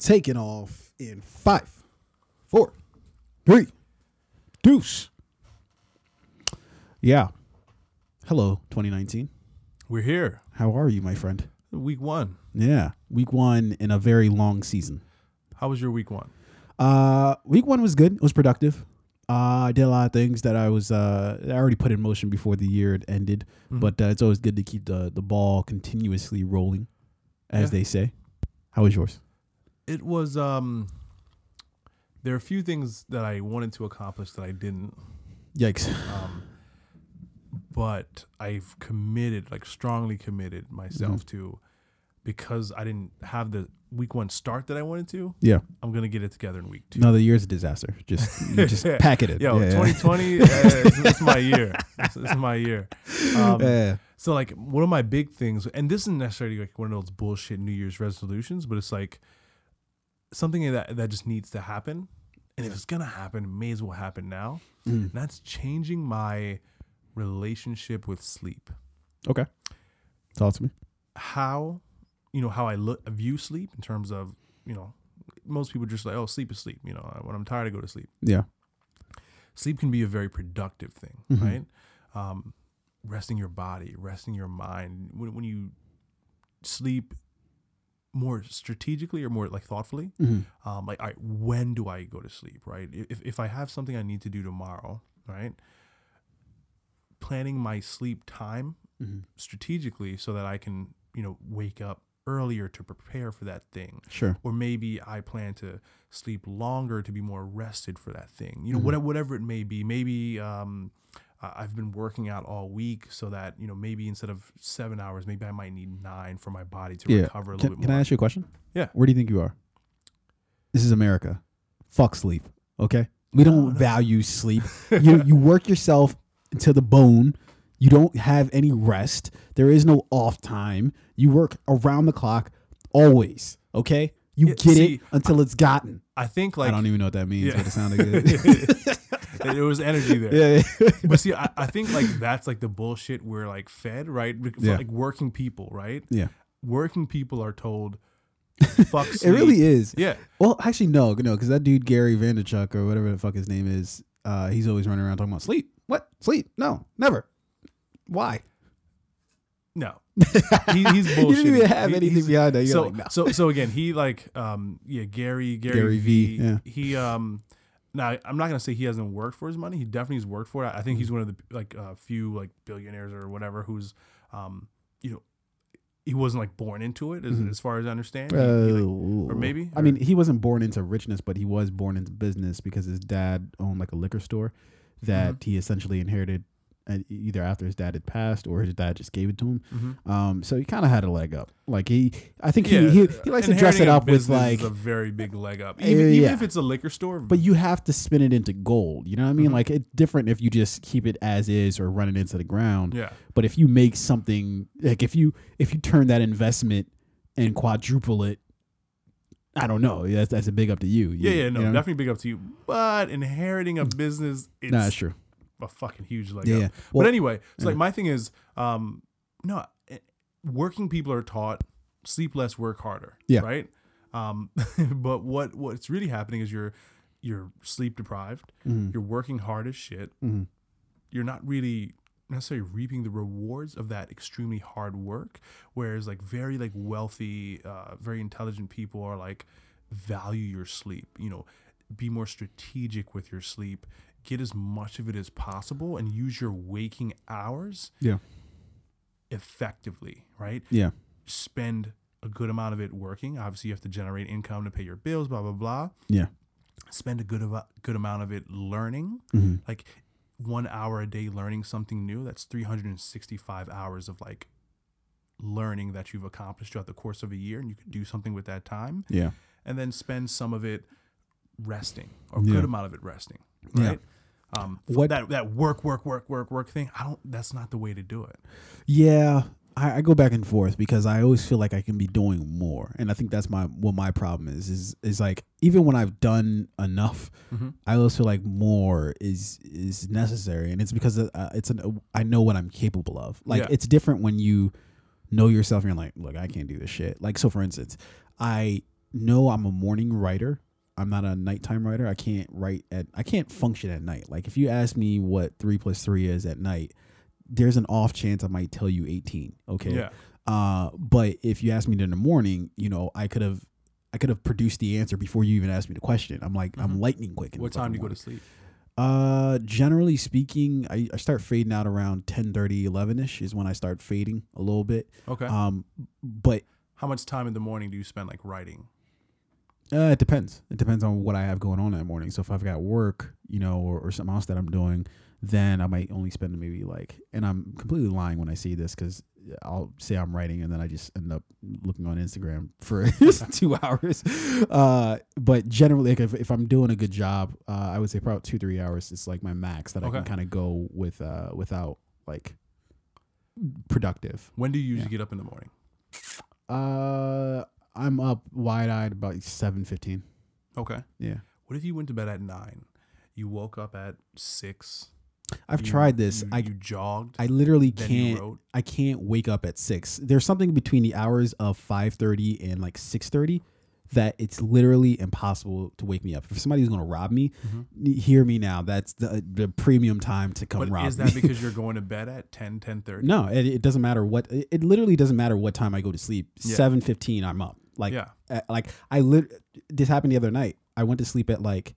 taking off in five, four, three, deuce. Yeah. Hello, 2019. We're here. How are you, my friend? Week one. Yeah, week one in a very long season. How was your week one? Uh, week one was good. It was productive. Uh, I did a lot of things that I was uh, I already put in motion before the year had ended. Mhm. But uh, it's always good to keep the the ball continuously rolling, as Yeah. they say. How was yours? It was um there are a few things that I wanted to accomplish that I didn't. Yikes! Um but I've committed, like strongly committed myself to because I didn't have the week one start that I wanted to, Yeah. I'm gonna get it together in week two. No, the year's a disaster. Just just pack it in. Yo, yeah, yeah. 2020, uh, it's, it's my year. It's, it's my year. Um, Yeah. So like one of my big things, and this isn't necessarily like one of those bullshit New Year's resolutions, but it's like something that that just needs to happen. And if it's gonna happen, it may as well happen now. Mm. And that's changing my relationship with sleep. Okay. Talk to me. How, you know, how I look view sleep in terms of, you know, most people just like, oh, sleep is sleep. You know, when I'm tired, I go to sleep. Yeah. sleep can be a very productive thing, Mhm. right? Um, resting your body, resting your mind. When, when you sleep more strategically or more like thoughtfully, Mhm. um, like, all right, when do I go to sleep, right? If, if I have something I need to do tomorrow, right? Planning my sleep time Mhm. strategically so that I can, you know, wake up earlier to prepare for that thing Sure. or maybe I plan to sleep longer to be more rested for that thing. You know, Mhm. whatever whatever it may be. Maybe um, I- I've been working out all week, so that you know maybe instead of seven hours, maybe I might need nine for my body to Yeah. recover a Can, little bit more. can. I ask you a question? Yeah. Where do you think you are? This is America. Fuck sleep. Okay. We No, don't no. value sleep. you you work yourself to the bone. You don't have any rest. There is no off time. You work around the clock always. Okay. You Yeah, get see, it until it's gotten. I think like I don't even know what that means, Yeah. but it sounded good. there was energy there. yeah. yeah. But see, I, I think like that's like the bullshit we're like fed, right? Because, Yeah. Like working people, right? Yeah. Working people are told, "Fuck It really is. Yeah. Well, actually, no, no, because that dude Gary Vanderchuck or whatever the fuck his name is, uh, he's always running around talking about sleep. What sleep? No, never. Why? No, he, he's bullshit. You didn't even have anything behind that. You're so like, no. so so again, he like um yeah Gary Gary, Gary V. V, yeah. He um now I'm not gonna say he hasn't worked for his money. He definitely has worked for it. I think he's one of the like uh, few like billionaires or whatever who's um you know he wasn't like born into it as, Mhm. as far as I understand. He- he, like- or maybe, I mean, he wasn't born into richness, but he was born into business because his dad owned like a liquor store that Mm-hmm. he essentially inherited uh, either after his dad had passed or his dad just gave it to him. Mhm. Um, so he kind of had a leg up. Like he, I think yeah, he, he he likes to dress it up with like a very big leg up. Uh, Even, even if it's a liquor store, But you have to spin it into gold. You know what I mean? Mhm. Like it's different if you just keep it as is or run it into the ground. yeah, But if you make something like if you if you turn that investment and quadruple it, I don't know. That's that's a big up to you. yeah, You- yeah, no, you know? definitely big up to you. But inheriting a business, it's No, that's true. A fucking huge leg Yeah, up. yeah. but anyway, it's yeah. like my thing is, um, no, eh, working people are taught sleep less, work harder. Yeah. Right. Um, but what what's really happening is you're you're sleep deprived. mhm, You're working hard as shit. mhm. You're not really necessarily reaping the rewards of that extremely hard work. Whereas like very like wealthy, uh, very intelligent people are like value your sleep. You know, be more strategic with your sleep. Get as much of it as possible and use your waking hours Yeah. effectively, right? Yeah. Spend a good amount of it working. Obviously, you have to generate income to pay your bills, blah blah blah. Yeah. Spend a good ava- good amount of it learning. Mhm. Like one hour a day learning something new. That's 365 hours of like learning that you've accomplished throughout the course of a year, and you can do something with that time. Yeah. And then spend some of it resting, or a Yeah. good amount of it resting. Yeah. Right. Um, What- that that work, work, work, work, work thing. I don't. That's not the way to do it. Yeah, I, I go back and forth because I always feel like I can be doing more, and I think that's my what my problem is. Is is like even when I've done enough, Mhm. I always feel like more is is necessary, and it's because uh, it's an I know what I'm capable of. Like Yeah. it's different when you know yourself and you're like, look, I can't do this shit. Like so, for instance, I know I'm a morning writer. I'm not a nighttime writer. I can't write at I can't function at night. Like if you ask me what three plus three is at night, there's an off chance I might tell you 18. Okay. Yeah. Uh, but if you ask me in the morning, you know, I could have I could have produced the answer before you even asked me the question. I'm like I'm lightning quick. What time do you go to sleep? uh, generally speaking, I, I start fading out around 10, 30, 11 ish is when I start fading a little bit. Okay. Um, but How much time in the morning do you spend like writing? Uh, it depends. It depends on what I have going on that morning. So if I've got work, you know, or, or something else that I'm doing, then I might only spend maybe like, and I'm completely lying when I say this because I'll say I'm writing and then I just end up looking on Instagram for two hours. Uh, but generally, like if, if I'm doing a good job, uh, I would say probably two, three hours is like my max that I can kind of go with, uh, without like productive. When do you usually Yeah. get up in the morning? Uh, I'm up wide eyed about seven fifteen. Okay. Yeah. What if you went to bed at nine? You woke up at six. I've you- tried this. You, I you jogged. I literally can't. I can't wake up at six. There's something between the hours of five thirty and like six thirty that it's literally impossible to wake me up. If somebody's gonna rob me, mm-hmm. n- hear me now. That's the the premium time to come But rob is me. that because you're going to bed at 10, 10 no, it, it doesn't matter what. It, it literally doesn't matter what time I go to sleep. Yeah. Seven fifteen, I'm up. Like, Yeah. uh, like I lit. This happened the other night. I went to sleep at like,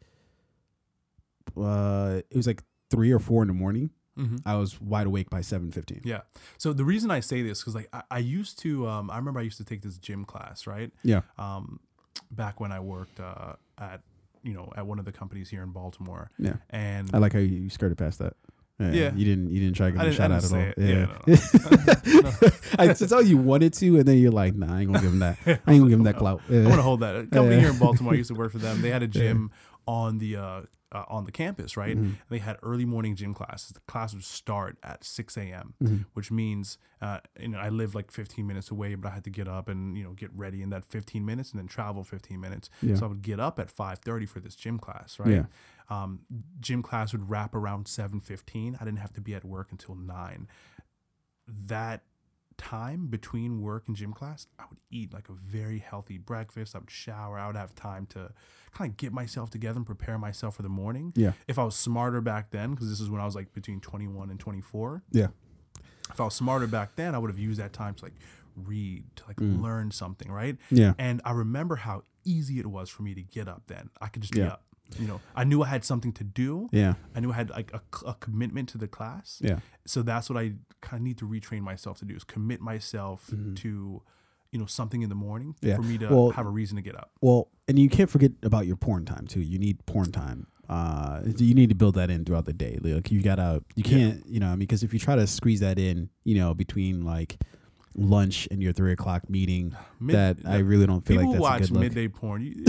uh, it was like three or four in the morning. Mm-hmm. I was wide awake by seven fifteen. Yeah. So the reason I say this because like I, I used to um I remember I used to take this gym class right Yeah. um back when I worked uh at you know at one of the companies here in Baltimore Yeah. and I like how you skirted past that. Yeah. you didn't. You didn't try to give him a shout out at all. it. Yeah. Yeah, no, I to tell you wanted to, and then you're like, Nah, I ain't gonna give him that. I ain't gonna give him that clout. I wanna hold that. A company Yeah. here in Baltimore, I used to work for them. They had a gym on the uh, uh, on the campus, right? Mm-hmm. They had early morning gym classes. The class would start at six a.m., Mm-hmm. which means uh, you know I live like 15 minutes away, but I had to get up and you know get ready in that 15 minutes and then travel 15 minutes. Yeah. So I would get up at 5:30 for this gym class, right? Yeah. Um, gym class would wrap around 7:15. I didn't have to be at work until nine. That time between work and gym class, I would eat like a very healthy breakfast. I would shower. I would have time to kind of get myself together and prepare myself for the morning. Yeah. If I was smarter back then, because this is when I was like between 21 and 24, Yeah. if I was smarter back then, I would have used that time to like read, to like mm. learn something, right? Yeah. And I remember how easy it was for me to get up then. I could just be Yeah. up. You know, I knew I had something to do. Yeah. I knew I had like a, a commitment to the class. Yeah. So that's what I kind of need to retrain myself to do is commit myself to, you know, something in the morning Mm-hmm. Yeah. for me to Well- have a reason to get up. Well, and you can't forget about your porn time too. You need porn time. Uh, you need to build that in throughout the day. Like you gotta, you can't, you know, I mean, because if you try to squeeze that in, you know, between like lunch and your three o'clock meeting, Mid- that I really don't feel like that's watch a good look. midday porn. You,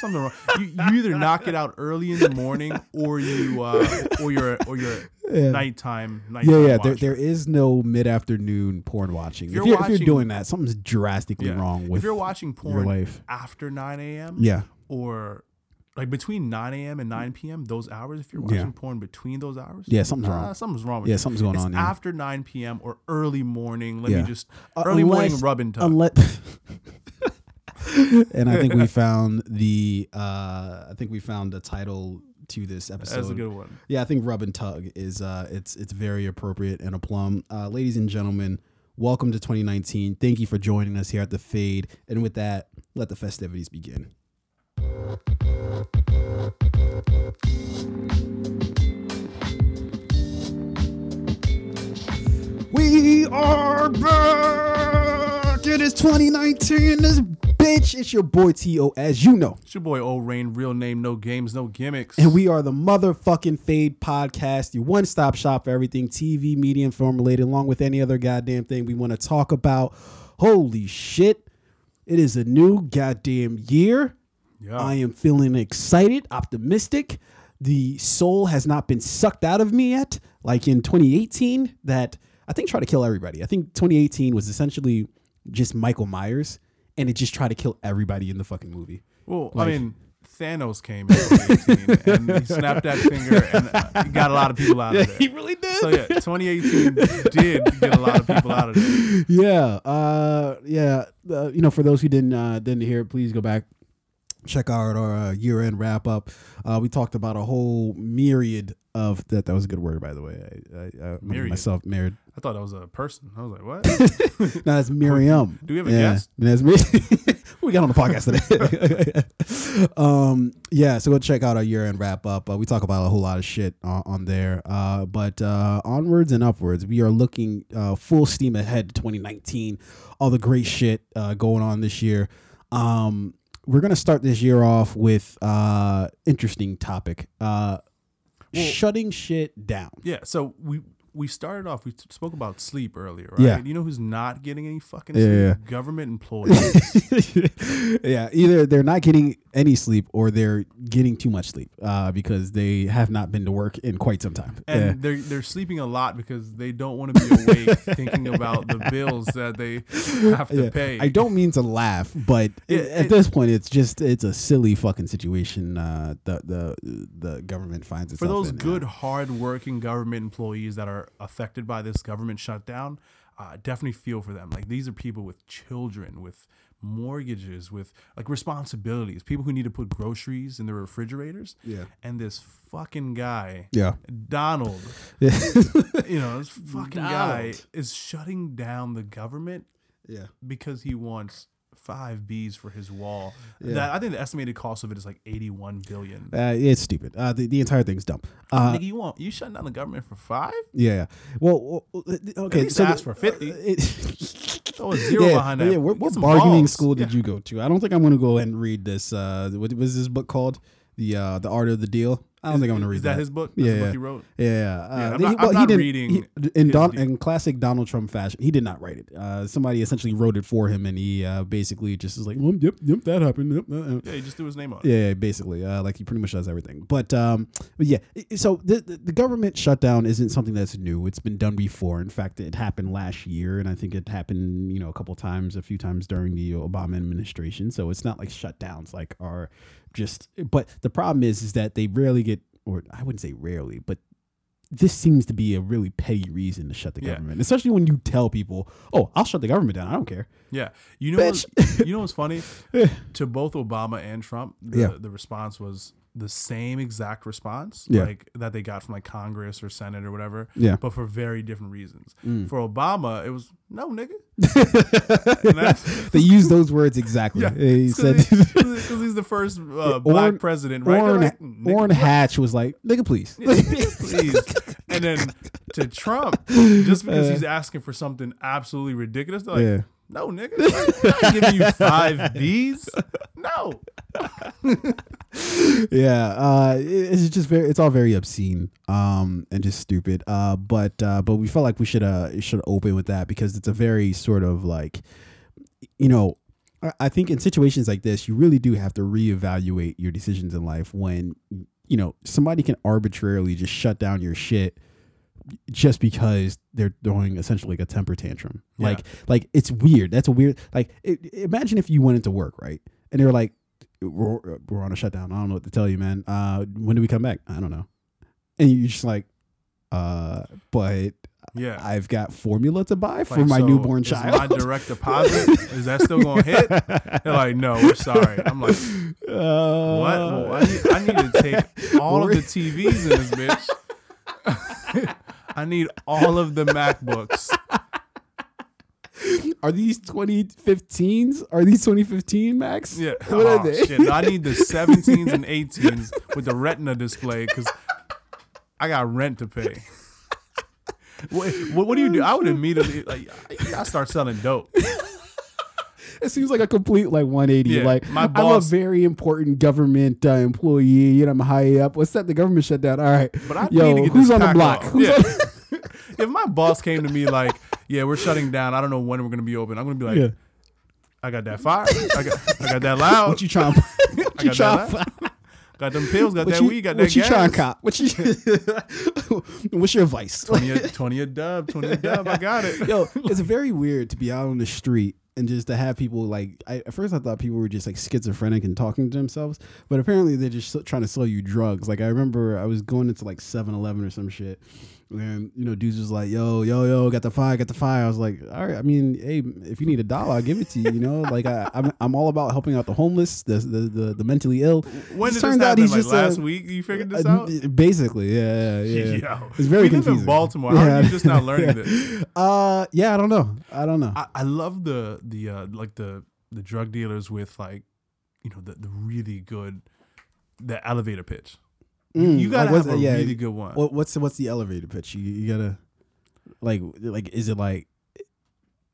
there's something wrong. You, you either knock it out early in the morning or you uh, or you're or you're Yeah. nighttime nighttime Yeah, yeah. There, there is no mid afternoon porn watching. If you're you're, if you're doing that, something's drastically Yeah. wrong with if you're watching your porn life. after 9 a.m. Yeah, or like between 9 a.m. and 9 p.m. those hours, if you're Yeah. watching porn between those hours, yeah. Something's uh, wrong. something's wrong with Yeah, you. something's going it's on. Yeah. after 9 p.m. or early morning. Let Yeah. me just Uh, early morning unless- rub and tug. Unless, and I think we found the. Uh, I think we found the title to this episode. That's a good one. Yeah, I think rub and tug is uh it's it's very appropriate and a plum. Uh ladies and gentlemen, welcome to 2019. Thank you for joining us here at the Fade. And with that, let the festivities begin. We are back. It is 2019. This bitch, it's your boy T.O. As you know. It's your boy O Rain, real name, no games, no gimmicks. And we are the motherfucking Fade Podcast, your one stop shop for everything TV, media, and film related, along with any other goddamn thing we want to talk about. Holy shit. It is a new goddamn year. yeah. I am feeling excited, optimistic. The soul has not been sucked out of me yet, like in 2018, that I think tried to kill everybody. I think 2018 was essentially just Michael Myers, and it just tried to kill everybody in the fucking movie. well, like- I mean, Thanos came in 2018 and he snapped that finger and uh, got a lot of people out of there. He really did. So yeah, 2018 did get a lot of people out of there. yeah, uh, yeah. Uh, you know, for those who didn't uh, didn't hear, please go back check out our uh, year end wrap up. Uh, we talked about a whole myriad of that. That was a good word, by the way. I, I, I Myriad. myself married. I thought that was a person. I was like, what? no, that's Miriam. Do we have a yeah, guest? That's me. we got on the podcast today. um, yeah, so go check out our year end wrap up. Uh, we talk about a whole lot of shit on, on there. Uh, but uh, onwards and upwards, we are looking uh, full steam ahead to 2019. All the great shit uh, going on this year. Um, we're gonna start this year off with uh, interesting topic. Uh, Well- shutting shit down. Yeah. So we we started off. We spoke about sleep earlier, right? Yeah. You know who's not getting any fucking sleep? yeah. Government employees. yeah, either they're not getting any sleep or they're getting too much sleep uh, because they have not been to work in quite some time. and Yeah. they're they're sleeping a lot because they don't want to be awake thinking about the bills that they have to Yeah. pay. I don't mean to laugh, but at it- this point, it's just it's a silly fucking situation. Uh, the the the government finds it. for those in, good, uh, hard-working government employees that are affected by this government shutdown, uh, definitely feel for them. Like these are people with children, with mortgages, with like responsibilities. People who need to put groceries in their refrigerators. Yeah. And this fucking guy, yeah. Donald, yeah, you know, this fucking guy is shutting down the government yeah. because he wants five B's for his wall. Yeah. That I think the estimated cost of it is like eighty-one billion. Uh, it's stupid. Uh, the, the entire thing's dumb. Uh, Nigga, you want you shutting down the government for five? yeah, yeah. Well, okay. least so ask for 50. uh, it- a zero yeah, behind that. Yeah, what, what bargaining balls. school did Yeah. you go to? I don't think I'm going to go ahead and read this. Uh, what was this book called? The uh, the art of the deal. I don't think I'm going to read Is that, his book? Yeah, the book he wrote. Yeah, yeah. Yeah, Uh, I'm he- not- well, I'm he not reading he- in Don, in classic Donald Trump fashion. He did not write it. Uh, somebody essentially wrote it for him, and he uh, basically just is like, well, "Yep, yep, that happened." Yep, uh, uh." Yeah, he just threw his name on it. Yeah, yeah, basically, uh, like he pretty much does everything. But um, but yeah, so the, the the government shutdown isn't something that's new. It's been done before. In fact, it happened last year, and I think it happened, you know, a couple times, a few times during the Obama administration. So it's not like shutdowns like are just. But the problem is, is that they rarely get, or I wouldn't say rarely, but this seems to be a really petty reason to shut the Yeah. government, especially when you tell people, "Oh, I'll shut the government down. I don't care." Yeah, you know, you know what's funny? Eh. to both Obama and Trump, the, Yeah. the response was the same exact response, Yeah. like that they got from like Congress or Senate or whatever. Yeah. but for very different reasons. Mm. For Obama, it was no nigga. They used those words exactly. Yeah, He said. because he's the first uh, black Orrin- president, right? Orrin, like, Orrin? Hatch was like, "Nigga, please." please. And then to Trump, just because Uh. he's asking for something absolutely ridiculous, like, yeah, no, nigga, I'm not giving you five B's. No. yeah. Uh, it- it's just very, it's all very obscene, um, and just stupid. Uh, but uh, but we felt like we should uh should open with that because it's a very sort of like, you know, I think in situations like this, you really do have to reevaluate your decisions in life when you know somebody can arbitrarily just shut down your shit just because they're throwing essentially like a temper tantrum. Yeah. Like like it's weird. That's a weird like i imagine if you went into work, right? And they were like we're, we're on a shutdown. I don't know what to tell you, man. Uh when do we come back? I don't know. And you're just like uh but Yeah. I've got formula to buy for Like, my so newborn child. my direct deposit, is that still going to hit? They're like, no, we're sorry. I'm like, what? Uh, Well, I, need, I need to take all of the TVs in this bitch. I need all of the MacBooks. Are these 2015s? Are these 2015 Macs? Yeah. What are Oh, they? shit. I need the 17s and 18s with the Retina display because I got rent to pay. What, what, what do you do? I would immediately like I start selling dope. It seems like a complete like 180. Yeah, like my boss, I'm a very important government uh, employee. You know, I'm high up. What's that? The government shut down. All right. But I Yo, need to get who's this on the block? Who's Yeah. on- if my boss came to me like, "Yeah, we're shutting down. I don't know when we're gonna be open," I'm gonna be like, yeah. "I got that fire. I got, I got that loud. What you trying? What I you got that trying? loud. Got them pills. Got What that you, weed. Got what that you gas. trying, cop? What you? What's your advice? 20 a, 20 a dub. 20 a dub. I got it. Yo, it's very weird to be out on the street and just to have people like I, at first I thought people were just like schizophrenic and talking to themselves, but apparently they're just trying to sell you drugs. Like I remember I was going into like 7-Eleven or some shit, and you know dudes was like, "Yo, yo, yo, got the fire, got the fire." I was like, "All right, I mean, hey, if you need a dollar, I'll give it to you." You know, like I, I'm, I'm all about helping out the homeless, the the the, the mentally ill. When did this turns out happen? he's Like just last a- week? You figured this Uh, out? Basically, yeah, yeah, yeah. Yo, It's very we live confusing. in Baltimore. How are Yeah. you just now learning this? Uh, yeah, I don't know. I don't know. I, I love the the uh, like the the drug dealers with like you know the the really good the elevator pitch. You, Mm, you gotta like, what's- have a yeah, really good one. What, what's the, what's the elevator pitch? You, you gotta like like is it like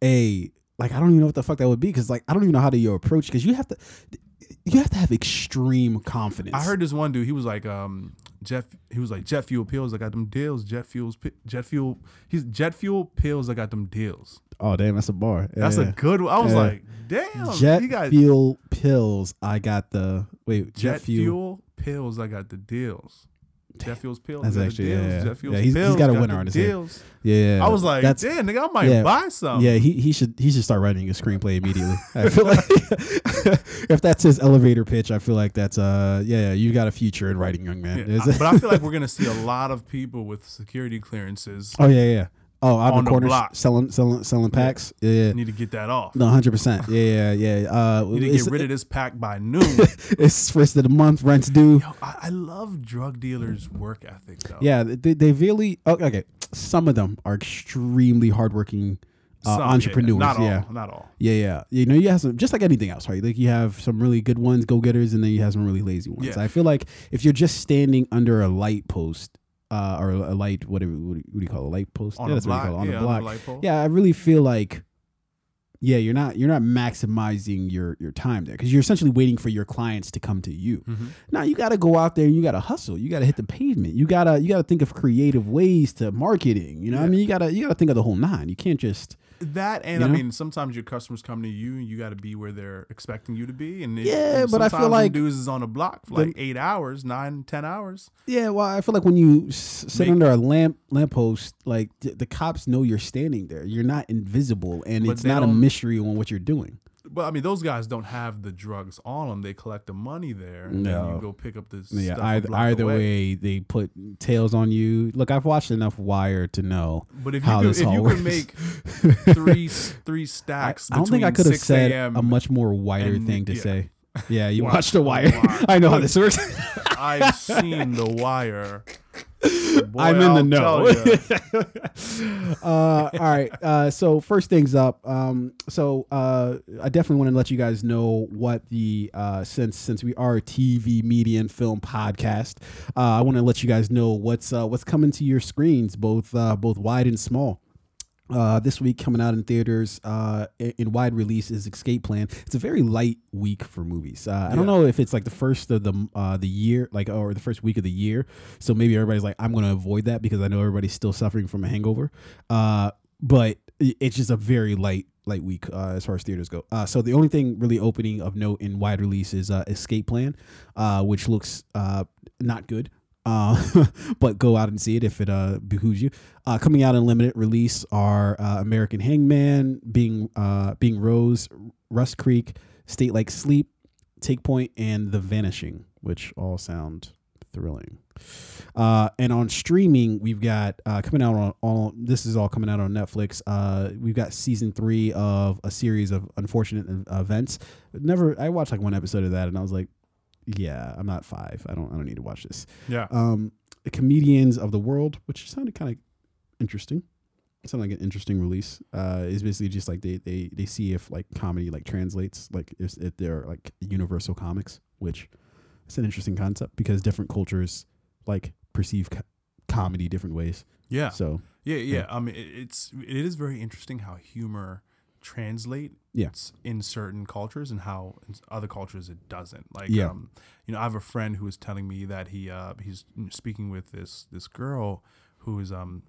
a like I don't even know what the fuck that would be because like I don't even know how to you approach because you have to you have to have extreme confidence. I heard this one dude. He was like, um, jet. He was like jet fuel pills. I got them deals. Jet fuels. Jet fuel. He's jet fuel pills. I got them deals. Oh damn, that's a bar. Yeah, That's yeah. a good one. I was Yeah. like, damn. jet he got fuel pills. I got the wait jet fuel pills. I got the deals. Jet fuels pills. That's I got actually- deals. yeah. Jet fuels Yeah, he's- he's pills. got a got winner on his deals. Yeah, I was like, that's damn, nigga, I might yeah. buy some. yeah. He he should he should start writing a screenplay immediately. I feel like if that's his elevator pitch, I feel like that's uh yeah, yeah you got a future in writing, young man. Yeah, I- but I feel like we're gonna see a lot of people with security clearances oh yeah, yeah. Oh, out On the the block. selling selling selling packs. Yeah, yeah. need to get that off. No, hundred percent. Yeah, yeah, yeah. Uh, Need to get rid of this pack by noon. it's first of the month. Rent's due. Yo, I, I love drug dealers' work ethic though. Yeah, they, they really. Okay, some of them are extremely hardworking uh, Some, yeah, entrepreneurs. not all. yeah. Not all. Yeah, yeah. You know, you have some just like anything else, right? Like you have some really good ones, go getters, and then you have some really lazy ones. Yeah. I feel like if you're just standing under a light post, uh, or a light, whatever, what do you, what do you call it? a light post? On yeah, that's block. what you call it, on yeah, the block. On the light pole. yeah, I really feel like, yeah, you're not you're not maximizing your your time there because you're essentially waiting for your clients to come to you. Mhm. Now you got to go out there and you got to hustle. You got to hit the pavement. You gotta you gotta think of creative ways to marketing. You know, what I mean, you gotta you gotta think of the whole nine. You can't just That and You I mean, sometimes your customers come to you and you got to be where they're expecting you to be. And it- Yeah, and but I feel like dudes is on a block for the- like eight hours, nine, ten hours. Yeah, well, I feel like when you s- sit Make- under a lamp lamppost, like th- the cops know you're standing there. You're not invisible, and But it's not a mystery on what you're doing. But I mean, those guys don't have the drugs on them. They collect the money there, and then you go pick up this. Yeah, stuff either, either way, they put tails on you. Look, I've watched enough Wire to know. But if you could, this if you could make three three I, stacks, I don't think I could have said a much more wider and- thing to yeah. say. Yeah, you watched The. Wire. I know how this works. I've seen The Wire. Boy, I'm in the know. uh, all right. Uh, so first things up. Um, so uh, I definitely want to let you guys know what the uh, since since we are a TV media and film podcast, uh, I want to let you guys know what's uh, what's coming to your screens, both uh, both wide and small. Uh, this week coming out in theaters uh, in, wide release is Escape Plan. It's a very light week for movies. Uh, I don't know if it's like the first of the uh, the year, like or the first week of the year. So maybe everybody's like, I'm going to avoid that because I know everybody's still suffering from a hangover. Uh, but it's just a very light light week uh, as far as theaters go. Uh, so the only thing really opening of note in wide release is uh, Escape Plan, uh, which looks uh, not good. Uh, but go out and see it if it uh, behooves you. Uh, coming out in limited release are uh, American Hangman, Being uh, Being Rose, Rust Creek, State Like Sleep, Take Point, and The Vanishing, which all sound thrilling. Uh, and on streaming, we've got coming out on all. This is all coming out on Netflix. We've got season three of a series of unfortunate events. Never, I watched like one episode of that, and I was like, "Yeah, I'm not five. I don't. I don't need to watch this." Yeah. um, comedians of the world, which sounded kind of interesting. It sounded like an interesting release. Uh, is basically just like they, they they see if like comedy like translates, like if, if they're like universal comics, which it's an interesting concept because different cultures like perceive co- comedy different ways. Yeah. So Yeah, yeah. Yeah. I mean, it, it's it is very interesting how humor translates Yeah. in certain cultures and how in other cultures it doesn't. Like, Yeah. um, you know, I have a friend who was telling me that he uh, he's speaking with this this girl who is um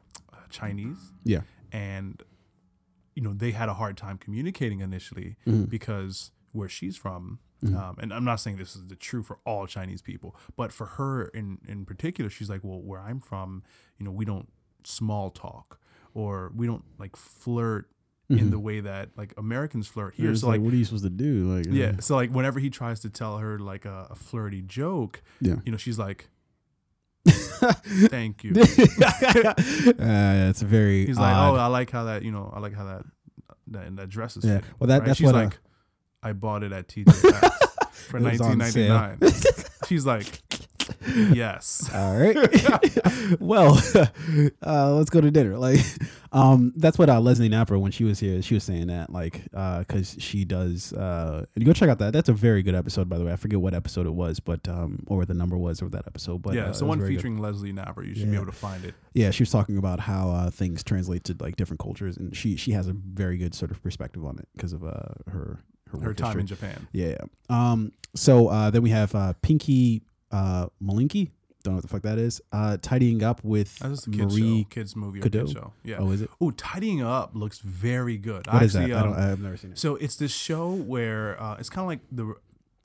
Chinese, yeah, and you know they had a hard time communicating initially Mhm. because where she's from. Mhm. Um, and I'm not saying this is the true for all Chinese people, but for her in in particular, she's like, well, where I'm from, you know, we don't small talk or we don't like flirt in Mhm. the way that like Americans flirt here. So like, like, what are you supposed to do? Like, yeah, uh, so like whenever he tries to tell her like a, a flirty joke, Yeah. you know, she's like, "Thank you." uh, it's very. He's like, "Oh, I like how that, you know, I like how that that, that dress is Yeah. fit." Well, that right? that's she's what. uh, like, "I bought it at TJ Maxx for It was on sale. 1999." she's like, "Yes." All right. well, uh, let's go to dinner. Like, um, that's what uh, Leslie Napper when she was here, she was saying that, like, because she does. Uh, and you go check out that. That's a very good episode, by the way. I forget what episode it was, but um, or what the number was of that episode. But yeah, uh, it one very good. featuring Leslie Napper. You should be able to find it. Yeah, she was talking about how uh, things translate to like different cultures, and she she has a very good sort of perspective on it because of uh, her her, Her time history. in Japan. Yeah. yeah. Um. So uh, then we have uh, Pinky uh, Malinky. Don't know what the fuck that is. Uh, tidying up with a kids Marie. show, kids movie or Kondo? show. Yeah. Oh, is it? Oh, tidying up looks very good. What is that? I don't, um, I've never seen it. So it's this show where uh, it's kind of like the,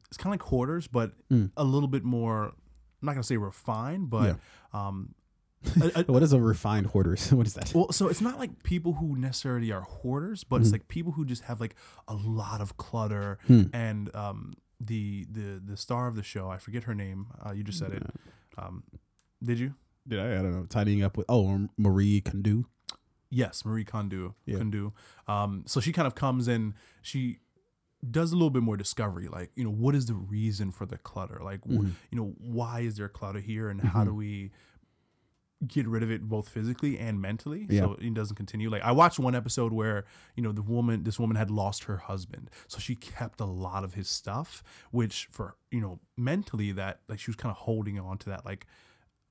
it's kind of like Hoarders, but Mm. a little bit more. I'm not gonna say refined, but um, a- a- what is a refined hoarders? what is that? well, so it's not like people who necessarily are hoarders, but it's Mhm. like people who just have like a lot of clutter. Hmm. And um, the the the star of the show, I forget her name. Uh, you just said it. Um, did you? Did I? I don't know. Tidying up with oh Marie Kondo. Yes, Marie Kondo. Yeah. Kondo. Um, so she kind of comes in. She does a little bit more discovery, like you know, what is the reason for the clutter? Like, Mhm. you know, why is there clutter here, and how Mhm. do we get rid of it both physically and mentally Yeah. so it doesn't continue like i watched one episode where you know the woman this woman had lost her husband so she kept a lot of his stuff which for you know mentally that like she was kind of holding on to that like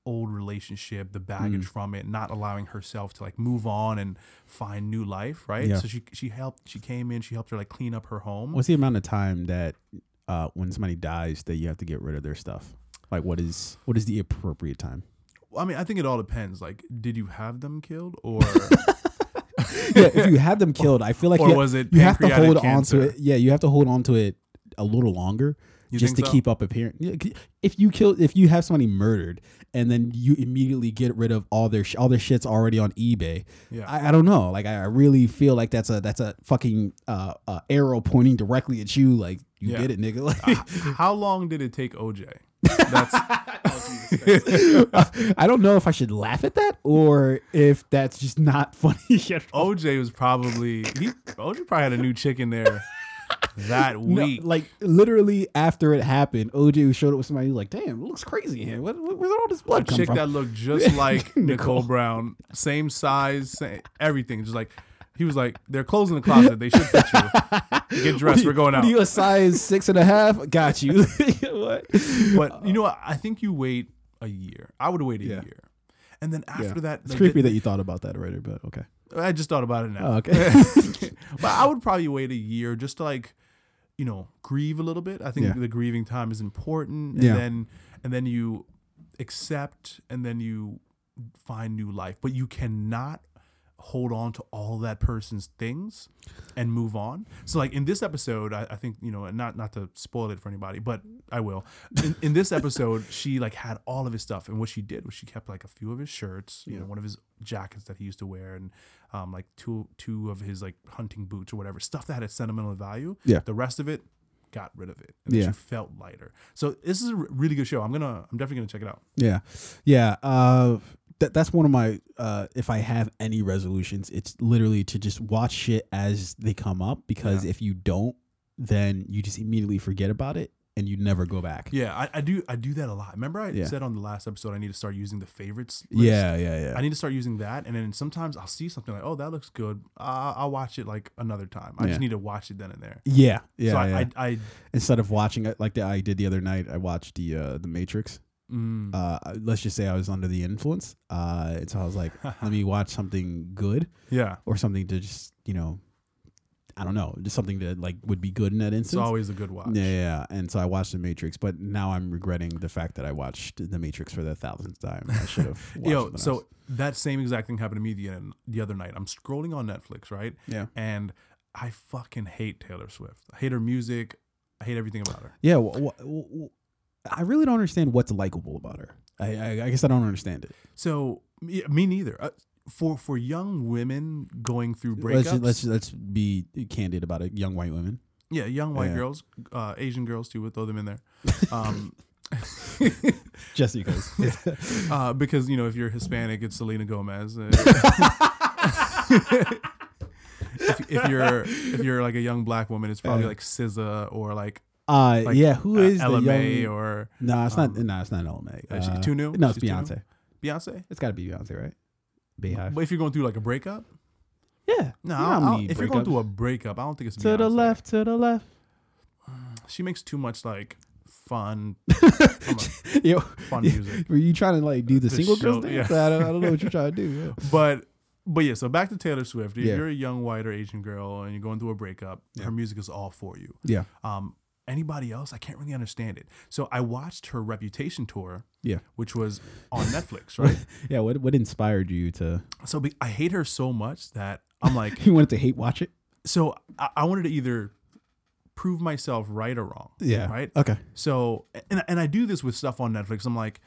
old relationship the baggage Mm. from it not allowing herself to like move on and find new life right Yeah. so she she helped she came in she helped her like clean up her home What's the amount of time that uh, when somebody dies that you have to get rid of their stuff? Like, what is what is the appropriate time? I mean i think it all depends like did you have them killed or yeah, if you have them killed, I feel like or you, was it you have to hold on to it. Yeah, you have to hold on to it a little longer You just to so? keep up appearance. If you kill, if you have somebody murdered and then you immediately get rid of all their sh- all their shit's already on eBay, yeah I, I don't know. Like I, I really feel like that's a that's a fucking uh, uh, arrow pointing directly at you. Like you Yeah. did it, nigga. Like H- how long did it take OJ? That's oh, I don't know if I should laugh at that or if that's just not funny. at all. OJ was probably he. OJ probably had a new chick in there that No, week. like literally after it happened, OJ showed up with somebody who was like, "Damn, it looks crazy in here. What, what- where's all this a blood come chick from?" that looked just like Nicole. Nicole Brown, same size, same, everything. Just like he was like, they're closing the closet. They should fit you. Get dressed. We're going out. you a size six and a half? Got you. what? But you know what? I think you wait a year. I would wait a Yeah. year, and then after Yeah. that, It's like, creepy the- that you thought about that already, but okay. I just thought about it now. Oh, okay. but I would probably wait a year just to like, you know, grieve a little bit. I think Yeah. the grieving time is important, and then and then you accept, and then you find new life. But you cannot hold on to all that person's things and move on. So like in this episode, I, I think you know, not not to spoil it for anybody, but I will. In, in this episode, she like had all of his stuff, and what she did was she kept like a few of his shirts, you Yeah. know, one of his jackets that he used to wear, and um, like two two of his like hunting boots or whatever stuff that had a sentimental value. Yeah. The rest of it, got rid of it, and Yeah. she felt lighter. So this is a really good show. I'm gonna, I'm definitely gonna check it out. Yeah, yeah. Uh, that that's one of my. Uh, if I have any resolutions, it's literally to just watch shit as they come up. Because Yeah. if you don't, then you just immediately forget about it and you never go back. Yeah, I, I do, I do that a lot. Remember, I Yeah. said on the last episode I need to start using the favorites. List? Yeah, yeah, yeah. I need to start using that, and then sometimes I'll see something like, "Oh, that looks good." Uh, I'll watch it like another time. I Yeah. just need to watch it then and there. yeah, yeah. so I, yeah. I, I, Instead of watching it like the, I did the other night, I watched the uh, the Matrix. Mm, Uh, let's just say I was under the influence. Uh, and so I was like, let me watch something good yeah, or something to just you know, I don't know, just something that like would be good in that instance. it's always a good watch. Yeah, yeah, yeah. And so I watched The Matrix, but now I'm regretting the fact that I watched The Matrix for the thousandth time. I should have. watched Yo, so else. that same exact thing happened to me the the other night. I'm scrolling on Netflix, right? yeah, And I fucking hate Taylor Swift. I hate her music. I hate everything about her. yeah. I really don't understand what's likable about her. I, I, I guess I don't understand it. So yeah, me neither. Uh, for for young women going through breakups. let's let's let's be candid about it. Young white women. yeah, young white Yeah. girls, uh, Asian girls too. We'll throw them in there. Um, Just because. uh, because you know if you're Hispanic, it's Selena Gomez. Uh, if, if you're if you're like a young black woman, it's probably Uh. like SZA or like, uh, like yeah. Who uh, is the LMA young? or No, it's not. um, No, it's not LMA. is she Uh, too new? No, it's She's? Beyonce. Beyonce. It's got to be Beyonce, right? Beyhive. But if you're going through like a breakup, Yeah. no, You know I many if you're going through a breakup, I don't think it's to the left, to the left. She makes too much like fun, Yo, fun music. were you trying to like do the, The single girls dance? yeah. I, don't, I don't know what you're trying to do. Yeah. But but yeah, so back to Taylor Swift. If Yeah. you're a young white or Asian girl and you're going through a breakup, Yeah. her music is all for you. Yeah. Um, anybody else, I can't really understand it. So I watched her Reputation tour, Yeah. which was on Netflix, right? Yeah. What what inspired you to? so be, I hate her so much that I'm like, You wanted to hate watch it? so I, I wanted to either prove myself right or wrong. Yeah. Right. Okay. So and and I do this with stuff on Netflix. I'm like,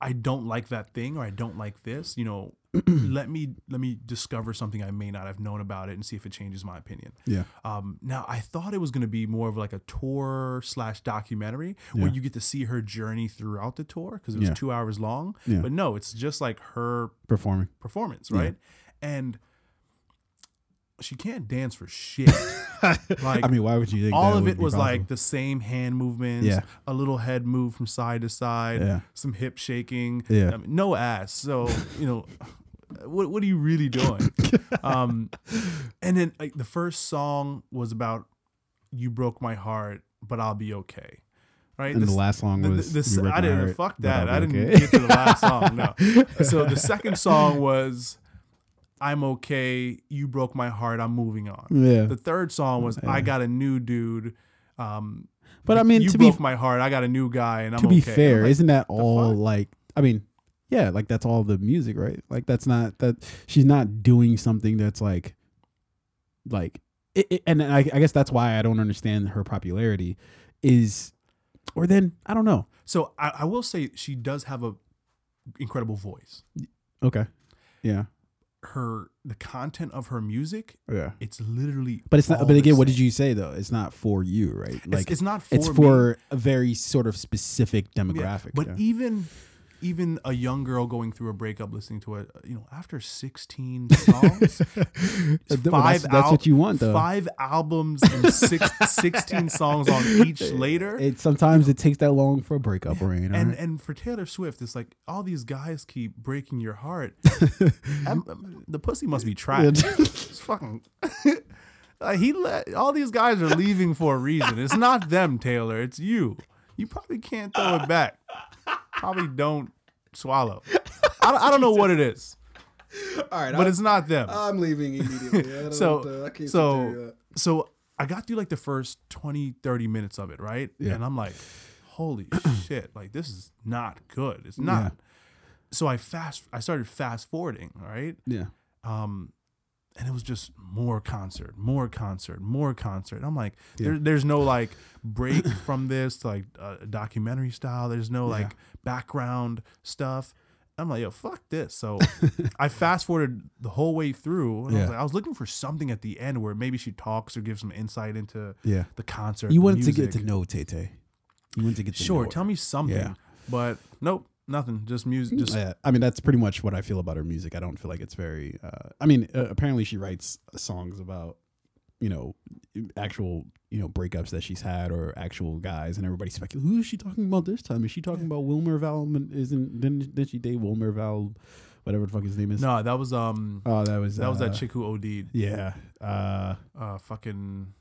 I don't like that thing or I don't like this. You know, let me let me discover something I may not have known about it and see if it changes my opinion. Yeah. Um, now I thought it was going to be more of like a tour slash documentary where you get to see her journey throughout the tour because it was Yeah. two hours long. Yeah. But no, it's just like her Performing. performance, Yeah. right? And she can't dance for shit. like I mean, why would you think all of it was like the same hand movements, Yeah. a little head move from side to side, Yeah. some hip shaking, Yeah. I mean, no ass. So you know, what what are you really doing? um, and then like the first song was about "You broke my heart, but I'll be okay." Right. And This- the last song the- was. the- this- I didn't fuck that. I didn't okay. get to the last song. No. So the second song was "I'm okay." You broke my heart. I'm moving on. yeah. The third song was Yeah. "I got a new dude." Um, But I mean, you to be broke my heart. I got a new guy, and I'm to be okay. fair, like, isn't that all like? I mean, yeah, like that's all the music, right? Like that's not that she's not doing something that's like, like, it, it- and I, I guess that's why I don't understand her popularity, is, or then I don't know. so I, I will say she does have a incredible voice. Okay, yeah, Her the content of her music, yeah, it's literally. but it's not. But again, what did you say though? It's not for you, right? Like it's not for it's me. for a very sort of specific Yeah, demographic. But yeah. even even a young girl going through a breakup listening to it, you know, after 16 songs, Well, that's, five that's al- what you want though. five albums and six, 16 songs on each later. It sometimes it takes that long for a breakup, Rain. and and for Taylor Swift, it's like all these guys keep breaking your heart. Em- em- the pussy must be trash. it's fucking. Uh, he let all these guys are leaving for a reason. It's not them, Taylor. It's you. You probably can't throw it back. Probably don't swallow. I don't, I don't know what it is, all right, but it's not them. I'm leaving immediately. I So- to- I can't so- so I got through like the first 20, 30 minutes of it, right? Yeah. And I'm like, holy shit, like this is not good. It's not. Yeah. So I fast I started fast forwarding, Right. yeah, Um and it was just more concert, more concert, more concert. I'm like, Yeah. there, there's no like break from this like uh, documentary style. There's no Yeah. like background stuff. I'm like, yo, fuck this. So I fast forwarded the whole way through. And I, Yeah. was like, I was looking for something at the end where maybe she talks or gives some insight into yeah. the concert. You wanted to get to know Tay Tay. You wanted to get to Sure, know tell me something. Yeah. But nope, nothing. Just music. Just Yeah, I mean that's pretty much what I feel about her music. I don't feel like it's very. Uh, I mean, uh, apparently she writes songs about, you know, actual you know breakups that she's had or actual guys, and everybody speculates who is she talking about this time? Is she talking about Wilmer Val? Isn't didn't did she date Wilmer Val? Whatever the fuck his name is. no, that was um Oh, that was that was that uh, chick who OD'd. Yeah. Uh, Uh, fucking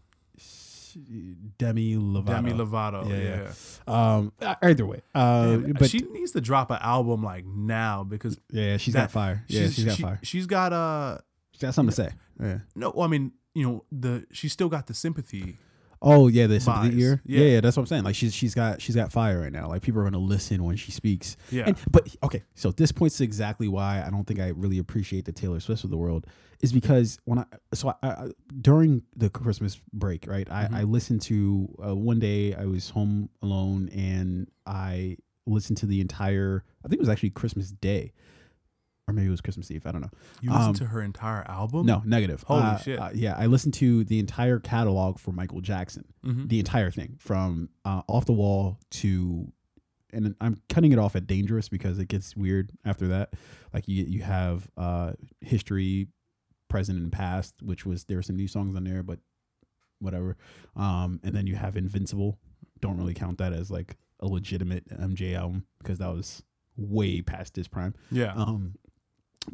Demi Lovato. Demi Lovato. Yeah, Yeah. Um. uh, Either way. Uh. Yeah, but she needs to drop an album like now because yeah, she's that- got fire. Yeah, she's got she, fire. She's got uh She's got something to say. Yeah. no, I mean you know the she's still got the sympathy. Oh yeah, the sympathy ear. Yeah. Yeah. yeah, that's what I'm saying. Like she's she's got she's got fire right now. Like people are gonna listen when she speaks. Yeah, And but okay, so this points to exactly why I don't think I really appreciate the Taylor Swift of the world is because when I so I, I during the Christmas break, right? I, Mhm. I listened to uh, one day I was home alone and I listened to the entire I think it was actually Christmas Day. Or maybe it was Christmas Eve. I don't know. You listened Um, to her entire album? No, negative. Holy Uh, shit. uh, yeah, I listened to the entire catalog for Michael Jackson, Mhm. the entire thing from uh, Off the Wall to, and I'm cutting it off at Dangerous because it gets weird after that. Like you, you have uh, History, Present and Past, which was there were some new songs on there, but whatever. Um, and then you have Invincible. Don't really count that as like a legitimate MJ album because that was way past his prime. Yeah. Um,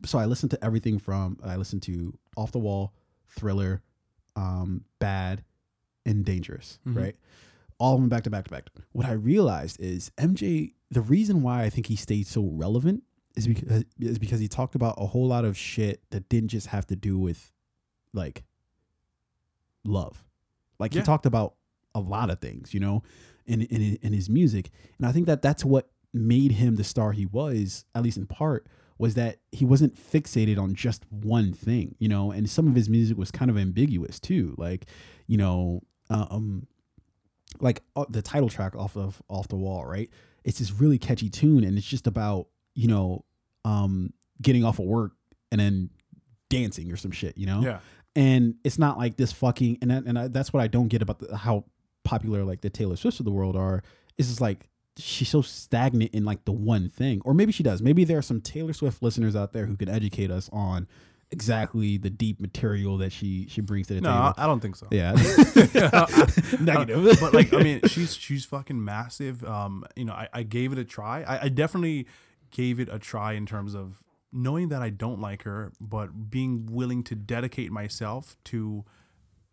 so I listened to everything from I listened to Off the Wall, Thriller, um, Bad, and Dangerous. Mhm. Right, all of them back to back to back. What I realized is MJ. The reason why I think he stayed so relevant is because is because he talked about a whole lot of shit that didn't just have to do with like love. Like Yeah. he talked about a lot of things, you know, in in in his music, and I think that that's what made him the star he was, at least in part, was that he wasn't fixated on just one thing, you know, and some of his music was kind of ambiguous too, like, you know, uh, um, like uh, the title track off of Off the Wall, right? It's this really catchy tune, and it's just about you know, um, getting off of work and then dancing or some shit, you know, yeah. and it's not like this fucking and and I, that's what I don't get about the, how popular like the Taylor Swifts of the world are. Is just like she's so stagnant in like the one thing, or maybe she does. Maybe there are some Taylor Swift listeners out there who can educate us on exactly the deep material that she she brings to the No, I, table. I don't think so. Yeah, Negative. negative. but like, I mean, she's she's fucking massive. Um, you know, I, I gave it a try. I, I definitely gave it a try in terms of knowing that I don't like her, but being willing to dedicate myself to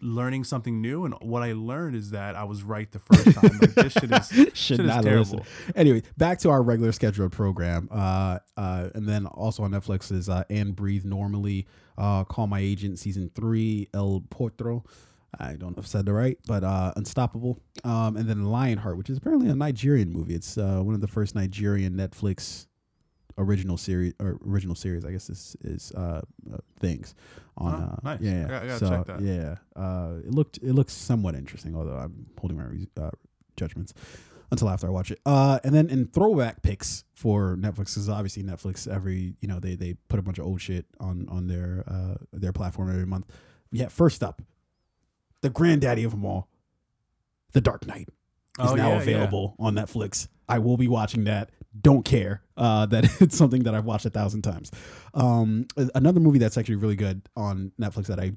learning something new. And what I learned is that I was right the first time. Like, this shit is should shit is not terrible. listen. Anyway, back to our regular scheduled program. Uh, uh, and then also on Netflix is uh, and breathe normally. Uh, call my agent season three. El Portro. I don't know if I said it right, but uh, Unstoppable. Um, and then Lionheart, which is apparently a Nigerian movie. It's uh, one of the first Nigerian Netflix original series or original series. I guess this is uh, uh things on. Oh, uh, nice. Yeah, I gotta- I gotta so, check that. Yeah, uh, it looked it looks somewhat interesting, although I'm holding my re- uh, judgments until after I watch it. Uh, and then in throwback picks for Netflix, because obviously Netflix every you know they they put a bunch of old shit on on their uh their platform every month. Yeah, first up, the granddaddy of them all, The Dark Knight is Oh, now yeah, yeah. available on Netflix. I will be watching that. Don't care uh, that it's something that I've watched a thousand times. Um, another movie that's actually really good on Netflix that I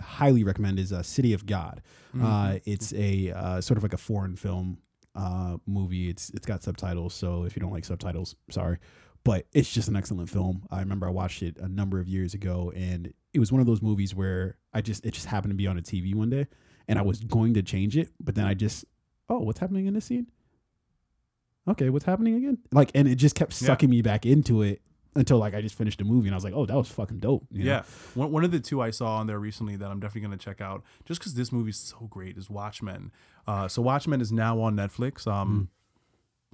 highly recommend is uh, City of God. Mm-hmm. Uh, it's a uh, sort of like a foreign film uh, movie. It's it's got subtitles, so if you don't like subtitles, sorry, but it's just an excellent film. I remember I watched it a number of years ago, and it was one of those movies where I just it just happened to be on a TV one day, and I was going to change it, but then I just oh, what's happening in this scene? Okay, what's happening again? Like, and it just kept Yeah. sucking me back into it until like I just finished the movie, and I was like, oh, that was fucking dope. you know? Yeah, one, one of the two I saw on there recently that I'm definitely going to check out, just because this movie's so great, is Watchmen. Uh, so Watchmen is now on Netflix. Um,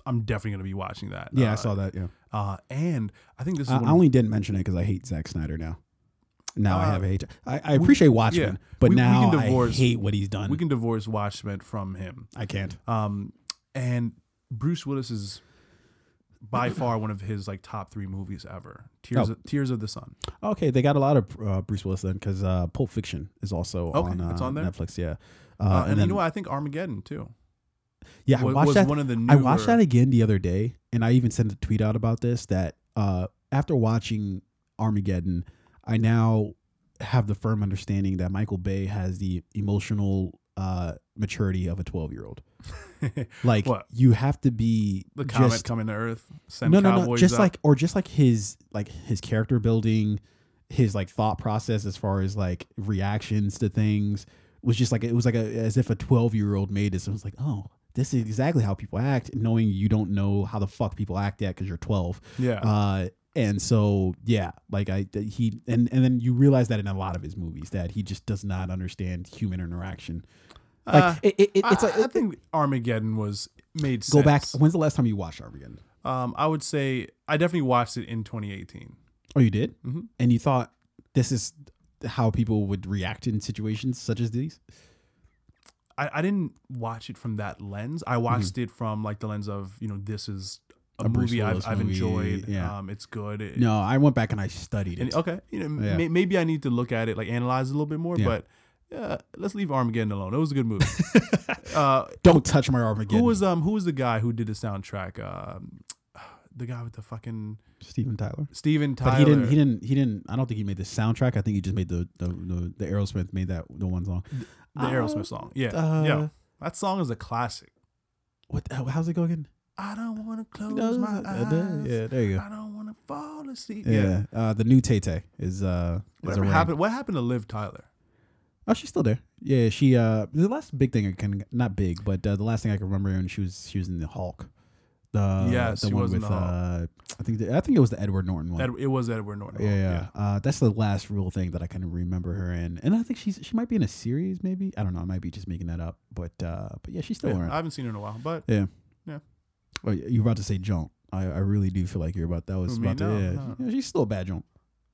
I'm definitely going to be watching that. Mm. yeah, I Uh, saw that. Yeah. Uh, and I think this is I, one I of- only didn't mention it because I hate Zack Snyder now. Now I Uh, have a hate. I, I appreciate Watchmen, yeah. but We- we now can divorce- I hate what he's done. we can divorce Watchmen from him. I can't. Um, and Bruce Willis is by far one of his like top three movies ever. Tears, Oh. of, Tears of the Sun. Okay, they got a lot of uh, Bruce Willis then because uh, Pulp Fiction is also Okay, on, uh, it's on there? Netflix. Yeah, uh, Uh, and and, then you know what? I think Armageddon too. yeah, I watched was that. one of the I watched that again the other day, and I even sent a tweet out about this. That uh, after watching Armageddon, I now have the firm understanding that Michael Bay has the emotional uh, maturity of a twelve-year-old. Like What? you have to be the comet just coming to Earth. Send no, no, no. Just out. like, or just like his, like his character building, his like thought process as far as like reactions to things was just like it was like a as if a twelve year old made this. and was like, oh, this is exactly how people act, knowing you don't know how the fuck people act yet because you're twelve. yeah. Uh, and so yeah, like I he and and then you realize that in a lot of his movies that he just does not understand human interaction. Like Uh, it, it, it- it's I, like I think Armageddon was made go sense. back. When's the last time you watched Armageddon? Um, I would say I definitely watched it in 2018. Oh, you did, Mhm. and you thought this is how people would react in situations such as these. I, I didn't watch it from that lens. I Mm-hmm. watched it from like the lens of you know this is a, A movie I've, I've movie, enjoyed. yeah. Um, it's good. It- No, I went back and I studied and it. okay, you know, Yeah. may, maybe I need to look at it, like analyze it a little bit more. Yeah. But yeah, let's leave Armageddon alone. It was a good movie. uh, Don't touch my arm again. who was um who was the guy who did the soundtrack? Um, the guy with the fucking Steven Tyler? Steven Tyler. But he didn't. He didn't. He didn't. I don't think he made the soundtrack. I think he just made the the the, the Aerosmith made that the one song. the Aerosmith song. Yeah, Uh, yeah. That song is a classic. What? how- How's it go again? I don't want to close No, my uh, eyes. yeah, there you go. I don't want to fall asleep. Yeah. Uh, the new Tay Tay is uh is Whatever around. happened? What happened to Liv Tyler? Oh, she's still there. Yeah, she uh the last big thing I can not big, but uh, the last thing I can remember when she was she was in the Hulk. The Yes, the she one with the uh I think the, I think it was the Edward Norton one. Ed, it was Edward Norton. yeah, yeah. Uh, that's the last real thing that I kind of remember her in, and I think she's she might be in a series, maybe. I don't know. I might be just making that up, but uh, but yeah, she's still Yeah, around. I haven't seen her in a while, but yeah, yeah. Oh, you're about to say Joan. I, I really do feel like you're about that was about to yeah. no. Yeah, she's still a bad Joan.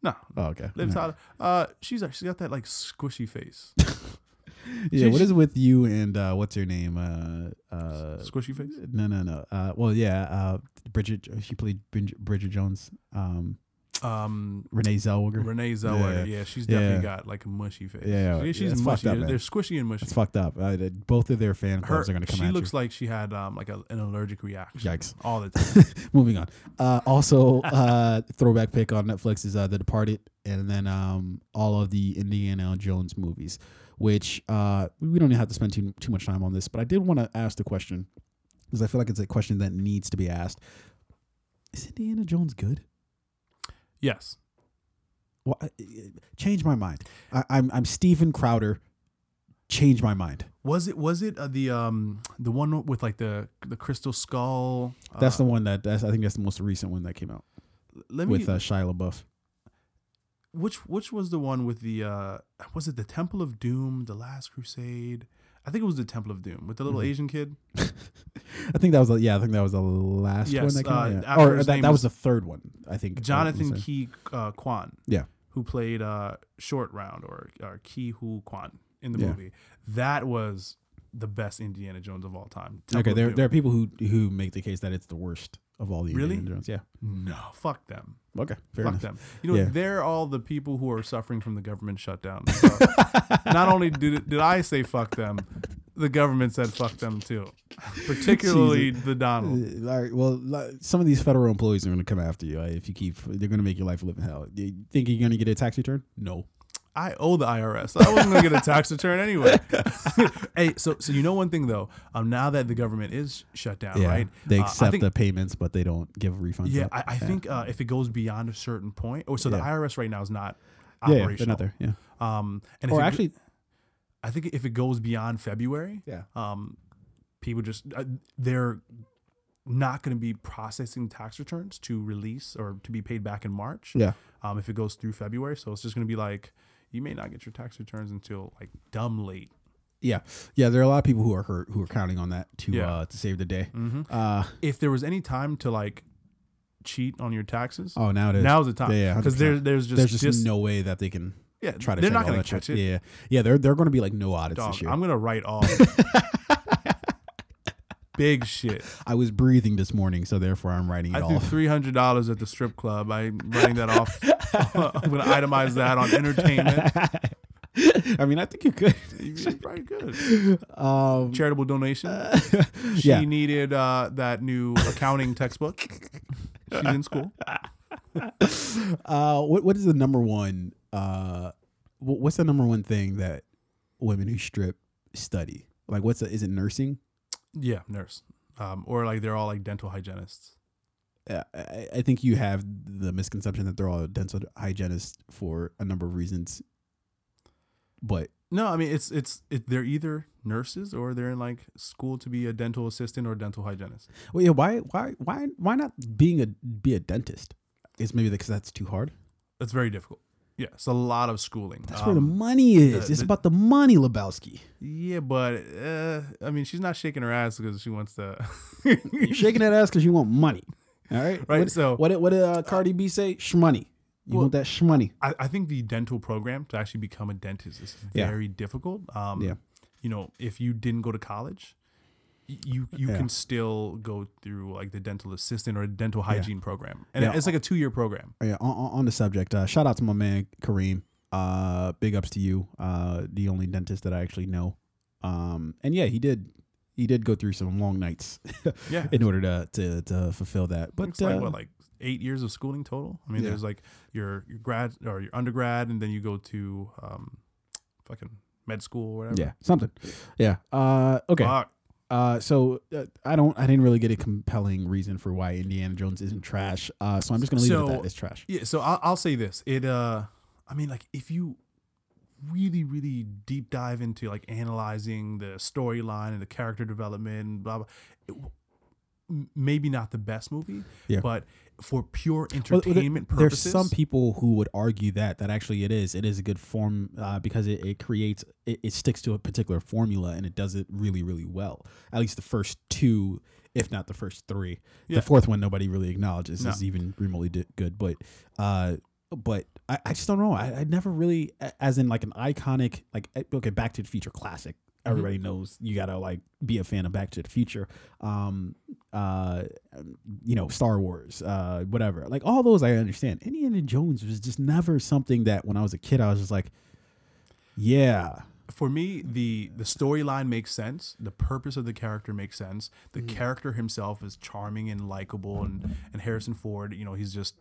No. Oh, okay. Liv. Tyler. Uh, she's she's got that like squishy face. Yeah, She- what is it with you and uh, what's her name? Uh, uh, squishy face. no, no, no. Uh, well, yeah, uh, Bridget. She played Bridget Bridget Jones. Um, Um, Renee Zellweger. Renee Zellweger. Yeah, she's definitely got like a mushy face. Yeah, she's yeah, it's mushy. fucked up, They're squishy and mushy. It's fucked up. Uh, they- both of their fan Her, clubs are gonna come she at looks like she had um like a, an allergic reaction. Yikes. All the time. Moving on. Uh, also, uh, throwback pick on Netflix is uh, The Departed, and then um, all of the Indiana Jones movies. Which uh, we don't have to spend too too much time on this, but I did want to ask the question because I feel like it's a question that needs to be asked. Is Indiana Jones good? Yes. Well, change my mind. I, I'm I'm Steven Crowder. Change my mind. Was it was it uh, the um the one with like the the crystal skull? That's uh, the one that that's I think that's the most recent one that came out let me with uh, Shia LaBeouf. which which was the one with the uh was it the Temple of Doom, the Last Crusade? I think it was the Temple of Doom with the little Mhm. Asian kid. I think that was the, yeah. I think that was the last one Yes, that came uh. Yeah. Or that, that was the third one. I think. Jonathan uh, Ke uh, Quan. Yeah. Who played uh Short Round or or Ke Huy Quan in the Yeah. movie. That was the best Indiana Jones of all time. Temple Okay, there there are people who who make the case that it's the worst of all the Really? Indiana Jones. Yeah. No, fuck them. Okay. Fair fuck enough. them. You know, Yeah. they're all the people who are suffering from the government shutdown. So not only did did I say fuck them, the government said fuck them too. Particularly the Donald. Uh, all right, well, li- some of these federal employees are going to come after you uh, if you keep. They're going to make your life live in hell. Do you think you're going to get a tax return? No. I owe the IRS. I wasn't gonna get a tax return anyway. hey, so so you know one thing though. Um, now that the government is shut down, yeah, right? they uh, accept think- the payments, but they don't give refunds. Yeah, up. I, I think uh, if it goes beyond a certain point, or so the Yeah. IRS right now is not yeah, yeah, operational. not there. Yeah, Um, and if or it- actually, I think if it goes beyond February, yeah, um, people just uh, they're not going to be processing tax returns to release or to be paid back in March. yeah. Um, if it goes through February, so it's just going to be like you may not get your tax returns until like dumb late. Yeah, yeah. There are a lot of people who are hurt who are counting on that to Yeah. uh, to save the day. Mm-hmm. Uh, If there was any time to like cheat on your taxes, oh, now it is. now's the time. Yeah, because 100%. there, there's just, There's just, just no way that they can yeah, try to. they're not going to catch shit. it. Yeah, yeah. They're they're going to be like no audits Dog, this year. I'm gonna write off big shit. I was breathing this morning, so therefore I'm writing it I threw off. three hundred dollars at the strip club. I'm writing that off. I'm gonna itemize that on entertainment. I mean, I think you could. You're Very good. Um, Charitable donation. She yeah. needed uh, that new accounting textbook. She's in school. uh, what what is the number one? Uh, what's the number one thing that women who strip study? Like, what's the, is it nursing? Yeah, nurse. Um, or like they're all like dental hygienists. Uh, I, I think you have the misconception that they're all dental hygienists for a number of reasons. But No, I mean it's it's it, they're either nurses or they're in like school to be a dental assistant or dental hygienist. well, yeah, why why why why not being a be a dentist? Is maybe because that's too hard. That's very difficult. Yeah, it's a lot of schooling. That's where the Um, money is. the- it's the- about the money, Lebowski. Yeah, but uh, I mean, she's not shaking her ass because she wants to. You're shaking that ass because you want money. All right, Right, What, so- what did what did uh, Cardi B say? Shmoney. You Well- want that shmoney? I, I think the dental program to actually become a dentist is Yeah. very difficult. Um, Yeah. You know, if you didn't go to college, you you Yeah. can still go through like the dental assistant or a dental hygiene program, and Yeah. it's like a two year program. Yeah, on, on the subject, uh, shout out to my man Kareem. Uh, big ups to you. Uh, the only dentist that I actually know. Um, and yeah, he did. He did go through some long nights Yeah, in order to to, to fulfill that. But it's like uh, what like eight years of schooling total. I mean, Yeah. there's like your your grad or your undergrad, and then you go to um, fucking med school or whatever. yeah, something. Yeah. Uh, okay. Fuck. Uh, so uh, I don't. I didn't really get a compelling reason for why Indiana Jones isn't trash. Uh, so I'm just gonna leave it at that. It's trash. Yeah, so I'll, I'll say this. It uh I mean like if you really really deep dive into like analyzing the storyline and the character development and blah blah it, maybe not the best movie, Yeah. but for pure Well, well, there- entertainment there's some people who would argue that that actually it is. It is a good form uh, because it, it creates it, it sticks to a particular formula and it does it really really well. At least the first two, if not the first three. Yeah. The fourth one nobody really acknowledges No. is even remotely di- good. But uh, but I, I just don't know. I, I never really, as in like an iconic like eh, okay, Back to the Future classic. Mm-hmm. Everybody knows you gotta like be a fan of Back to the Future. Um, uh, you know, Star Wars, uh, whatever. Like all those, I understand. Indiana Jones was just never something that when I was a kid, I was just like, yeah, for me the the storyline makes sense the purpose of the character makes sense the Mm. character himself is charming and likable and and harrison ford you know he's just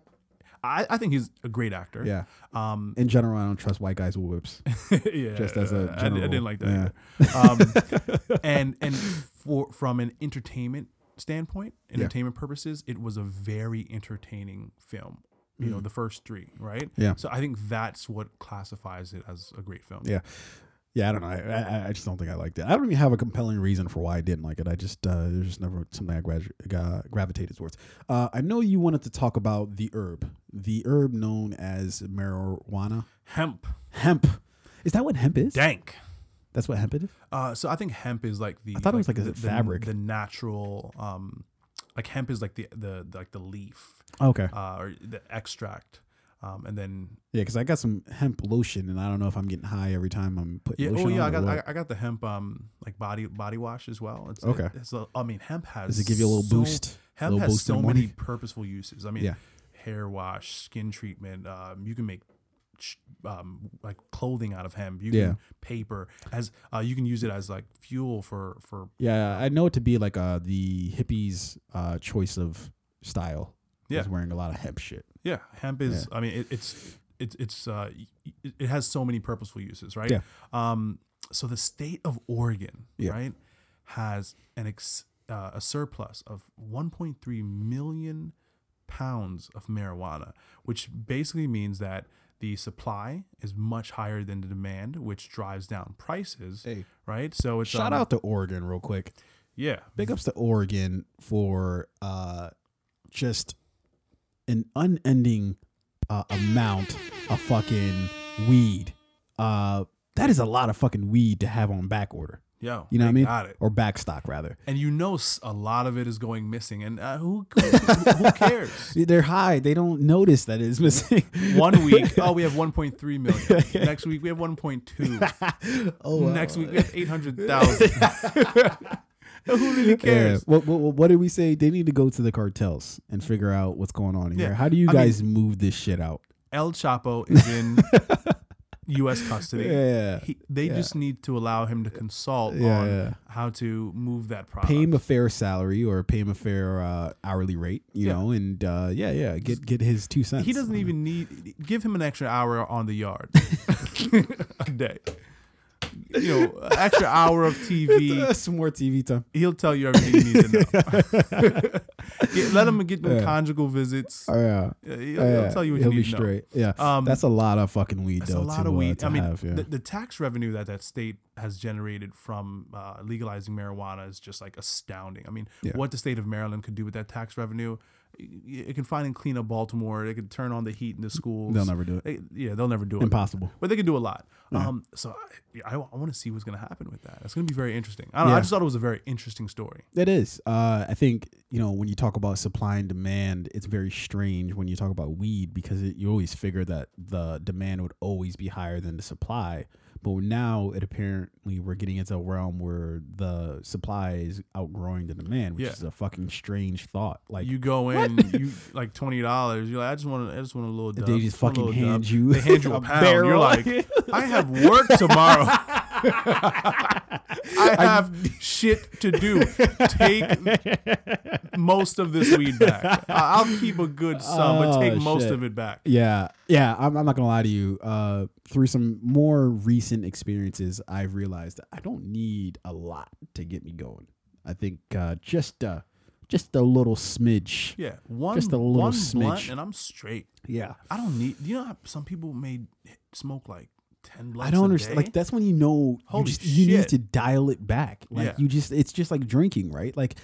I, I think he's a great actor. yeah. Um, In general, I don't trust white guys with whips. yeah, Just as a general. I didn't like that yeah. Um, and and for from an entertainment standpoint, Yeah. entertainment purposes, it was a very entertaining film. You know, Mm. the first three, right? Yeah. So I think that's what classifies it as a great film. Yeah. Yeah, I don't know. I, I, I just don't think I liked it. I don't even have a compelling reason for why I didn't like it. I just uh, there's just never something I gra- gra- gravitated towards. Uh, I know you wanted to talk about the herb, the herb known as marijuana, Hemp, hemp. Is that what hemp is? dank. That's what hemp is. Uh, so I think hemp is like the. I thought it was like the, the- fabric. The, natural, um, like hemp is like the the like the leaf, Okay. uh, or the extract, um, and then Yeah, because I got some hemp lotion, and I don't know if I'm getting high every time I'm putting yeah. Oh yeah, I got what. I, I got the hemp um like body body wash as well. It's, Okay. It, it's a, I mean hemp has. Does it give you a little so- boost? Hemp little has boost so many purposeful uses. I mean, Yeah. hair wash, skin treatment. Um, you can make um, like clothing out of hemp. You Yeah. can paper as uh, you can use it as like fuel for for Yeah, I know it to be like uh the hippies' uh choice of style. Yeah. is wearing a lot of hemp shit. yeah. Hemp is. I mean, it, it's it's it's uh it, it has so many purposeful uses, right? Yeah. Um. So the state of Oregon, Yeah. right, has an ex, uh, a surplus of 1.3 million pounds of marijuana, which basically means that the supply is much higher than the demand, which drives down prices. Hey, Right. So it's shout um, out to Oregon real quick. Yeah. Big ups to Oregon for uh just an unending uh, amount of fucking weed. Uh, that is a lot of fucking weed to have on back order Yo. You know what I mean? Got it. or back stock rather. And you know, a lot of it is going missing, and uh, who who cares? They're high. They don't notice that it's missing. One week, oh, we have 1.3 million. Next week, we have 1.2. oh, wow. Next week, we have 800,000. Who really Yeah. cares? What, what, what did we say? They need to go to the cartels and figure out what's going on here. Yeah. How do you I mean- guys move this shit out? El Chapo is in U.S. custody. Yeah. He, they Yeah. just need to allow him to consult Yeah, on yeah. how to move that product. Pay him a fair salary or pay him a fair uh, hourly rate, you Yeah. know, and uh, yeah, yeah, get get his two cents. he doesn't even need give him an extra hour on the yard a day. You know, extra hour of TV. some more TV time. He'll tell you everything you need to know. Yeah, let him get them Yeah. conjugal visits. Oh yeah, Uh, He'll, he'll tell you what He'll you be need to know. straight. Yeah, Um, that's a lot of fucking weed That's though. a lot to, of uh, weed. to I mean, have, the, the tax revenue that that state has generated from uh, legalizing marijuana is just like astounding. I mean, what the state of Maryland could do with that tax revenue, it can find and clean up Baltimore. They could turn on the heat in the schools. They'll never do it. They- yeah, they'll never do it. Impossible. But they can do a lot. Yeah. Um, so I, yeah, I, want to see what's going to happen with that. It's going to be very interesting. I, don't know, I just thought it was a very interesting story. It is. Uh, I think you know when you talk about supply and demand, it's very strange when you talk about weed because it, you always figure that the demand would always be higher than the supply. But now it apparently we're getting into a realm where the supply is outgrowing the demand, which Yeah. is a fucking strange thought. Like you go in, you like twenty dollars. You're like, I just want, to, I just want a little. Dub. they just fucking hand dub. you, They hand you a pound. You're like, I have work tomorrow. I have shit to do. Take most of this weed back. I'll keep a good sum, but take Oh, most shit. of it back. Yeah, yeah. I'm, I'm not gonna lie to you. Uh, through some more recent experiences, I've realized that I don't need a lot to get me going. I think uh, just uh, just a little smidge. Yeah, one Just a little one smidge. blunt, and I'm straight. Yeah, I don't need. You know, how some people may smoke like ten. I don't understand. Like that's when you know you just you need to dial it back. Like Yeah. you just it's just like drinking, right? Like,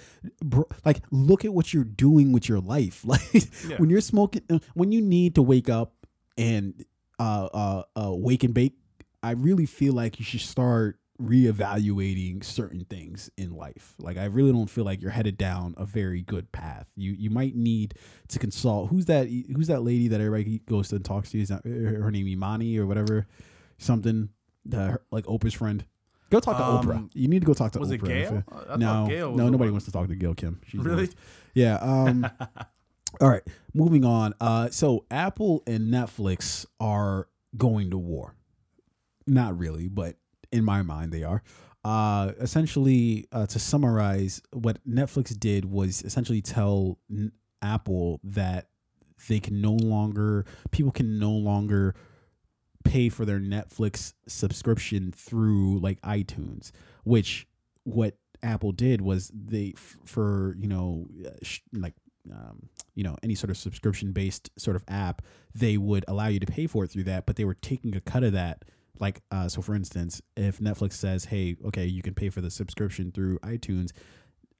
bro, like look at what you're doing with your life. Like Yeah. when you're smoking, uh, when you need to wake up and uh uh uh wake and bake. I really feel like you should start reevaluating certain things in life. Like I really don't feel like you're headed down a very good path. You you might need to consult. Who's that? Who's that lady that everybody goes to and talks to? Is that her her name Imani or whatever? Something the, like Oprah's friend. Go talk to Um, Oprah. You need to go talk to was Oprah. it Gayle? I thought no, Gayle was no, the nobody one. wants to talk to Gayle King. She's the Really? worst. Yeah. Um, all right. Moving on. Uh, so Apple and Netflix are going to war. Not really, but in my mind, they are. Uh, essentially, uh, to summarize, what Netflix did was essentially tell N- Apple that they can no longer, people can no longer pay for their Netflix subscription through like iTunes, which what Apple did was they f- for you know uh, sh- like um, you know any sort of subscription based sort of app they would allow you to pay for it through that, but they were taking a cut of that. Like uh, so, for instance, if Netflix says, "Hey, okay, you can pay for the subscription through iTunes,"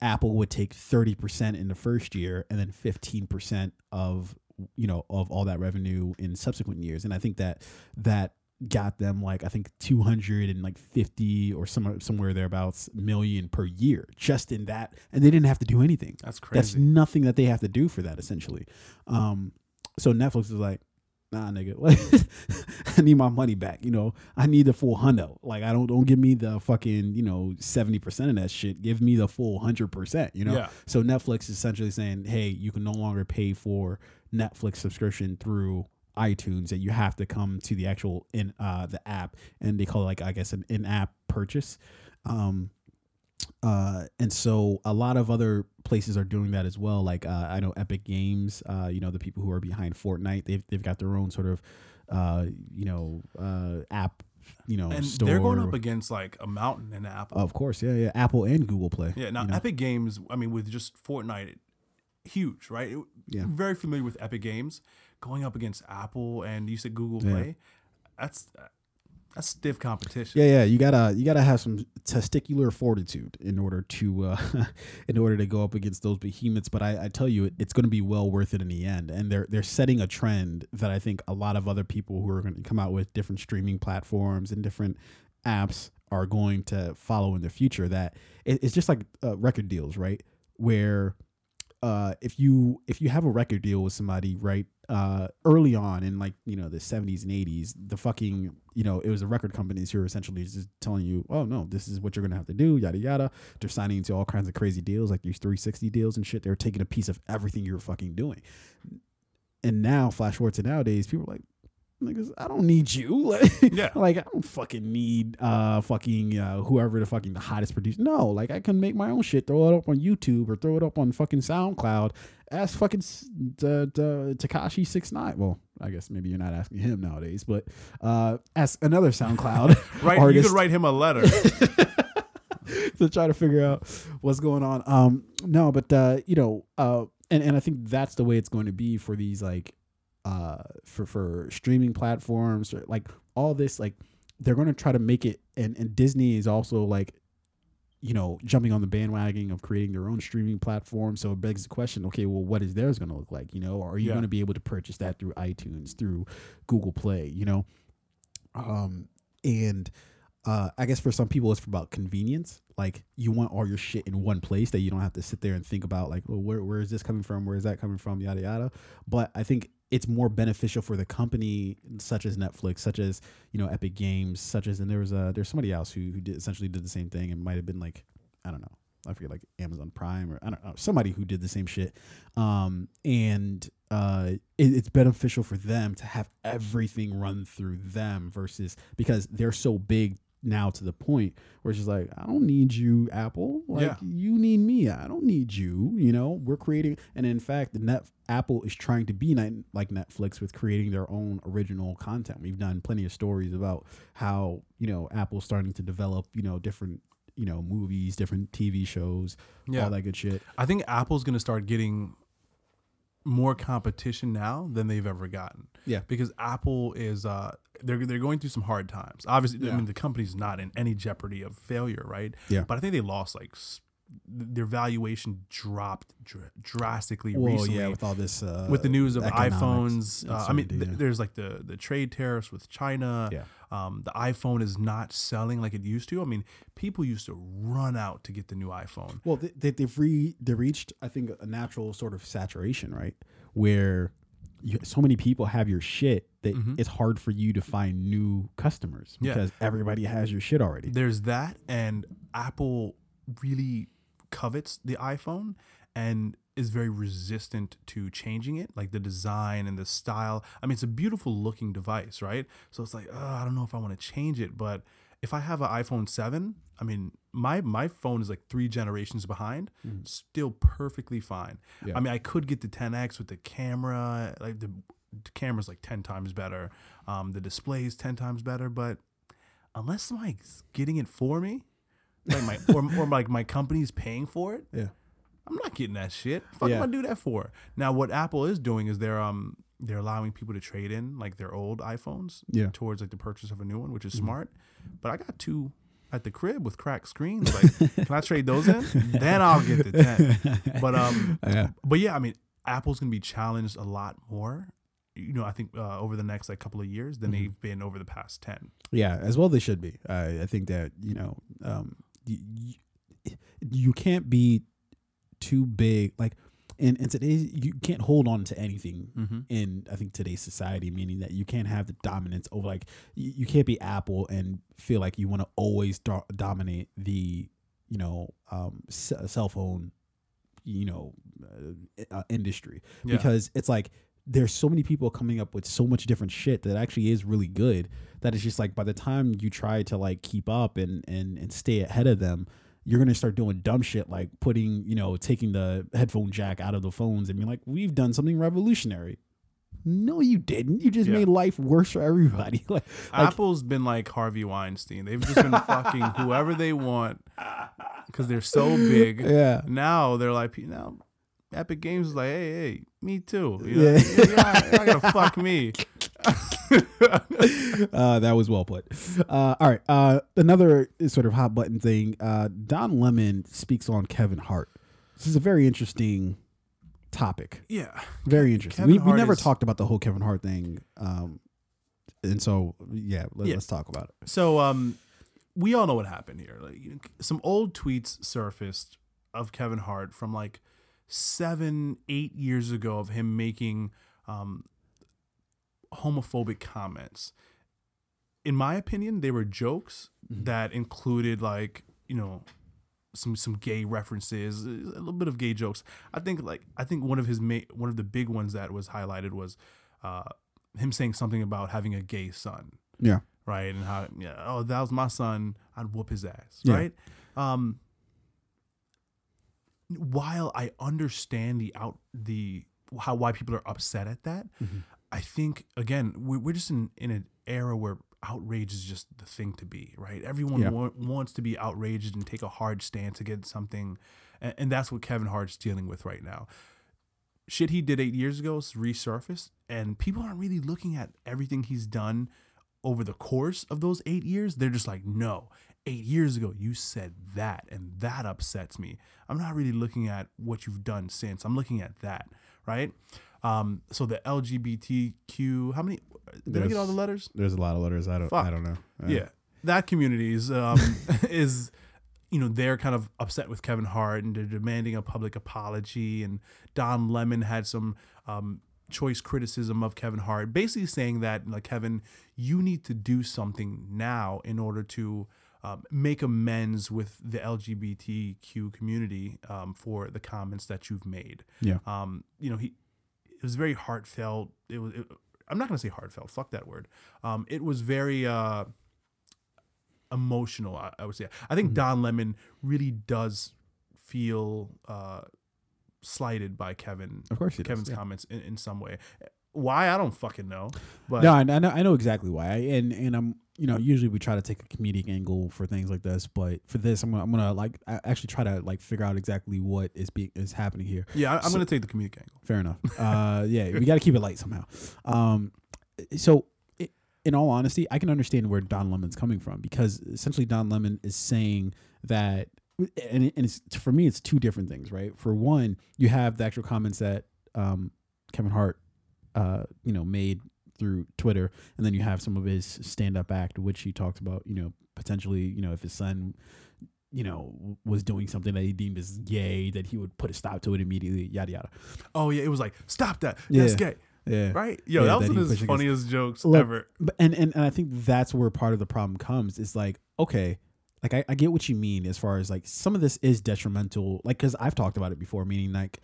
Apple would take thirty percent in the first year and then fifteen percent of you know of all that revenue in subsequent years. And I think that that got them like I think two hundred and like fifty or somewhere somewhere thereabouts million per year just in that, and they didn't have to do anything. That's crazy. That's nothing that they have to do for that essentially. Um, so Netflix is like, nah, nigga, like I need my money back. You know, I need the full hundo. Like, I don't don't give me the fucking you know seventy percent of that shit. Give me the full hundred percent. You know. Yeah. So Netflix is essentially saying, hey, you can no longer pay for Netflix subscription through iTunes that you have to come to the actual in uh the app and they call it like I guess an in-app purchase. Um uh and so a lot of other places are doing that as well like uh I know Epic Games uh you know the people who are behind Fortnite they've they've got their own sort of uh you know uh app you know and store they're going up against like a mountain in Apple. of course yeah yeah Apple and Google Play yeah, now you know? Epic Games. I mean, with just Fortnite, huge, right? It- Yeah. Very familiar with Epic Games, going up against Apple and you said Google Yeah. Play. That's that's stiff competition. Yeah, yeah, you gotta you gotta have some testicular fortitude in order to uh, in order to go up against those behemoths. But I, I tell you, it, it's going to be well worth it in the end. And they're they're setting a trend that I think a lot of other people who are going to come out with different streaming platforms and different apps are going to follow in the future. That it, it's just like uh, record deals, right? Where uh, if you if you have a record deal with somebody, right, uh, early on in like you know the seventies and eighties, the fucking you know it was the record companies who were essentially just telling you, oh no, this is what you're gonna have to do, yada yada. They're signing into all kinds of crazy deals, like these three sixty deals and shit. They're taking a piece of everything you're fucking doing. And now, flash forward to nowadays, people are like, niggas, I don't need you. Like, Yeah. like I don't fucking need uh fucking uh, whoever the fucking the hottest producer. No, like I can make my own shit, throw it up on YouTube or throw it up on fucking SoundCloud. Ask fucking Tekashi six nine. Well, I guess maybe you're not asking him nowadays, but uh, ask another SoundCloud Right, you artist could write him a letter. to try to figure out what's going on. Um, no, but uh, you know, uh, and and I think that's the way it's going to be for these like, uh, for for streaming platforms or like all this like they're going to try to make it, and and Disney is also like. You know, jumping on the bandwagon of creating their own streaming platform. So it begs the question: Okay, well, what is theirs going to look like? You know, are you Yeah. going to be able to purchase that through iTunes, through Google Play? You know, um, and uh, I guess for some people it's about convenience. Like you want all your shit in one place that you don't have to sit there and think about like, well, where where is this coming from? Where is that coming from? Yada yada. But I think it's more beneficial for the company such as Netflix, such as you know Epic Games, such as and there was a there's somebody else who who did essentially did the same thing. It might have been like I don't know. I forget like Amazon Prime or I don't know somebody who did the same shit. Um, and uh, it, it's beneficial for them to have everything run through them versus because they're so big now to the point where she's like I don't need you, Apple. Like Yeah. you need me. I don't need you. You know, we're creating, and in fact, the net Apple is trying to be like Netflix with creating their own original content. We've done plenty of stories about how you know Apple's starting to develop you know different you know movies, different TV shows, Yeah. all that good shit. I think Apple's going to start getting more competition now than they've ever gotten. Yeah. Because Apple is uh they're they're going through some hard times. Obviously, I mean the company's not in any jeopardy of failure, right? Yeah. But I think they lost like their valuation dropped dr- drastically Well, recently. yeah, with all this uh, with the news of iPhones, uh, I mean, th- there's like the the trade tariffs with China. Yeah. Um, the iPhone is not selling like it used to. I mean, people used to run out to get the new iPhone. Well, they, they, they've re, they reached, I think, a natural sort of saturation, right? Where you, so many people have your shit that it's hard for you to find new customers Mm-hmm. Yeah. because everybody has your shit already. There's that, and Apple really covets the iPhone and is very resistant to changing it, like the design and the style. I mean, it's a beautiful looking device, right? So it's like, oh, I don't know if I want to change it, but if I have an iPhone seven, I mean, my my phone is like three generations behind, still perfectly fine. Yeah. I mean, I could get the 10x with the camera, like the, the camera's like 10 times better, um, the display's 10 times better, but unless somebody's getting it for me, like my or, or like my company's paying for it, Yeah. I'm not getting that shit. Fuck Yeah. am I do that for? Now what Apple is doing is they're um they're allowing people to trade in like their old iPhones Yeah. Mm-hmm. towards like the purchase of a new one, which is smart. But I got two at the crib with cracked screens. Like, can I trade those in? Then I'll get the ten. But um, Yeah. but yeah, I mean, Apple's gonna be challenged a lot more. You know, I think uh, over the next like couple of years than they've been over the past ten. Yeah, as well they should be. I I think that you know, um, you, you can't be too big. Like and in today's, you can't hold on to anything Mm-hmm. in I think today's society. Meaning that you can't have the dominance over like you, you can't be Apple and feel like you want to always do- dominate the you know um, s- cell phone you know uh, uh, industry Yeah. because it's like there's so many people coming up with so much different shit that actually is really good that it's just like by the time you try to like keep up and and and stay ahead of them you're gonna start doing dumb shit like putting you know taking the headphone jack out of the phones and being like we've done something revolutionary no you didn't you just Yeah. made life worse for everybody like, like Apple's been like Harvey Weinstein. They've just been fucking whoever they want because they're so big. yeah Now they're like, now Epic Games is like, hey, hey, me too. You know, Yeah. you're, not, you're not gonna fuck me. uh, that was well put. Uh, all right. Uh, another sort of hot button thing. Uh, Don Lemon speaks on Kevin Hart. This is a very interesting topic. Yeah, Very interesting. Kevin we, we never is- talked about the whole Kevin Hart thing. Um, and so, yeah, let, Yeah. us talk about it. So um, we all know what happened here. Like you know, some old tweets surfaced of Kevin Hart from like seven, eight years ago of him making um, homophobic comments. In my opinion, they were jokes that included like you know some some gay references, a little bit of gay jokes. I think like I think one of his ma- one of the big ones that was highlighted was uh, him saying something about having a gay son Yeah. right? And how yeah, oh that was my son, I'd whoop his ass, Yeah. right? Um while I understand the out the how why people are upset at that, Mm-hmm. I think again we're, we're just in in an era where outrage is just the thing to be, right? Everyone Yeah. wa- wants to be outraged and take a hard stance against something, and, and that's what Kevin Hart's dealing with right now. Shit he did eight years ago is resurfaced, and people aren't really looking at everything he's done over the course of those eight years. They're just like, no, eight years ago you said that, and that upsets me. I'm not really looking at what you've done since. I'm looking at that, right? Um, so the LGBTQ, how many? Did I get all the letters? There's a lot of letters. I don't. Fuck. I don't know. Uh, yeah that community is um is you know they're kind of upset with Kevin Hart and they're demanding a public apology and Don Lemon had some um choice criticism of Kevin Hart, basically saying that like Kevin, you need to do something now in order to um, make amends with the LGBTQ community um, for the comments that you've made. Yeah. Um, you know, he it was very heartfelt. It was. It, I'm not gonna say heartfelt. Fuck that word. Um, it was very uh, emotional. I, I would say. I think Don Lemon really does feel uh, slighted by Kevin. Of course he does, Kevin's yeah. comments in, in some way. Why I don't fucking know. But no, I, I know I know exactly why, I, and and I'm you know usually we try to take a comedic angle for things like this, but for this I'm gonna, I'm gonna like actually try to like figure out exactly what is being is happening here. yeah, I, I'm So- gonna take the comedic angle. Fair enough. Uh, yeah, we got to keep it light somehow. Um, so, i in all honesty, I can understand where Don Lemon's coming from because essentially Don Lemon is saying that, and, it- and it's for me, it's two different things, right? For one, you have the actual comments that um, Kevin Hart, uh, you know, made through Twitter, and then you have some of his stand-up act, which he talks about, you know, potentially, you know, if his son you know, was doing something that he deemed as gay, that he would put a stop to it immediately, yada yada. Oh yeah, it was like stop that. That's Yeah. gay. Yeah. Right? Yo, Yeah, that was one of his funniest jokes Look, ever. But and, and and I think that's where part of the problem comes. Is like, okay, like I, I get what you mean as far as like some of this is detrimental. Like, because I've talked about it before, meaning like,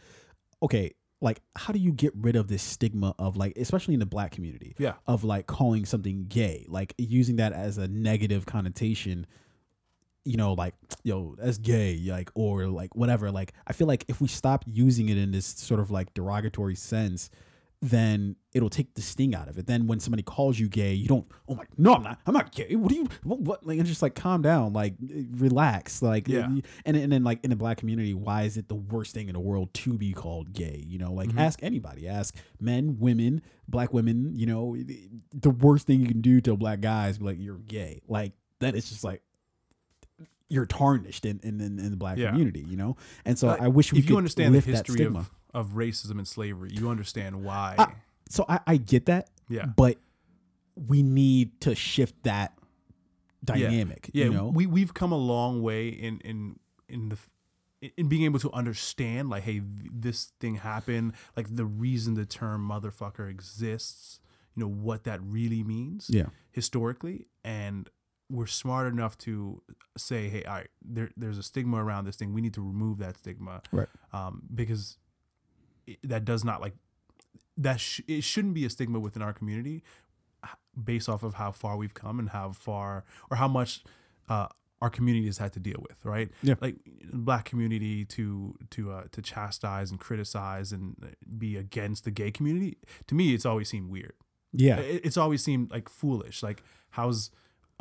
okay, like how do you get rid of this stigma of like, especially in the black community, Yeah. of like calling something gay, like using that as a negative connotation. You know, like yo, that's gay, like or like whatever. Like I feel like if we stop using it in this sort of like derogatory sense, then it'll take the sting out of it. Then when somebody calls you gay, you don't. Oh my, no, I'm not. I'm not gay. What do you? What? what? Like, and just like calm down, like relax, like Yeah. And and then like in the black community, why is it the worst thing in the world to be called gay? You know, like Mhm. ask anybody, ask men, women, black women. You know, the worst thing you can do to a black guy is be like you're gay. Like that is just like. You're tarnished in, in, in, the black Yeah. community, you know, and so Like, I wish we if could you understand the lift that history stigma. of, of racism and slavery, you understand why. Ah, so I, I get that, yeah. but we need to shift that dynamic. Yeah, you know, we we've come a long way in in in the in being able to understand like hey this thing happened like the reason the term motherfucker exists you know what that really means yeah, historically and we're smart enough to say hey all right there, there's a stigma around this thing we need to remove that stigma Right. um, because that does not like that sh- it shouldn't be a stigma within our community based off of how far we've come and how far or how much uh, our community has had to deal with right Yeah. like black community to to uh, to chastise and criticize and be against the gay community to me it's always seemed weird yeah, it, it's always seemed like foolish. Like, how's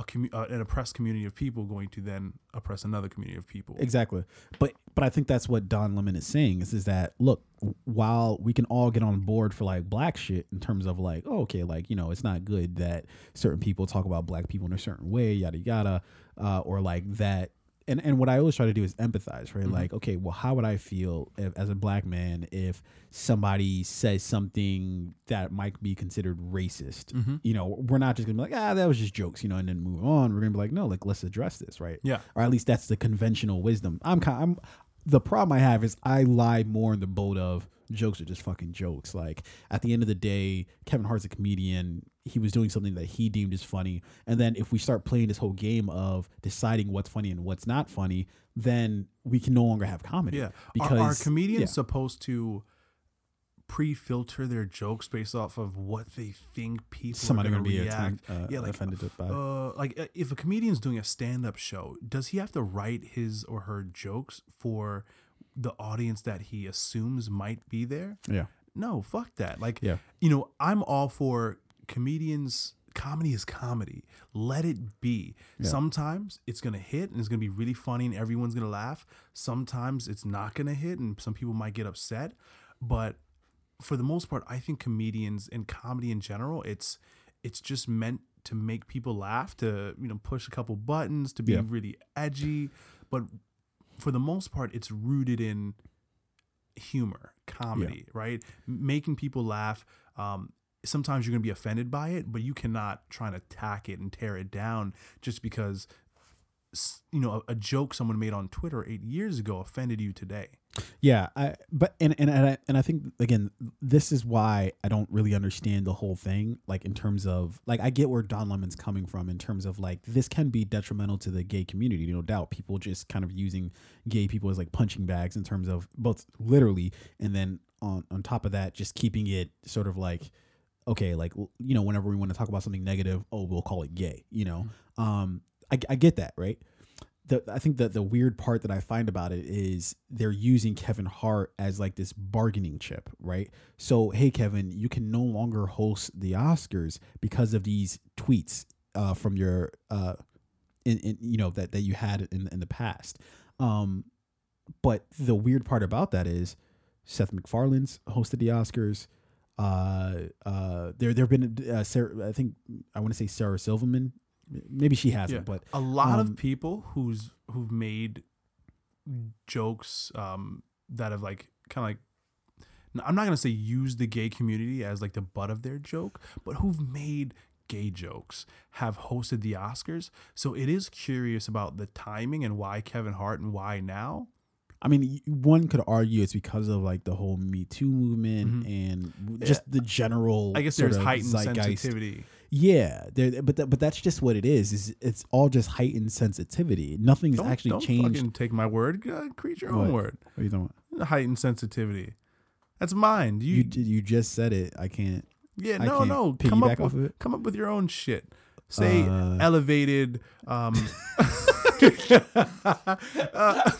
a commu- uh, an oppressed community of people going to then oppress another community of people? exactly. But but I think that's what Don Lemon is saying is is that look, while we can all get on board for like black shit in terms of like, oh, okay, like you know, it's not good that certain people talk about black people in a certain way, yada yada, uh, or like that. And, and what I always try to do is empathize, right? Mhm. Like, okay, well, how would I feel if, as a black man if somebody says something that might be considered racist? Mm-hmm. you know, we're not just gonna be like, ah, that was just jokes, you know, and then move on. We're gonna be like, no, like let's address this, right? Yeah. Or at least that's the conventional wisdom. I'm kind. I'm the problem I have is I lie more in the boat of jokes are just fucking jokes. Like at the end of the day, Kevin Hart's a comedian. He was doing something that he deemed as funny, and then if we start playing this whole game of deciding what's funny and what's not funny, then we can no longer have comedy. Yeah. because are, are comedians yeah. supposed to pre-filter their jokes based off of what they think people somebody are be to react? atten- uh, yeah, like, offended by. Uh, like uh, if a comedian's doing a stand-up show, does he have to write his or her jokes for the audience that he assumes might be there? yeah, No, fuck that. Like, Yeah. you know, I'm all for comedians. Comedy is comedy. Let it be. Yeah. Sometimes it's gonna hit and it's gonna be really funny and everyone's gonna laugh. Sometimes it's not gonna hit and some people might get upset. But for the most part, I think comedians and comedy in general, it's it's just meant to make people laugh, to you know, push a couple buttons, to be Yeah. really edgy. But for the most part, it's rooted in humor, comedy, right? M- Making people laugh. Um, sometimes you're going to be offended by it, but you cannot try and attack it and tear it down just because you know a, a joke someone made on Twitter eight years ago offended you today. Yeah, I but and and and I, and I think again this is why I don't really understand the whole thing like in terms of like I get where Don Lemon's coming from in terms of like this can be detrimental to the gay community no doubt people just kind of using gay people as like punching bags in terms of both literally and then on on top of that just keeping it sort of like okay like you know whenever we want to talk about something negative oh we'll call it gay you know um I, I get that right the I think that the weird part that I find about it is they're using Kevin Hart as like this bargaining chip, right? So hey Kevin, you can no longer host the Oscars because of these tweets uh, from your uh, in, in you know that that you had in in the past. Um, but the weird part about that is Seth MacFarlane's hosted the Oscars. Uh, uh, there there have been uh, Sarah, I think I want to say Sarah Silverman. Maybe she hasn't, but a lot um, of people who's who've made jokes um, that have like kind of like I'm not gonna say use the gay community as like the butt of their joke, but who've made gay jokes have hosted the Oscars. So it is curious about the timing and why Kevin Hart and why now. I mean, one could argue it's because of like the whole Me Too movement and w- just the general. Mm-hmm. I guess there's heightened zeitgeist. sensitivity. Yeah, there, but but that's just what it is. Is it's all just heightened sensitivity. Nothing's Don't, actually don't changed. fucking take my word. Uh, create your What? own word. What are you talking about? Heightened sensitivity. That's mine. You, You you just said it. I can't. Yeah, no, can't no. Come up with of it? come up with your own shit. Say Uh, elevated. Um, uh,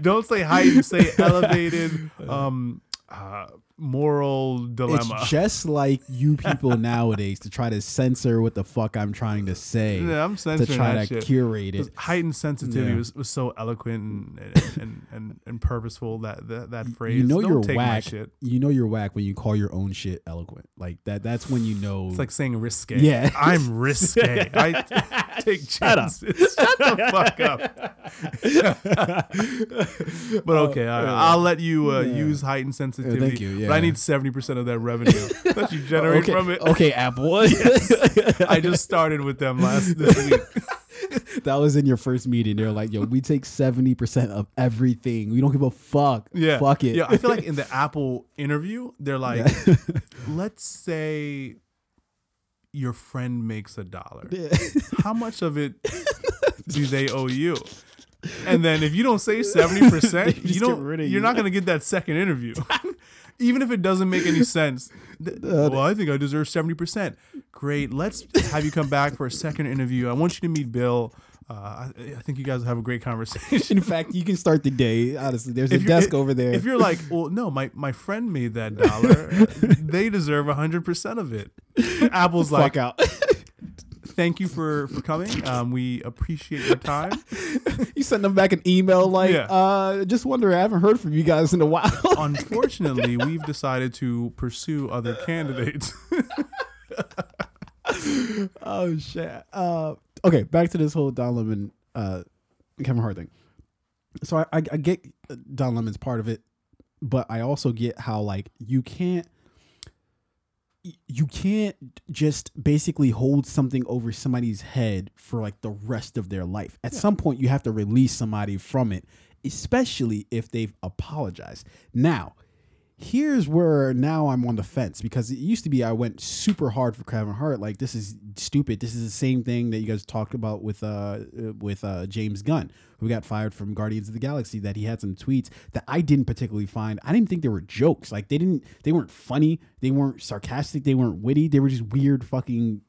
don't say heightened. Say elevated. Um, uh, moral dilemma. It's just like you people nowadays to try to censor what the fuck I'm trying to say yeah, I'm to censoring try that to shit. curate it. Heightened sensitivity Yeah. was, was so eloquent and and, and, and, purposeful that that, that phrase. You know Don't you're whack. You know you're whack when you call your own shit eloquent. Like that. That's when you know. It's like saying risque. Yeah. I'm risque. I take chances. Shut the fuck up. but okay, all right. I'll let you uh, Yeah. use heightened sensitivity. thank you, But I need seventy percent of that revenue that you generate okay, from it. okay, Apple. I just started with them last this week. that was in your first meeting. They're like, "Yo, we take seventy percent of everything. We don't give a fuck. Yeah, fuck it. Yeah, I feel like in the Apple interview, they're like, Yeah. let's say your friend makes a dollar. How much of it do they owe you? And then if you don't say seventy percent, you don't. get rid of You're you. not gonna get that second interview, even if it doesn't make any sense. Th- well, I think I deserve seventy percent. Great. Let's have you come back for a second interview. I want you to meet Bill. Uh, I, I think you guys will have a great conversation. In fact, you can start the day. Honestly, there's a If you're- desk over there. If you're like, well, no, my, my friend made that dollar, they deserve hundred percent of it. Apple's fuck like, out. Thank you for for coming. Um, we appreciate your time. you send them back an email like, Yeah. uh, just wondering. I haven't heard from you guys in a while. Unfortunately, we've decided to pursue other candidates. oh shit. Uh, okay, back to this whole Don Lemon, uh, Kevin Hart thing. So I, I, I get Don Lemon's part of it, but I also get how like you can't you can't just basically hold something over somebody's head for like the rest of their life. At some point, you have to release somebody from it, especially if they've apologized. Now, here's where now I'm on the fence because it used to be I went super hard for Kevin Hart. Like this is stupid. This is the same thing that you guys talked about with uh uh, with uh James Gunn, who got fired from Guardians of the Galaxy. That he had some tweets that I didn't particularly find. I didn't think they were jokes. Like they didn't. They weren't funny. They weren't sarcastic. They weren't witty. They were just weird fucking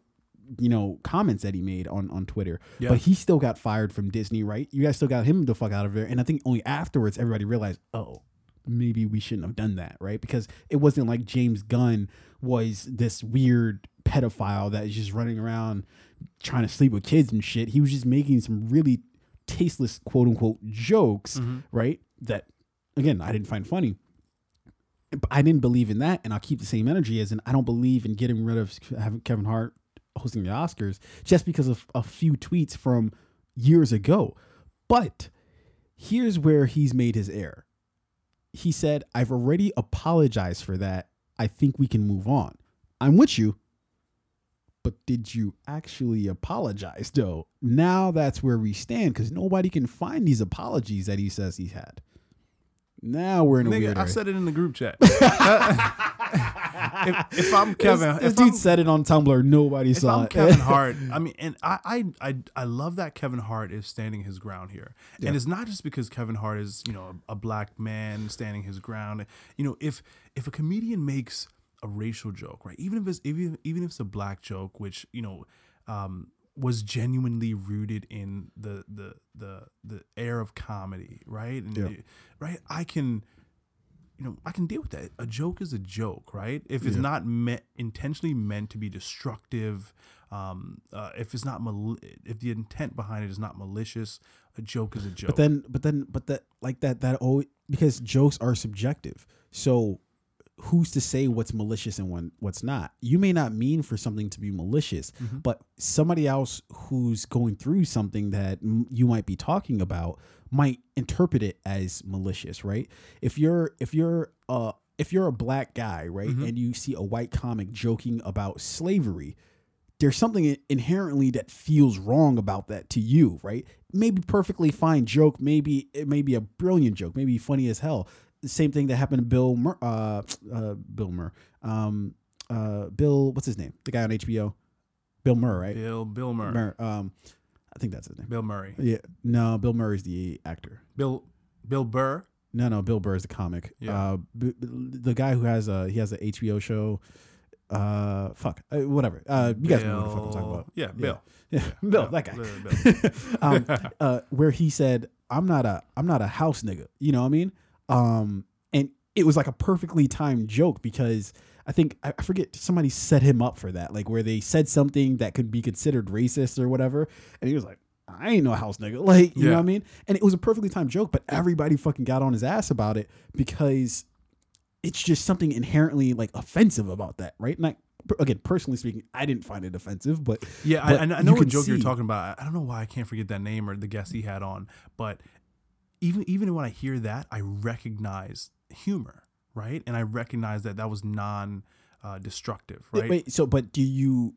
you know comments that he made on on Twitter. Yeah. But he still got fired from Disney, right? You guys still got him the fuck out of there. And I think only afterwards everybody realized, oh, maybe we shouldn't have done that, right? Because it wasn't like James Gunn was this weird pedophile that is just running around trying to sleep with kids and shit. He was just making some really tasteless quote unquote jokes, mm-hmm. right? That again, I didn't find funny. I didn't believe in that, and I'll keep the same energy as in I don't believe in getting rid of having Kevin Hart hosting the Oscars just because of a few tweets from years ago. But here's where he's made his error. He said, I've already apologized for that. I think we can move on. I'm with you. but did you actually apologize though? Now that's where we stand because nobody can find these apologies that he says he's had. Now we're in a Nigga, weird I area. said it in the group chat. if, if I'm Kevin, this, this if dude I'm, said it on Tumblr. Nobody if saw I'm it. Kevin Hart, I mean, and I, I, I, I love that Kevin Hart is standing his ground here, Yeah. and it's not just because Kevin Hart is, you know, a, a black man standing his ground. You know, if if a comedian makes a racial joke, right, even if it's even even if it's a black joke, which you know, um, was genuinely rooted in the the the the air of comedy, right, and Yeah. right, I can you know, I can deal with that. A joke is a joke, right? If it's Yeah. not meant intentionally meant to be destructive, um, uh, if it's not mal- if the intent behind it is not malicious, a joke is a joke. But then, but then, but that like that that always because jokes are subjective. So who's to say what's malicious and when what's not? You may not mean for something to be malicious, Mm-hmm. but somebody else who's going through something that m- you might be talking about might interpret it as malicious, right? If you're if you're uh if you're a black guy, right, Mm-hmm. and you see a white comic joking about slavery, there's something inherently that feels wrong about that to you, right? Maybe perfectly fine joke, maybe it may be a brilliant joke, maybe funny as hell. The same thing that happened to Bill Mur, uh, uh, Bill Murr, um, uh, Bill, what's his name? The guy on HBO, Bill Murr, right? Bill Bill Murray, Murr, um, I think that's his name. Bill Murray, Yeah, no, Bill Murray's the actor. Bill Bill Burr. No, no, Bill Burr is the comic. Yeah. Uh, b- b- the guy who has a he has an HBO show. Uh, fuck, uh, whatever. Uh, you guys know what the fuck I'm talking about. Yeah, Bill. Yeah, Bill, Yeah, that guy. Bill, Bill. um, uh, where he said, "I'm not a, I'm not a house nigga." You know what I mean? Um, and it was like a perfectly timed joke because I think I forget somebody set him up for that, like where they said something that could be considered racist or whatever, and he was like. I ain't no house nigga. Like, you know what I mean? And it was a perfectly timed joke, but everybody fucking got on his ass about it because it's just something inherently like offensive about that, right? And I, again, personally speaking, I didn't find it offensive, but Yeah, But I, I know- what joke you're talking about. I- I don't know why I can't forget that name or the guest he had on, but even even when I hear that, I recognize humor, right? And I recognize that that was non uh, destructive, right? Wait, so but do you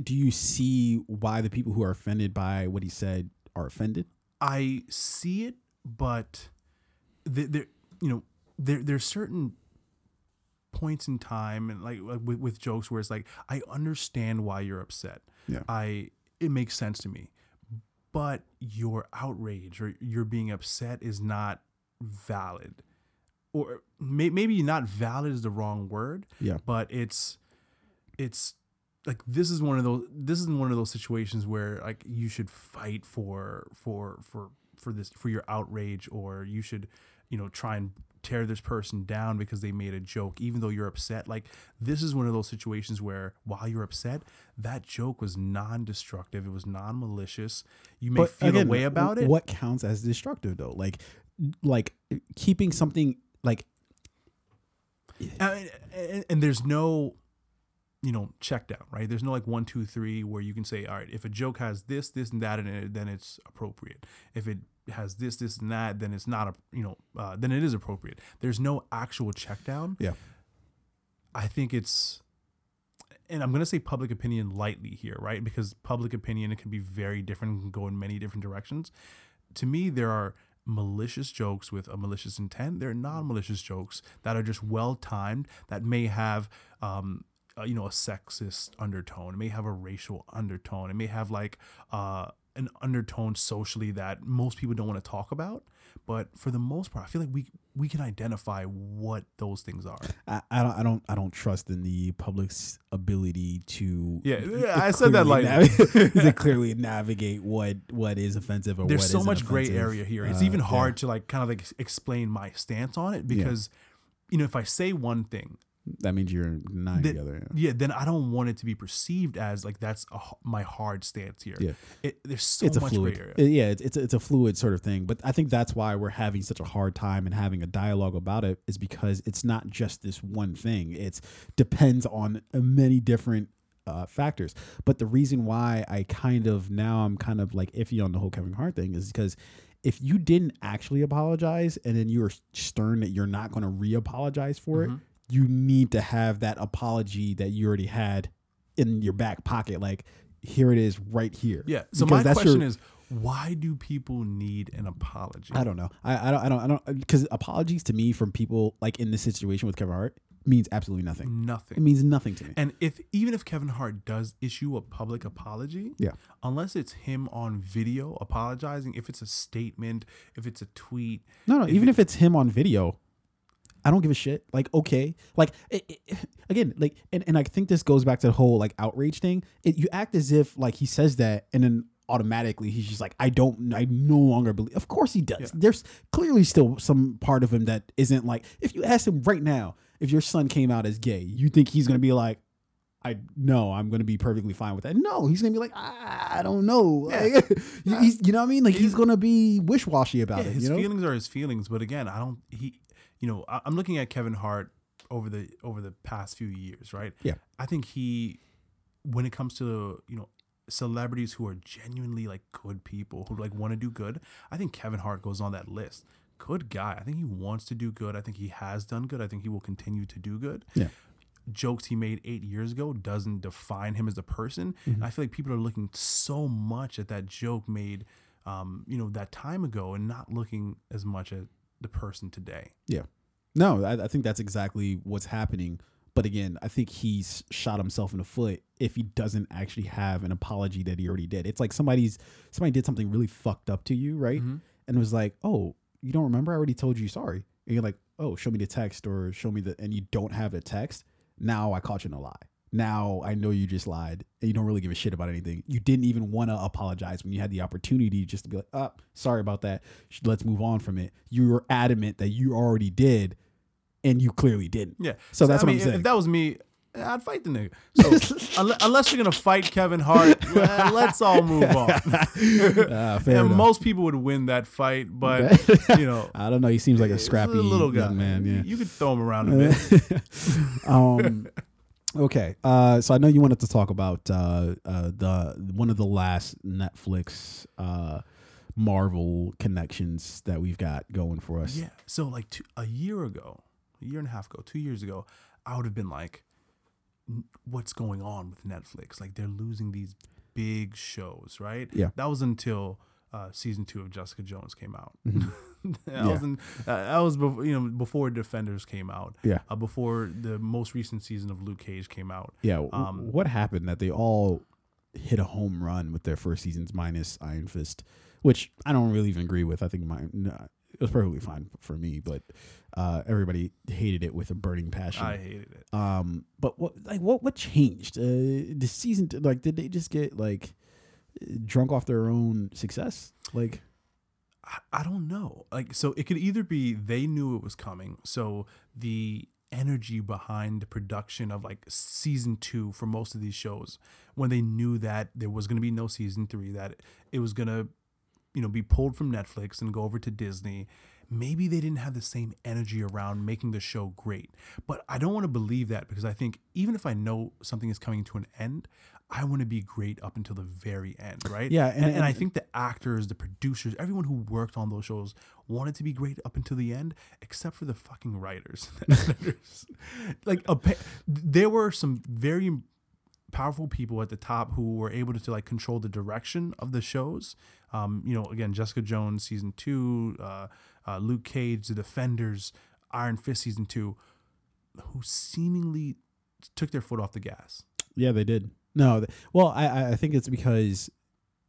do you see why the people who are offended by what he said are offended? I see it, but there, you know, there there's certain points in time and like, like with, with jokes where it's like I understand why you're upset. Yeah. I it makes sense to me. But your outrage or your being upset is not valid. Or may, maybe not valid is the wrong word, Yeah. but it's it's like this is one of those this is one of those situations where like you should fight for for for for this for your outrage or you should you know try and tear this person down because they made a joke even though you're upset. Like this is one of those situations where while you're upset that joke was non-destructive. It was non-malicious. You may feel a way about it. What counts as destructive though? Like, like keeping something like and, and, and there's no you know check down right? There's no like one two three where you can say all right if a joke has this this and that in it then it's appropriate. If it has this this and that then it's not a you know uh, then it is appropriate. There's no actual check down. Yeah. i think it's and i'm going to say public opinion lightly here right? Because public opinion it can be very different can go in many different directions. To me there are malicious jokes with a malicious intent. There are non-malicious jokes that are just well timed that may have um uh, you know a sexist undertone. It may have a racial undertone. It may have like uh an undertone socially that most people don't want to talk about but for the most part i feel like we we can identify what those things are I, I don't I don't I don't trust in the public's ability to Yeah, yeah, I said that like nav- to clearly navigate what what is offensive or there's so much gray area here. It's Uh, even yeah. hard to like kind of like explain my stance on it because you know if I say one thing, That means you're denying That- the other. yeah, then I don't want it to be perceived as like that's a, my hard stance here. Yeah. it, there's so it's a fluid. Yeah, it's, it's it's a fluid sort of thing. But I think that's why we're having such a hard time and having a dialogue about it is because it's not just this one thing. It depends on many different uh, factors. But the reason why I kind of now I'm kind of like iffy on the whole Kevin Hart thing is because if you didn't actually apologize and then you were stern that you're not going to re-apologize for Mhm. it, you need to have that apology that you already had in your back pocket. Like here it is right here. Yeah. So Because my question your- is, why do people need an apology? I don't know. I, I don't. I don't. I don't. Because apologies to me from people like in this situation with Kevin Hart means absolutely nothing. Nothing. It means nothing to me. And if even if Kevin Hart does issue a public apology, Yeah. unless it's him on video apologizing, if it's a statement, if it's a tweet, No, no. even it- if it's him on video, I don't give a shit. Like, okay, like it, it- again, like, and, and I think this goes back to the whole like outrage thing. It, you act as if like he says that, and then automatically he's just like, I don't, I no longer believe. Of course he does. Yeah. There's clearly still some part of him that isn't like. If you ask him right now, if your son came out as gay, you think he's gonna be like. I no, I'm gonna be perfectly fine with that. No, he's gonna be like, I, I don't know. Yeah. Like, he's, you know what I mean? Like he's He's- gonna be wish washy about yeah, it. his You know? feelings are his feelings. But again, I don't. He, you know, I, I'm looking at Kevin Hart over the over the past few years, right? Yeah. I think he, when it comes to you know celebrities who are genuinely like good people who like want to do good, I think Kevin Hart goes on that list. Good guy. I think he wants to do good. I think he has done good. I think he will continue to do good. Yeah. Jokes he made eight years ago doesn't define him as a person. Mm-hmm. And I feel like people are looking so much at that joke made, um, you know, that time ago, and not looking as much at the person today. Yeah. No, I, I think that's exactly what's happening. But again, I think he's shot himself in the foot if he doesn't actually have an apology that he already did. It's like somebody's somebody did something really fucked up to you, right? Mhm. And was like, "Oh, you don't remember? I already told you sorry." And you're like, "Oh, show me the text or show me the," and you don't have the text. Now I caught you in a lie. Now I know you just lied and you don't really give a shit about anything. You didn't even want to apologize when you had the opportunity just to be like, "Oh, sorry about that. Let's move on from it." You were adamant that you already did, and you clearly didn't. Yeah. So that's I what mean, I'm saying. If that was me, I'd fight the nigga. So unless you're gonna fight Kevin Hart, well, let's all move on. Fair and enough. most people would win that fight, but you know, I don't know. He seems like a scrappy little guy. man. Yeah. You could throw him around a bit. um, okay. Uh, so I know you wanted to talk about uh, uh, the one of the last Netflix uh, Marvel connections that we've got going for us. Yeah. So like two, a year ago, a year and a half ago, two years ago, I would have been like, "What's going on with Netflix? Like they're losing these big shows, right?" Yeah. That was until uh, season two of Jessica Jones came out. that Mm-hmm. Yeah. was in, uh, that was before you know before Defenders came out. Yeah. Uh, before the most recent season of Luke Cage came out. Yeah. Um, what happened that they all hit a home run with their first seasons minus Iron Fist, which I don't really even agree with. I think mine no, it was perfectly fine for me, but uh, everybody hated it with a burning passion. I hated it. Um, but what like what what changed? Uh, the season like did they just get like drunk off their own success? Like I, don't know. Like, so it could either be they knew it was coming, so the energy behind the production of like season two for most of these shows, when they knew that there was going to be no season three, that it was going to, you know, be pulled from Netflix and go over to Disney. Maybe they didn't have the same energy around making the show great. But I don't want to believe that because I think even if I know something is coming to an end, I want to be great up until the very end, right? Yeah, And, and- and, I think the actors, the producers, everyone who worked on those shows wanted to be great up until the end, except for the fucking writers. like, a, there were some very powerful people at the top who were able to, to like control the direction of the shows. Um, you know, again, Jessica Jones season two, uh, uh, Luke Cage, The Defenders, Iron Fist season two, who seemingly took their foot off the gas. yeah, they did. No, well, I I- I think it's because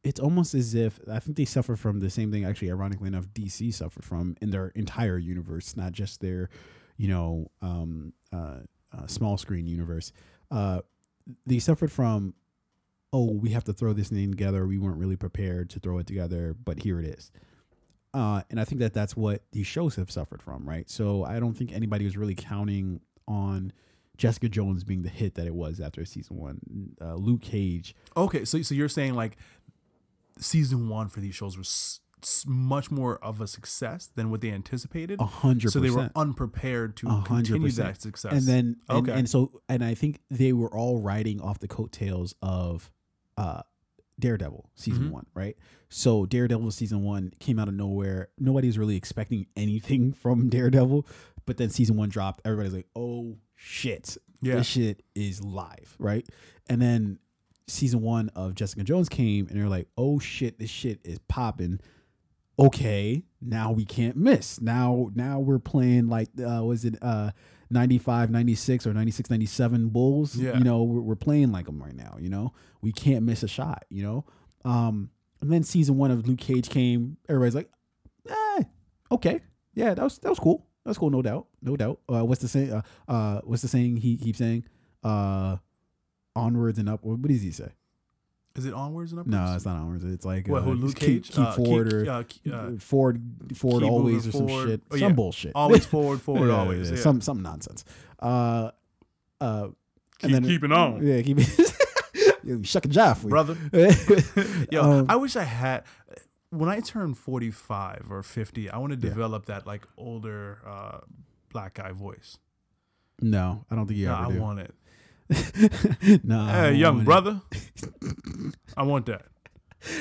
it's almost as if I think they suffer from the same thing. Actually, ironically enough, DC suffered from in their entire universe, not just their, you know, um, uh, uh, small screen universe. Uh, they suffered from, oh, we have to throw this thing together. We weren't really prepared to throw it together, but here it is. Uh, and I think that that's what these shows have suffered from, right? So I don't think anybody was really counting on Jessica Jones being the hit that it was after season one. Uh, Luke Cage, Okay, so so you're saying like season one for these shows was s- much more of a success than what they anticipated. a hundred so they were unprepared to A hundred continue that success. and then and, Okay. and so and I think they were all riding off the coattails of uh Daredevil season Mhm. one, right? So Daredevil season one came out of nowhere. Nobody was really expecting anything from Daredevil, but then season one dropped. Everybody's like, "Oh shit, Yeah. this shit is live, right? And then season one of Jessica Jones came, and they're like, oh shit, this shit is popping. Okay, now we can't miss. Now, now we're playing like, uh, was it uh, 95, 96 or 96, 97 Bulls? Yeah. You know, we're, we're playing like them right now. You know, we can't miss a shot. You know, um, and then season one of Luke Cage came. Everybody's like, eh, okay, yeah, that was that was cool. That's cool, no doubt, no doubt. Uh, what's the saying? Uh, uh, what's the saying he keeps saying? Uh, onwards and up. What does he say? Is it onwards and upwards? No, it's not onwards. It's like What, uh, Luke keep, Cage? keep Uh, forward keep- or uh, uh, forward, forward always or some forward. shit. Oh, some bullshit. always forward, forward, Yeah, always. yeah, Yeah. Some some nonsense. Uh, uh, Keep keeping on, Yeah, keep shucking jive, brother. Yo, Um, I wish I had. When I turn forty-five or fifty, I want to Yeah. develop that like older uh, black guy voice. no, I don't think you No, ever I do. want it. no, Hey, young brother, I want that.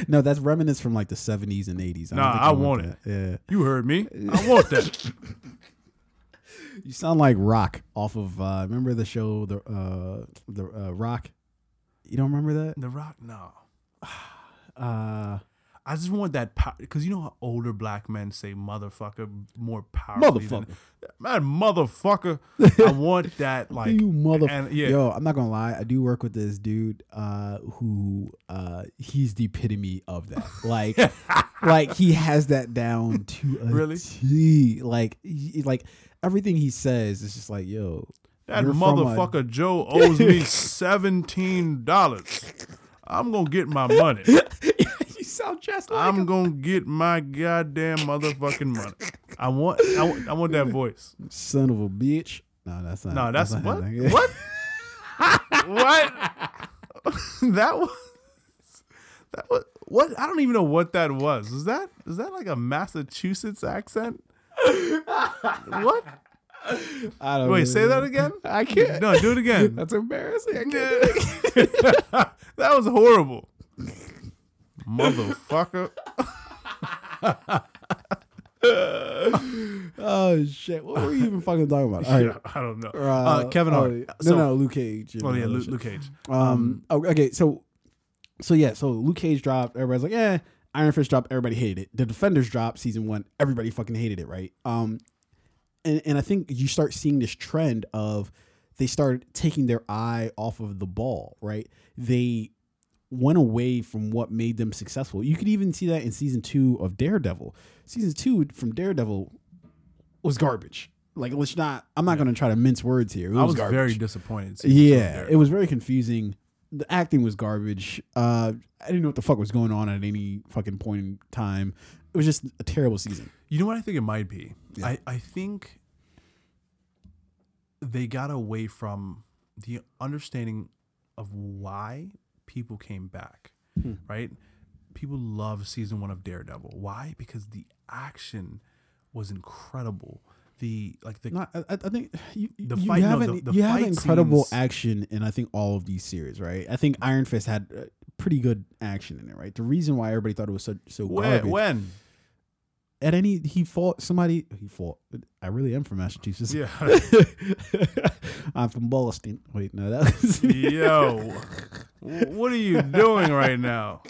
No, that's remnants from like the seventies and eighties. Nah, I want it. Yeah, You heard me. I want that. you sound like Roc off of. uh Remember the show, the uh the uh, Roc. You don't remember that? The Rock, no. Uh, I just want that power because you know how older black men say "motherfucker" more powerfully. motherfucker. Than, Man, motherfucker. I want that like. you mother. and- yeah. Yo, I'm not gonna lie. I do work with this dude uh, who uh, he's the epitome of that. Like, like he has that down to a Really? T. Like, he, like everything he says is just like, yo, That you're a- motherfucker Joe owes me seventeen dollars. I'm gonna get my money. You sound just like I'm him. gonna get my goddamn motherfucking money. I want, I want, I want that voice. son of a bitch. No, that's not. No, that's not what? him. What? what? that was that was what? I don't even know what that was. Is that is that like a Massachusetts accent? what? I don't Wait, know. say that again. I can't. No, do it again. That's embarrassing. I can't. that was horrible. Motherfucker. Oh shit! What were you even fucking talking about? All right. Yeah, I don't know. Uh, Uh, Kevin oh, Hart. No, So- no, Luke Cage. Oh yeah, Luke, shit. Luke Cage. Um. oh, okay. So, so yeah. So Luke Cage dropped. Everybody's like, yeah. Iron Fist dropped. Everybody hated it. The Defenders dropped season one. Everybody fucking hated it, right? Um. And and I think you start seeing this trend of they started taking their eye off of the ball, right? They went away from what made them successful. You could even see that in season two of Daredevil. Season two from Daredevil was garbage. Like let's not. I'm not going to try to mince words here. It I was garbage. very disappointed. season two of Yeah, it was very confusing. The acting was garbage. Uh, I didn't know what the fuck was going on at any fucking point in time. It was just a terrible season. You know what I think it might be? Yeah. I, I think they got away from the understanding of why people came back, Hmm. right? People love season one of Daredevil. Why? Because the action was incredible. The like the No, I, I think you, The you fight- no, have the- an- the you have incredible scenes- action in I think all of these series, right? I think Iron Fist had uh, pretty good action in it, right? The reason why everybody thought it was so so when, garbage when at any he fought somebody he fought. I really am from Massachusetts. yeah I'm from Boston. Wait, no, that was yo what are you doing right now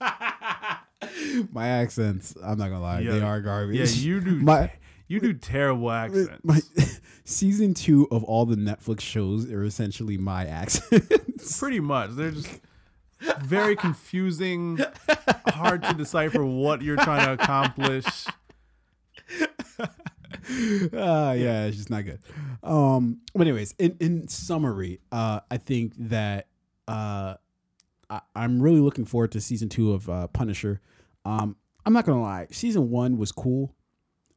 my accents. I'm not gonna lie, they are garbage. yeah you do My- you do terrible accents my season two of all the Netflix shows are essentially my accents. pretty much they're just very confusing hard to decipher what you're trying to accomplish uh, yeah, it's just not good. Um, but anyways, in, in summary, uh, I think that uh, I, I'm really looking forward to season two of uh, Punisher. Um, I'm not gonna lie, season one was cool.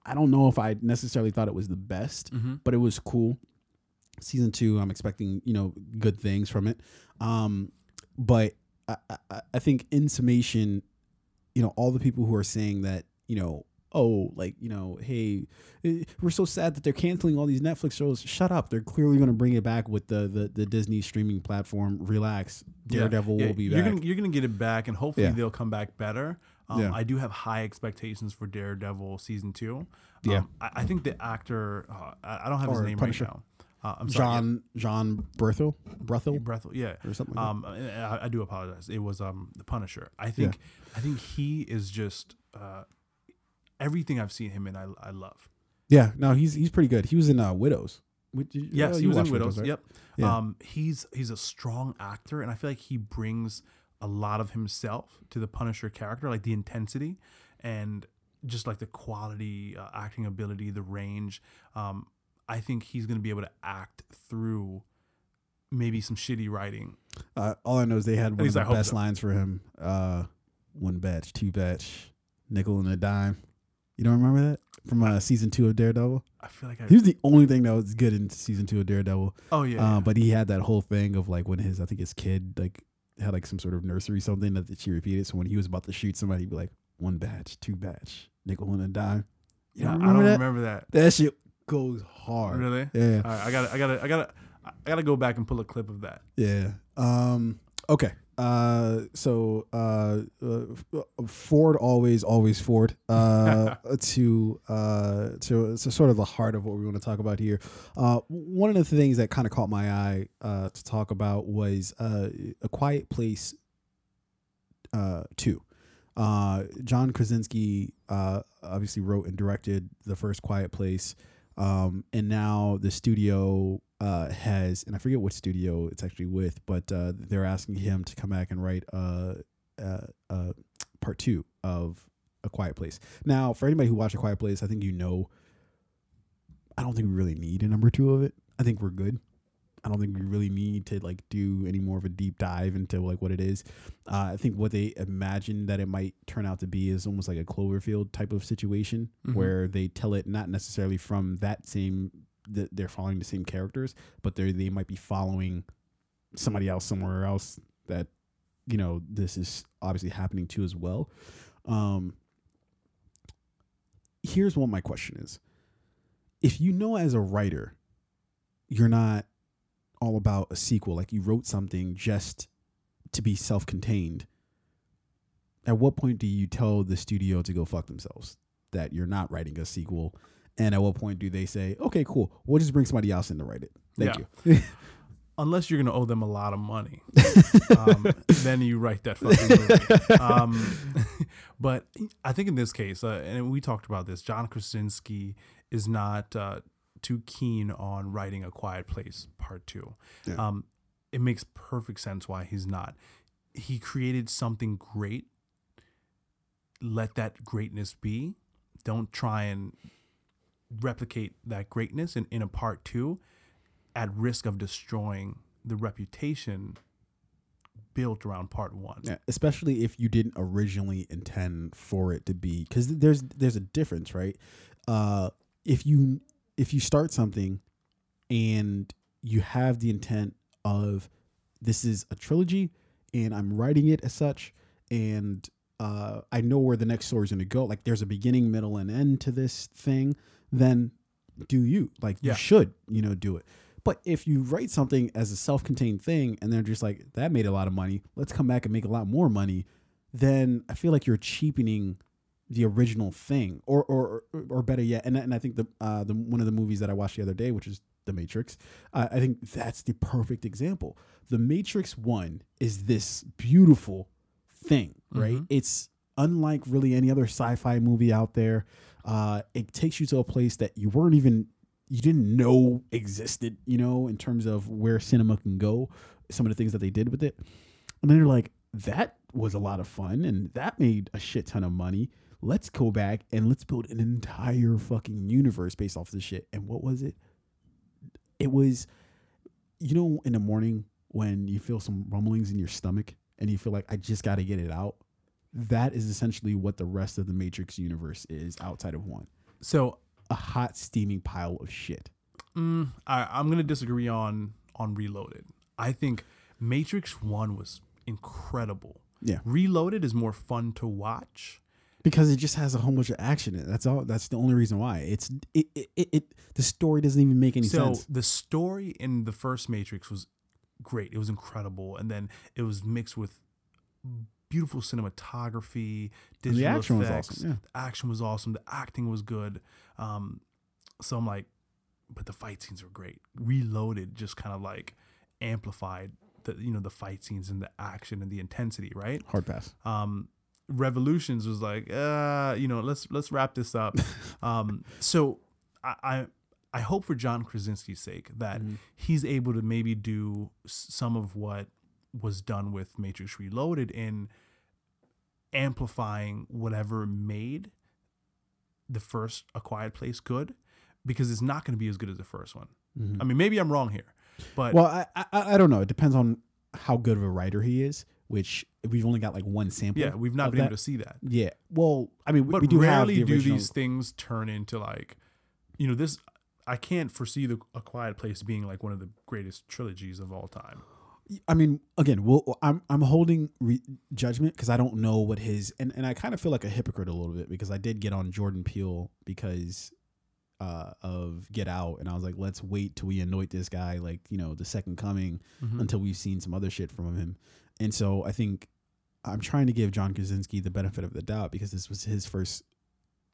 I don't know if I necessarily thought it was the best, but it was cool. Season two, I'm expecting you know good things from it. Um, but I, I, I think in summation, you know, all the people who are saying that you know oh, like, you know, hey, eh, we're so sad that they're canceling all these Netflix shows. Shut up. They're clearly going to bring it back with the, the, the Disney streaming platform. Relax. Daredevil yeah, will be you're back. Gonna, you're gonna get it back, and hopefully Yeah. they'll come back better. Um, Yeah. I do have high expectations for Daredevil season two. Yeah. Um, I, I think the actor, uh, I, don't have his Or name Punisher. right Uh, I'm sorry, John John Berthel yeah, Brethel Brethel, yeah. or something. Like Um, I, I do apologize. It was um the Punisher. I think I think he is just uh everything I've seen him in. I I love. Yeah, no, he's he's pretty good. He was in uh, Widows. Which, you- Yes, he was in watched Widows. right? Yep. Yeah. Um, he's he's a strong actor, and I feel like he brings a lot of himself to the Punisher character, like the intensity and just like the quality, uh, acting ability, the range. Um, I think he's going to be able to act through maybe some shitty writing. Uh, all I know is they had one of the I best so. lines for him. Uh, one batch, two batch, nickel and a dime. You don't remember that from uh, season two of Daredevil? I feel like I. He was the only thing that was good in season two of Daredevil. oh yeah, uh, yeah. But he had that whole thing of like when his, I think his kid like had like some sort of nursery something that she repeated. So when he was about to shoot somebody, he'd be like, one batch, two batch, nickel and a dime. You yeah, don't I don't remember that? remember that. That shit goes hard. Really? Yeah. All right, I got to I got to I got to I got to go back and pull a clip of that. Yeah. Um. Okay. Uh. So. Uh. uh Ford always, always Ford. Uh. to. Uh. To. So sort of the heart of what we want to talk about here. Uh. One of the things that kind of caught my eye. Uh. To talk about was. Uh. A Quiet Place. Uh. Two. Uh. John Krasinski. Uh. Obviously wrote and directed the first Quiet Place. Um. And now the studio uh, has, and I forget what studio it's actually with, but uh, they're asking him to come back and write uh, uh, uh, part two of A Quiet Place. Now, for anybody who watched A Quiet Place, I think you know. I don't think we really need a number two of it. I think we're good. I don't think we really need to like do any more of a deep dive into like what it is. Uh, I think what they imagine that it might turn out to be is almost like a Cloverfield type of situation Mhm. where they tell it not necessarily from that same that they're following the same characters, but they they might be following somebody else somewhere else that you know this is obviously happening to as well. Um, here's what my question is: If you know as a writer, you're not all about a sequel, like you wrote something just to be self-contained. At what point do you tell the studio to go fuck themselves? That you're not writing a sequel and at what point do they say, okay, cool, we'll just bring somebody else in to write it? Thank Yeah. you. Unless you're gonna owe them a lot of money, um, then you write that fucking movie. Um, but I think in this case, uh, and we talked about this, John Krasinski is not uh, too keen on writing A Quiet Place Part Two. Yeah. Um, it makes perfect sense why he's not. He created something great. Let that greatness be. Don't try and replicate that greatness in, in a part two at risk of destroying the reputation built around part one. Yeah, especially if you didn't originally intend for it to be, because there's there's a difference, right? Uh, if you if you start something and you have the intent of this is a trilogy and I'm writing it as such, and uh, I know where the next story is going to go. Like there's a beginning, middle, and end to this thing. Then do you like Yeah. you should you know do it. But if you write something as a self-contained thing and they're just like that made a lot of money, let's come back and make a lot more money, then I feel like you're cheapening the original thing, or or or, better yet, and and I think the uh the one of the movies that I watched the other day, which is The Matrix, uh, I think that's the perfect example. The Matrix One is this beautiful thing, right? Mhm. It's unlike really any other sci-fi movie out there. Uh, it takes you to a place that you weren't even you didn't know existed, you know, in terms of where cinema can go, some of the things that they did with it. And then you're like, that was a lot of fun and that made a shit ton of money. Let's go back and let's build an entire fucking universe based off this shit. And what was it? It was, you know, in the morning when you feel some rumblings in your stomach and you feel like, I just got to get it out. That is essentially what the rest of the Matrix universe is outside of one So a hot steaming pile of shit. mm, I, I'm gonna disagree on on Reloaded. I think Matrix One was incredible. Yeah. Reloaded is more fun to watch. Because it just has a whole bunch of action in it. That's all that's the only reason why. It's it it, it, it the story doesn't even make any so sense. the story in the first Matrix was great. It was incredible, and then it was mixed with beautiful cinematography, digital the action was effects. awesome. Yeah. The action was awesome. The acting was good. Um, so I'm like, but the fight scenes were great. Reloaded just kind of like amplified the you know the fight scenes and the action and the intensity, right? Hard pass. Um, Revolutions was like, uh, you know, let's let's wrap this up. um, so I, I I hope for John Krasinski's sake that Mhm. he's able to maybe do some of what was done with Matrix Reloaded in amplifying whatever made the first A Quiet Place good, because it's not going to be as good as the first one. Mhm. I mean, maybe I'm wrong here, but Well, I, I I don't know. It depends on how good of a writer he is, which we've only got like one sample. yeah, we've not been able to see that. Yeah. Well, I mean, we, but we do have rarely the do these things turn into like you know this i can't foresee the a quiet place being like one of the greatest trilogies of all time I mean, again, well, I'm I'm holding re- judgment because I don't know what his and, and I kind of feel like a hypocrite a little bit because I did get on Jordan Peele because uh, of Get Out, and I was like, let's wait till we anoint this guy like you know the second coming Mhm. until we've seen some other shit from him. And so I think I'm trying to give John Krasinski the benefit of the doubt because this was his first,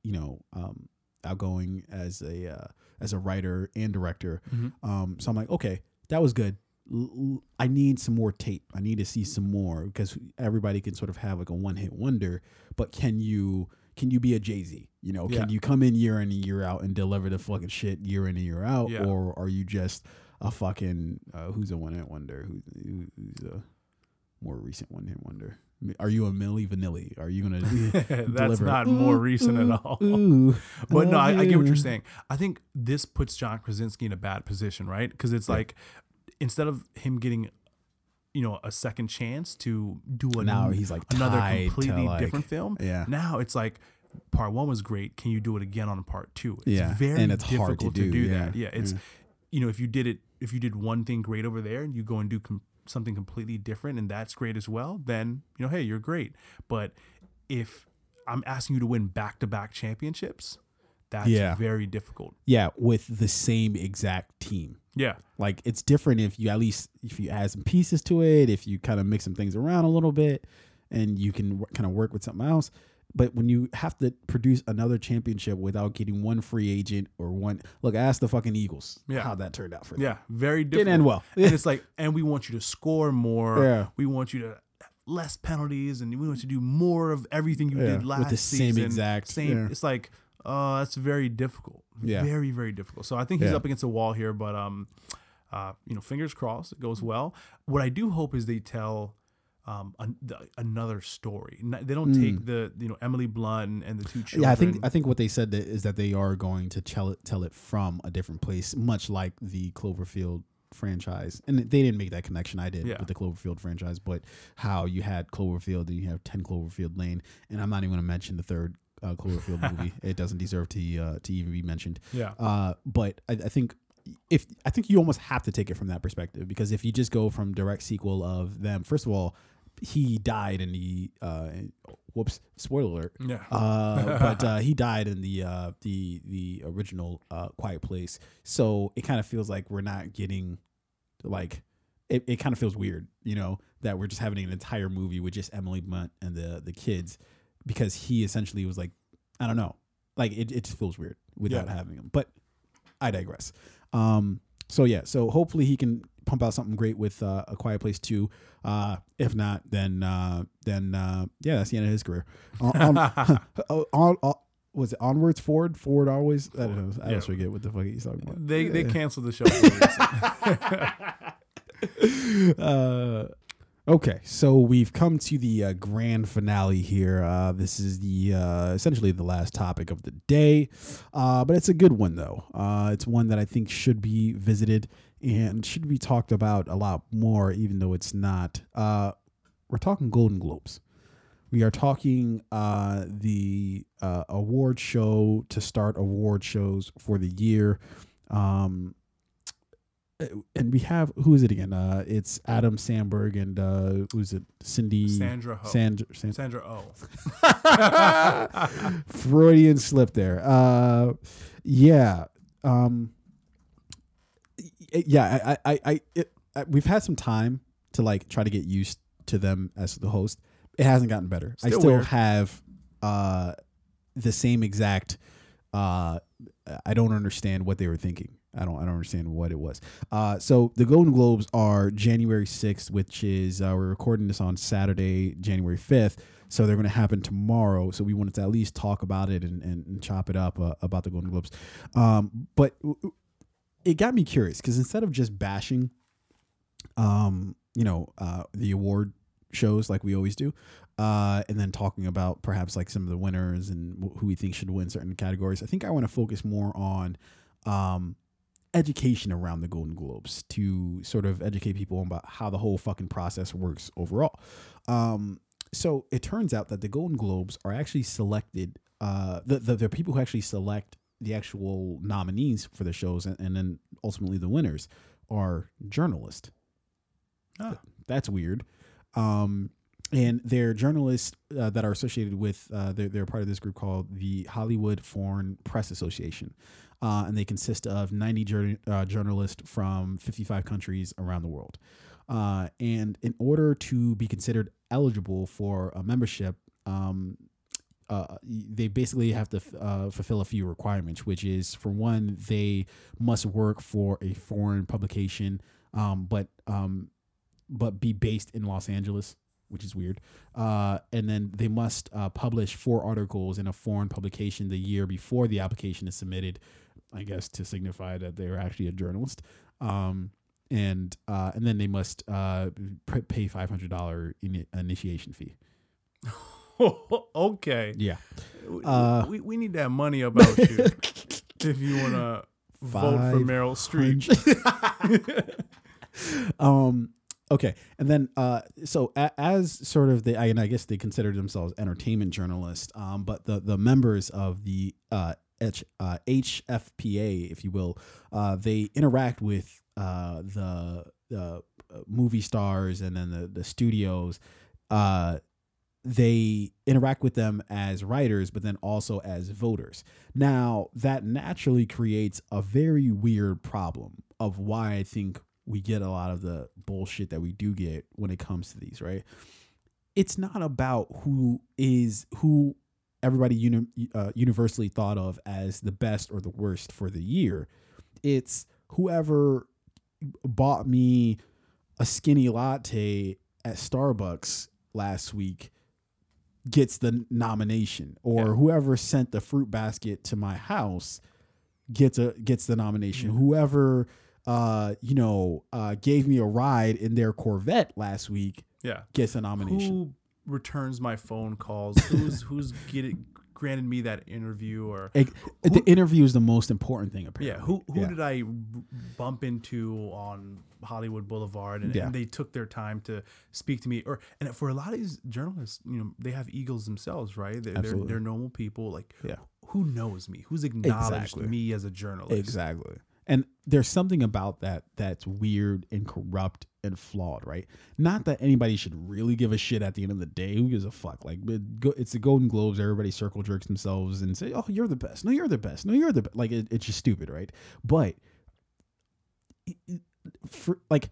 you know, um, outgoing as a uh, as a writer and director. Mhm. Um, so I'm like, okay, that was good. I need some more tape. I need to see some more because everybody can sort of have like a one hit wonder. But can you can you be a Jay Z? You know, can Yeah. you come in year in and year out and deliver the fucking shit year in and year out, Yeah. or are you just a fucking uh, who's a one hit wonder? Who, who, who's a more recent one hit wonder? Are you a Milli Vanilli? Are you gonna? that's deliver. not more recent ooh, at all ooh, but no I, I get what you're saying i think this puts john krasinski in a bad position right because it's Yeah. like instead of him getting you know a second chance to do a Now he's like another completely like- different film Yeah. now it's like part one was great can you do it again on part two it's Yeah, very and it's difficult to to do, do, yeah, that yeah it's yeah. you know if you did it if you did one thing great over there and you go and do com- something completely different and that's great as well then you know hey you're great but if i'm asking you to win back-to-back championships that's Yeah. very difficult Yeah, with the same exact team. Yeah Like it's different if you at least if you add some pieces to it, if you kind of mix some things around a little bit, and you can kind of work with something else. But when you have to produce another championship without getting one free agent or one look, ask the fucking Eagles Yeah. how that turned out for them. yeah very difficult Didn't end well. and it's like and we want you to score more Yeah. we want you to less penalties and we want you to do more of everything you Yeah, did last with the same season. exact- same yeah. it's like uh that's very difficult Yeah. very very difficult so i think he's Yeah. up against a wall here but um uh you know fingers crossed it goes well what i do hope is they tell um an, the, another story they don't take the you know emily blunt and, the two children Mm. Yeah, I think I think what they said that is that they are going to tell it tell it from a different place, much like the Cloverfield franchise. And they didn't make that connection. I did Yeah. with the Cloverfield franchise, but how you had Cloverfield and you have Ten Cloverfield Lane, and I'm not even going to mention the third uh, Cloverfield movie. It doesn't deserve to uh, to even be mentioned. yeah Uh, but I, I think if I think you almost have to take it from that perspective because if you just go from direct sequel of them, first of all, he died in the uh, whoops spoiler alert. yeah Uh, but uh, he died in the uh, the the original uh, Quiet Place, so it kind of feels like we're not getting like it, it kind of feels weird, you know, that we're just having an entire movie with just Emily Blunt and the the kids because he essentially was like, I don't know, like it, it just feels weird without Yeah. having him. But I digress. Um, so yeah, so hopefully he can pump out something great with uh, a Quiet Place two. Uh, if not, then uh, then uh, yeah, that's the end of his career. On, on, oh, on, on- was it onwards forward forward always? I don't know. I Yeah. forget what the fuck he's talking about. they they canceled the show okay, so we've come to the uh, grand finale here. Uh, this is the uh, essentially the last topic of the day, uh, but it's a good one though. Uh, it's one that I think should be visited and should be talked about a lot more, even though it's not. Uh, we're talking Golden Globes. We are talking the award show to start award shows for the year. Um, and we have who is it again? Uh, it's Adam Sandberg and uh, who's it? Cindy Sandra Ho. Sand, Sand, Sandra Oh. Freudian slip there. Uh, yeah. Um, yeah. I, I, I, it, I, we've had some time to like try to get used to them as the host. It hasn't gotten better. I Still still weird. have uh, the same exact. Uh, I don't understand what they were thinking I don't I don't understand what it was. Uh, so the Golden Globes are January sixth, which is uh, we're recording this on Saturday, January fifth. So they're going to happen tomorrow. So we wanted to at least talk about it and, and, and chop it up uh, about the Golden Globes. Um, but it got me curious because instead of just bashing, um, you know, uh, the award shows like we always do, uh, and then talking about perhaps like some of the winners and who we think should win certain categories, I think I want to focus more on um, education around the Golden Globes to sort of educate people about how the whole fucking process works overall. Um, so it turns out that the Golden Globes are actually selected. Uh, the, the the people who actually select the actual nominees for the shows and, and then ultimately the winners are journalists. Ah. That's weird. Um, and they're journalists uh, that are associated with uh, they're, they're part of this group called the Hollywood Foreign Press Association, uh, and they consist of 90 jour- uh, journalists from 55 countries around the world. Uh, and in order to be considered eligible for a membership, um, uh, they basically have to f- uh, fulfill a few requirements, which is for one, they must work for a foreign publication, um, but um, but be based in Los Angeles, which is weird. Uh, and then they must uh, publish four articles in a foreign publication the year before the application is submitted, I guess to signify that they're actually a journalist. Um, and uh, and then they must uh, pay five hundred dollar in- initiation fee. okay. Yeah. We- Uh, we, we need that money about you if you want to vote for Meryl Streep. um okay and then uh so a, as sort of the I, and I guess they consider themselves entertainment journalists um but the the members of the uh H, uh, HFPA, if you will, uh, they interact with uh, the the uh, movie stars and then the the studios. Uh, they interact with them as writers, but then also as voters. Now, that naturally creates a very weird problem of why I think we get a lot of the bullshit that we do get when it comes to these, right? It's not about who is who everybody uni- uh, universally thought of as the best or the worst for the year. It's whoever bought me a skinny latte at Starbucks last week gets the nomination or Yeah. whoever sent the fruit basket to my house gets a gets the nomination Mhm. whoever uh you know uh gave me a ride in their corvette last week Yeah. gets a nomination Who returns my phone calls? Who's who's getting granted me that interview or It- the interview is the most important thing apparently yeah who who Yeah. did I bump into on Hollywood Boulevard and, Yeah. and they took their time to speak to me or and for a lot of these journalists you know they have egos themselves right they're they're, Absolutely. they're normal people like Yeah. who knows me who's acknowledged Exactly. me as a journalist Exactly. And there's something about that that's weird and corrupt and flawed, right? Not that anybody should really give a shit at the end of the day. Who gives a fuck? Like, it's the Golden Globes. Everybody circle jerks themselves and say, "Oh, you're the best. No, you're the best. No, you're the best." Like, it, it's just stupid, right? But for like,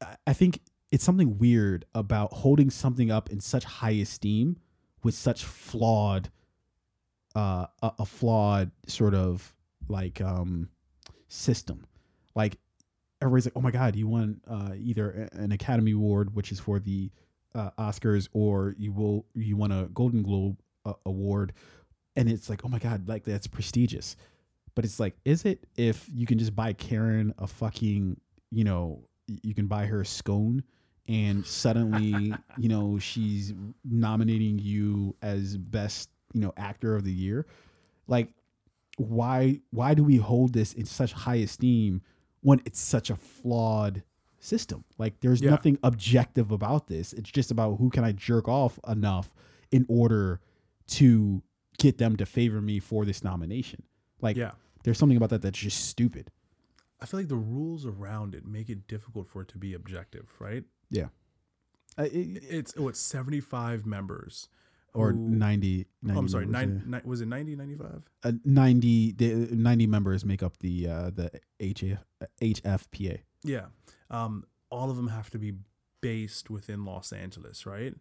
I- I think it's something weird about holding something up in such high esteem with such flawed, uh, a, a flawed sort of like um system. Like everybody's like, "Oh my god, you won uh, either an Academy Award, which is for the uh, Oscars, or you will you won a Golden Globe uh, award," and it's like, "Oh my god, like that's prestigious." But it's like, is it if you can just buy Karen a fucking, you know, you can buy her a scone and suddenly, you know, she's nominating you as best, you know, actor of the year? Like why why do we hold this in such high esteem when it's such a flawed system. Like there's Yeah. nothing objective about this. It's just about who can i jerk off enough in order to get them to favor me for this nomination. Like yeah. there's something about that that's just stupid. I feel like the rules around it make it difficult for it to be objective right? Uh, it- it's what 75 members or who- 90, oh, 90 I'm sorry members, nine, yeah. ni- was it 90 95 Uh, 90 the 90 members make up the uh the HF, hfpa yeah um all of them have to be based within Los Angeles right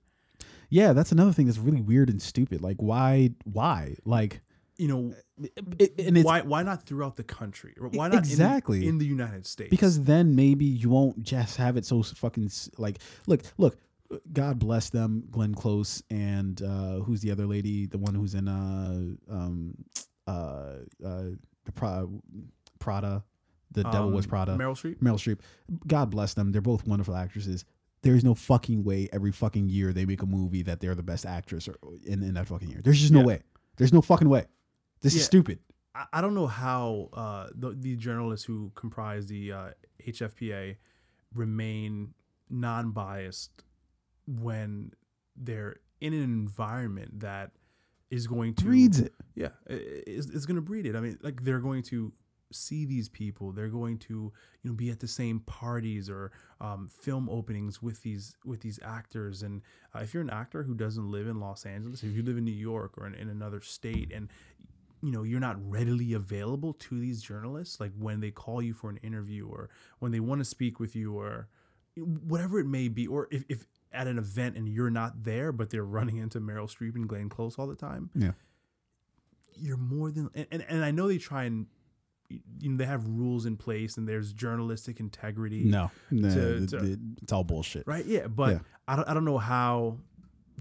Yeah, that's another thing that's really weird and stupid. Like, why? Why? Like, you know, It- and it's why why not throughout the country? Why not in the- Exactly. in the, United States? because then maybe you won't just have it so fucking like look look god bless them glenn close and uh who's the other lady the one who's in uh um uh uh the Pra- prada the devil was Um, prada. Meryl Streep. meryl streep. God bless them. They're both wonderful actresses. There's no fucking way every fucking year they make a movie that they're the best actress or in, in that fucking year. There's just no Yeah. way. There's no fucking way. This is stupid. I, I don't know how uh, the, the journalists who comprise the uh, HFPA remain non-biased when they're in an environment that is going to breeds it. Yeah i- i- is, is going to breed it. I mean like they're going to see these people. They're going to you know be at the same parties or um, film openings with these with these actors. And uh, if you're an actor who doesn't live in los angeles if you live in new york or in, in another state and you know you're not readily available to these journalists like when they call you for an interview or when they want to speak with you or whatever it may be or if, if at an event and you're not there but they're running into meryl streep and glenn close all the time yeah. you're more than and, and, and I know they try and you know they have rules in place and there's journalistic integrity no, no to- to- it's all bullshit. Right? Yeah but Yeah. I, don't, I don't know how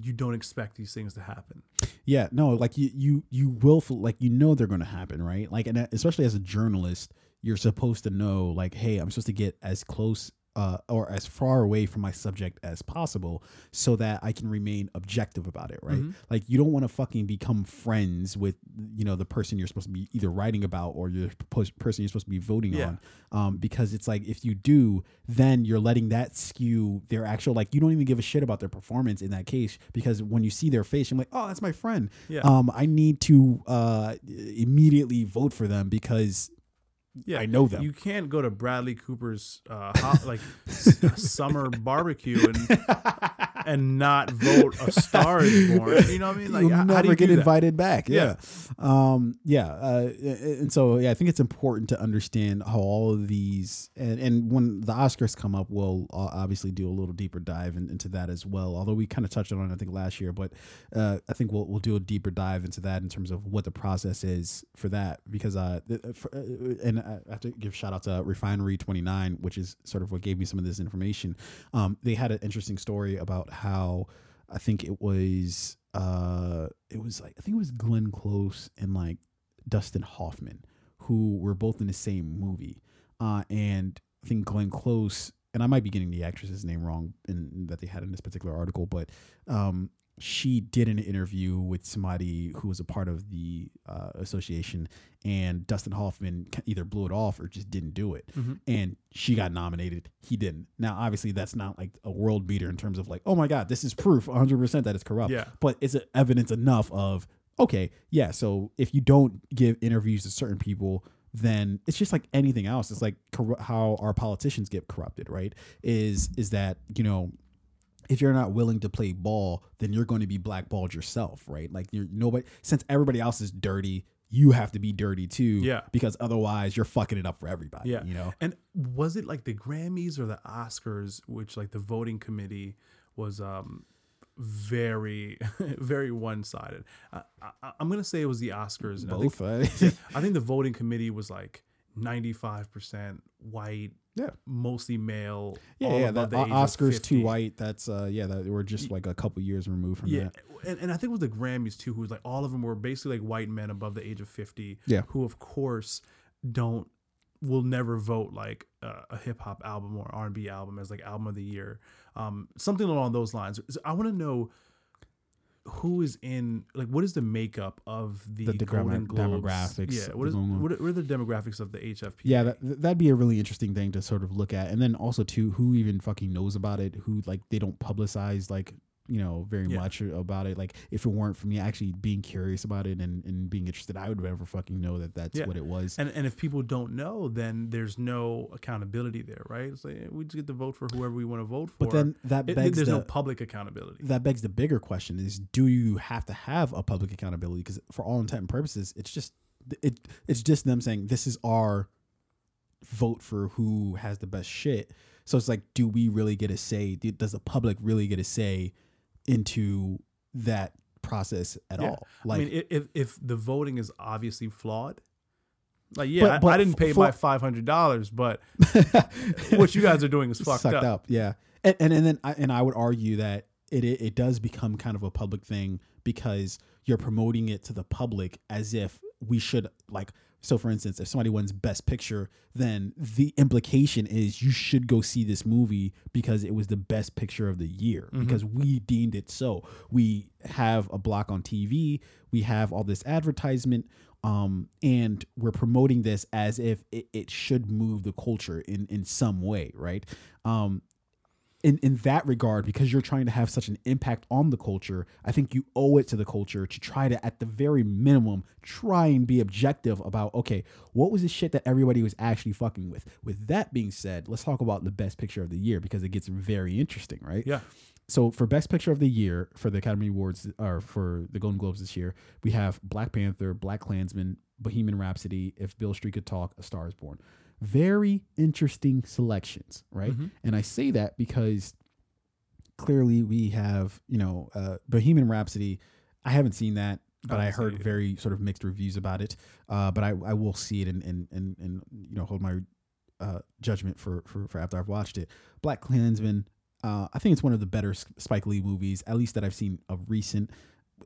you don't expect these things to happen. Yeah, no, like you you you will like you know they're going to happen, right? Like and uh, especially as a journalist, you're supposed to know like hey, I'm supposed to get as close uh, or as far away from my subject as possible so that I can remain objective about it, right? Mhm. Like you don't want to fucking become friends with you know the person you're supposed to be either writing about or your person you're supposed to be voting Yeah. on, um, because it's like if you do, then you're letting that skew their actual like you don't even give a shit about their performance in that case because when you see their face, you're like, oh, that's my friend. Yeah. Um, I need to uh immediately vote for them because yeah I know them. you can't go to bradley cooper's uh hot, like summer barbecue and and not vote a star is born you know what i mean like You'll how, never how do you get do that? invited back. Yeah. Yeah. Um, yeah. Uh, and so, yeah, I think it's important to understand how all of these, and, and when the Oscars come up, we'll uh, obviously do a little deeper dive in, into that as well. Although we kind of touched on it, I think, last year, but uh, I think we'll, we'll do a deeper dive into that in terms of what the process is for that. Because, uh, for, uh, and I have to give shout out to Refinery 29, which is sort of what gave me some of this information. Um, they had an interesting story about how I think it was uh it was like I think it was Glenn Close and like Dustin Hoffman who were both in the same movie. Uh and I think Glenn Close and I might be getting the actress's name wrong in that they had in this particular article, but um she did an interview with somebody who was a part of the uh, association, and Dustin Hoffman either blew it off or just didn't do it Mhm. and she got nominated. He didn't. Now, obviously, that's not like a world beater in terms of like, oh my God, this is proof 100% that it's corrupt. Yeah. But it's evidence enough of, okay, yeah, so if you don't give interviews to certain people, then it's just like anything else. It's like corru- how our politicians get corrupted, right? Is is that, you know, if you're not willing to play ball, then you're going to be blackballed yourself, right? Like you're nobody since everybody else is dirty, you have to be dirty too. Yeah. Because otherwise you're fucking it up for everybody. Yeah. You know? And was it like the Grammys or the Oscars, which like the voting committee was um very, very one sided? I, I, I'm gonna say it was the Oscars. and I think- Both? I think the voting committee was like 95% white, Yeah. mostly male. Yeah, yeah. That, Oscars too white. That's uh, yeah. That we're just like a couple years removed from Yeah, that. and, and I think it was the Grammys too, who was like all of them were basically like white men above the age of fifty. Yeah. who of course don't will never vote like uh, a hip hop album or R and B album as like album of the year, um, something along those lines. So I want to know who is in like what is the makeup of the, The degra- Golden Globes? demographics Yeah, what is going what are, what are the demographics of the HFP? Yeah, that, that'd be a really interesting thing to sort of look at, and then also too, who even fucking knows about it? Who like they don't publicize like you know very Yeah. much about it. Like if it weren't for me actually being curious about it and, and being interested, I would never fucking know that that's Yeah. what it was. And and if people don't know, then there's no accountability there, right? It's like eh, we just get to vote for whoever we want to vote for. but then that begs It- there's the, no public accountability. that begs the bigger question is do you have to have a public accountability because for all intent and purposes it's just it it's just them saying this is our vote for who has the best shit so it's like do we really get a say does the public really get a say into that process at Yeah. all. Like, I mean, if if the voting is obviously flawed, like yeah, But- I, but I didn't pay for- my five hundred dollars, but what you guys are doing is fucked up. up. Yeah, and and, and then I, and I would argue that it, it it does become kind of a public thing because you're promoting it to the public as if we should like. So, for instance, if somebody wins Best Picture, then the implication is you should go see this movie because it was the best picture of the year because we deemed it so. We have a block on TV, we have all this advertisement, um, and we're promoting this as if it, it should move the culture in in some way, right? Um, in in that regard, because you're trying to have such an impact on the culture, I think you owe it to the culture to try to, at the very minimum, try and be objective about okay, what was the shit that everybody was actually fucking with. With that being said, let's talk about the best picture of the year because it gets very interesting, right? Yeah. So for best picture of the year for the Academy Awards or for the Golden Globes this year, we have Black Panther, Black Klansman, Bohemian Rhapsody, If Beale Street Could Talk, A Star Is Born. Very interesting selections, right? Mhm. And I say that because clearly we have, you know, uh, Bohemian Rhapsody. I haven't seen that, but I, haven't heard very sort of mixed reviews about it. Uh, but I, I will see it and, and, and, and you know, hold my uh, judgment for, for, for after I've watched it. Black Klansman, uh, I think it's one of the better Spike Lee movies, at least that I've seen of recent.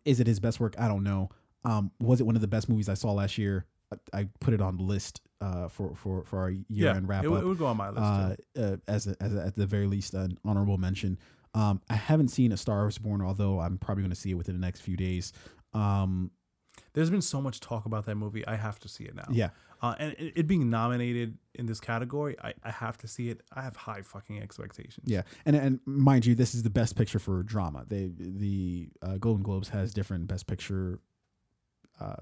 Is it his best work? I don't know. Um, was it one of the best movies I saw last year? I, put it on the list uh, for, for, for our year Yeah, end wrap it, up. it would go on my list. uh, too. uh, as, a, as a, at the very least an honorable mention. Um, I haven't seen A Star Was Born, although I'm probably going to see it within the next few days. Um, There's been so much talk about that movie. I have to see it now. yeah, Uh, and it, it being nominated in this category, I, I have to see it. I have high fucking expectations. yeah, and and mind you, this is the best picture for drama. They the uh, Golden Globes has different best picture, uh,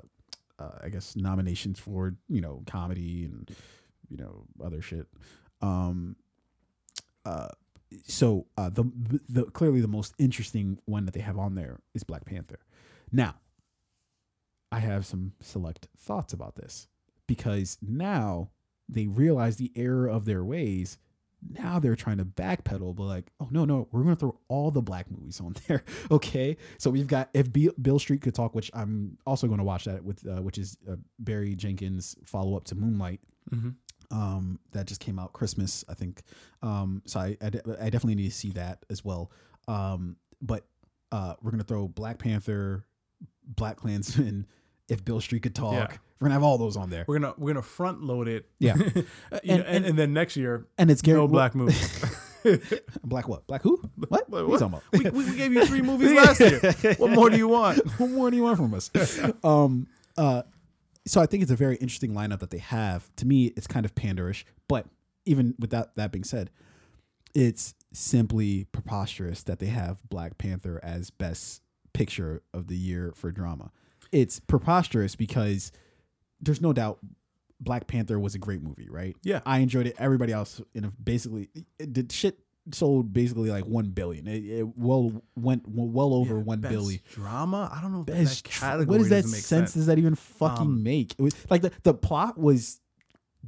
uh, I guess nominations for you know comedy and you know other shit. Um, uh, so uh, the the clearly the most interesting one that they have on there is Black Panther. Now, I have some select thoughts about this because now they realize the error of their ways. Now they're trying to backpedal, but like, oh no, no, we're gonna throw all the black movies on there. okay, so we've got if B- Beale Street could talk, which I'm also going to watch that with, uh, which is uh, Barry Jenkins' follow up to Moonlight hmm um, that just came out Christmas, I think. Um, so I, I, de- I definitely need to see that as well. Um, but uh, we're gonna throw Black Panther, Black Klansman, if Beale Street could talk. Yeah. We're gonna have all those on there, We're gonna we're gonna front load it. Yeah. You know, And- and, and, then next year, and it's Gary no black movie. Black what? Black who? What? What are you what? talking about? we, we gave you three movies last year. What more do you want? what more do you want from us? um, uh, so I think it's a very interesting lineup that they have. To me, it's kind of panderish, but even with that that being said, it's simply preposterous that they have Black Panther as best picture of the year for drama. It's preposterous because there's no doubt Black Panther was a great movie, right? Yeah. I enjoyed it. Everybody else in a, basically it did shit sold basically like 1 billion. It, it well went well over Yeah, one best billion. Drama? I don't know if Best that category what does that make sense, sense. does that even fucking Um, make? It was like the, the plot was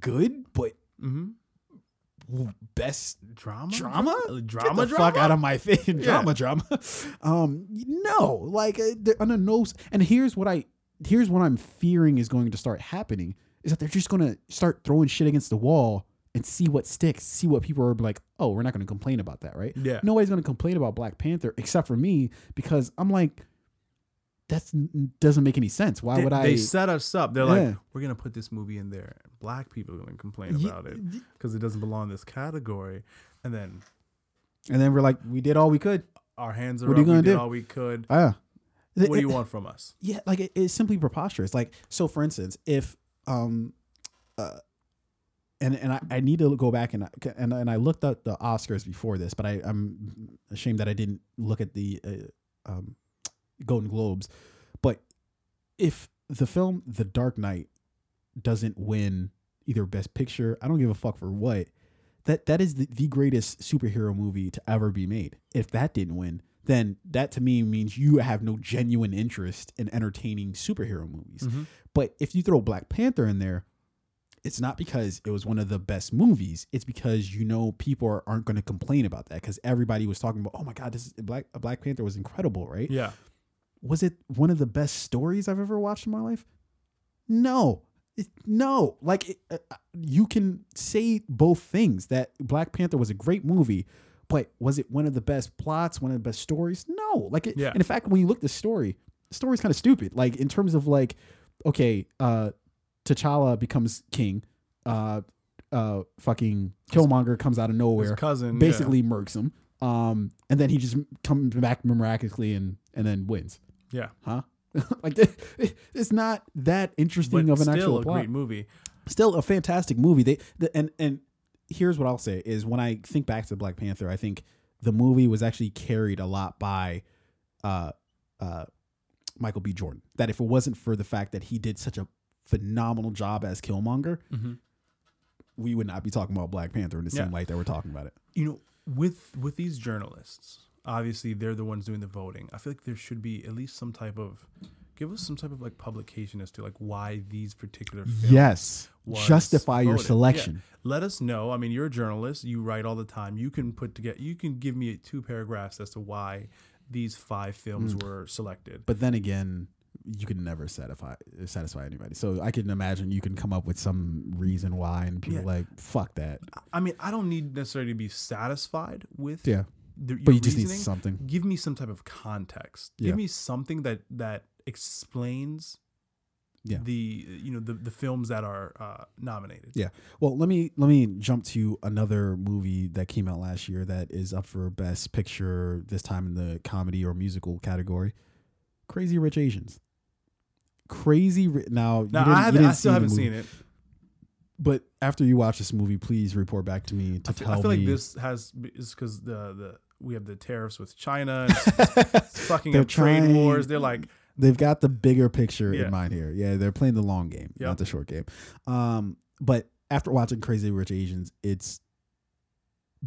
good, but hmm best Drama? drama, Get Drama? the fuck out of my face, drama, drama. Um, no, like uh, on a nose. And here's what I here's what I'm fearing is going to start happening is that they're just going to start throwing shit against the wall and see what sticks, see what people are like. Oh, we're not going to complain about that, right? Yeah. Nobody's going to complain about Black Panther except for me because I'm like, that doesn't make any sense. Why they, would I? they set us up. They're Yeah. like, we're gonna put this movie in there. Black people are gonna complain about it because it doesn't belong in this category. And then and then we're like, we did all we could. our hands are What are you gonna we did do? all we could. Ah. What do you want from us? Yeah, like it, it's simply preposterous. Like, so for instance, if um, uh, and and I, I need to go back and I- and and I looked at the Oscars before this, but I I'm ashamed that I didn't look at the uh, um, Golden Globes. But if the film The Dark Knight doesn't win either Best Picture, I don't give a fuck for what. That that is the, the greatest superhero movie to ever be made. If that didn't win, then that to me means you have no genuine interest in entertaining superhero movies. Mhm. But if you throw Black Panther in there, it's not because it was one of the best movies. It's because you know people are, aren't going to complain about that because everybody was talking about, oh my god, this is Black Black Panther was incredible, right? Yeah. Was it one of the best stories I've ever watched in my life? No. It- no. Like it, uh, you can say both things that Black Panther was a great movie, but was it one of the best plots, one of the best stories? No. Like it, Yeah. in fact when you look at the story, the story's kind of stupid. Like in terms of like okay, uh T'Challa becomes king. Uh uh fucking Killmonger comes out of His nowhere cousin yeah. basically murks him. Um, and then he just comes back miraculously and and then wins. Yeah. Huh? like it's not that interesting But of an still actual a plot. great movie. Still a fantastic movie. They the, and and here's what I'll say is when I think back to Black Panther, I think the movie was actually carried a lot by uh uh Michael B. Jordan. That if it wasn't for the fact that he did such a phenomenal job as Killmonger, Mm-hmm. we would not be talking about Black Panther in the same light that we're talking about it. you know with with these journalists obviously they're the ones doing the voting i feel like there should be at least some type of give us some type of like publication as to like why these particular films Yes. Justify your voted. selection. let us know i mean you're a journalist you write all the time you can put together you can give me two paragraphs as to why these five films Mm. were selected But then again, you can never satisfy satisfy anybody. So I can imagine you can come up with some reason why, and people Yeah. like fuck that. i mean i don't need necessarily to be satisfied with Yeah, but you just need something. give me some type of context. Yeah. Give me something that that explains Yeah. the you know the the films that are uh, nominated. Yeah. Well, let me let me jump to another movie that came out last year that is up for Best Picture this time in the comedy or musical category. Crazy Rich Asians. Crazy Ri- now. you Now didn't- I haven't. I still haven't movie, seen it. But after you watch this movie, please report back to me to I feel, tell I feel me. like this has is because the the we have the tariffs with China, and it's, it's fucking They're trade wars. They're like, They've got the bigger picture Yeah. in mind here. Yeah, they're playing the long game, Yep. not the short game. Um, but after watching Crazy Rich Asians, it's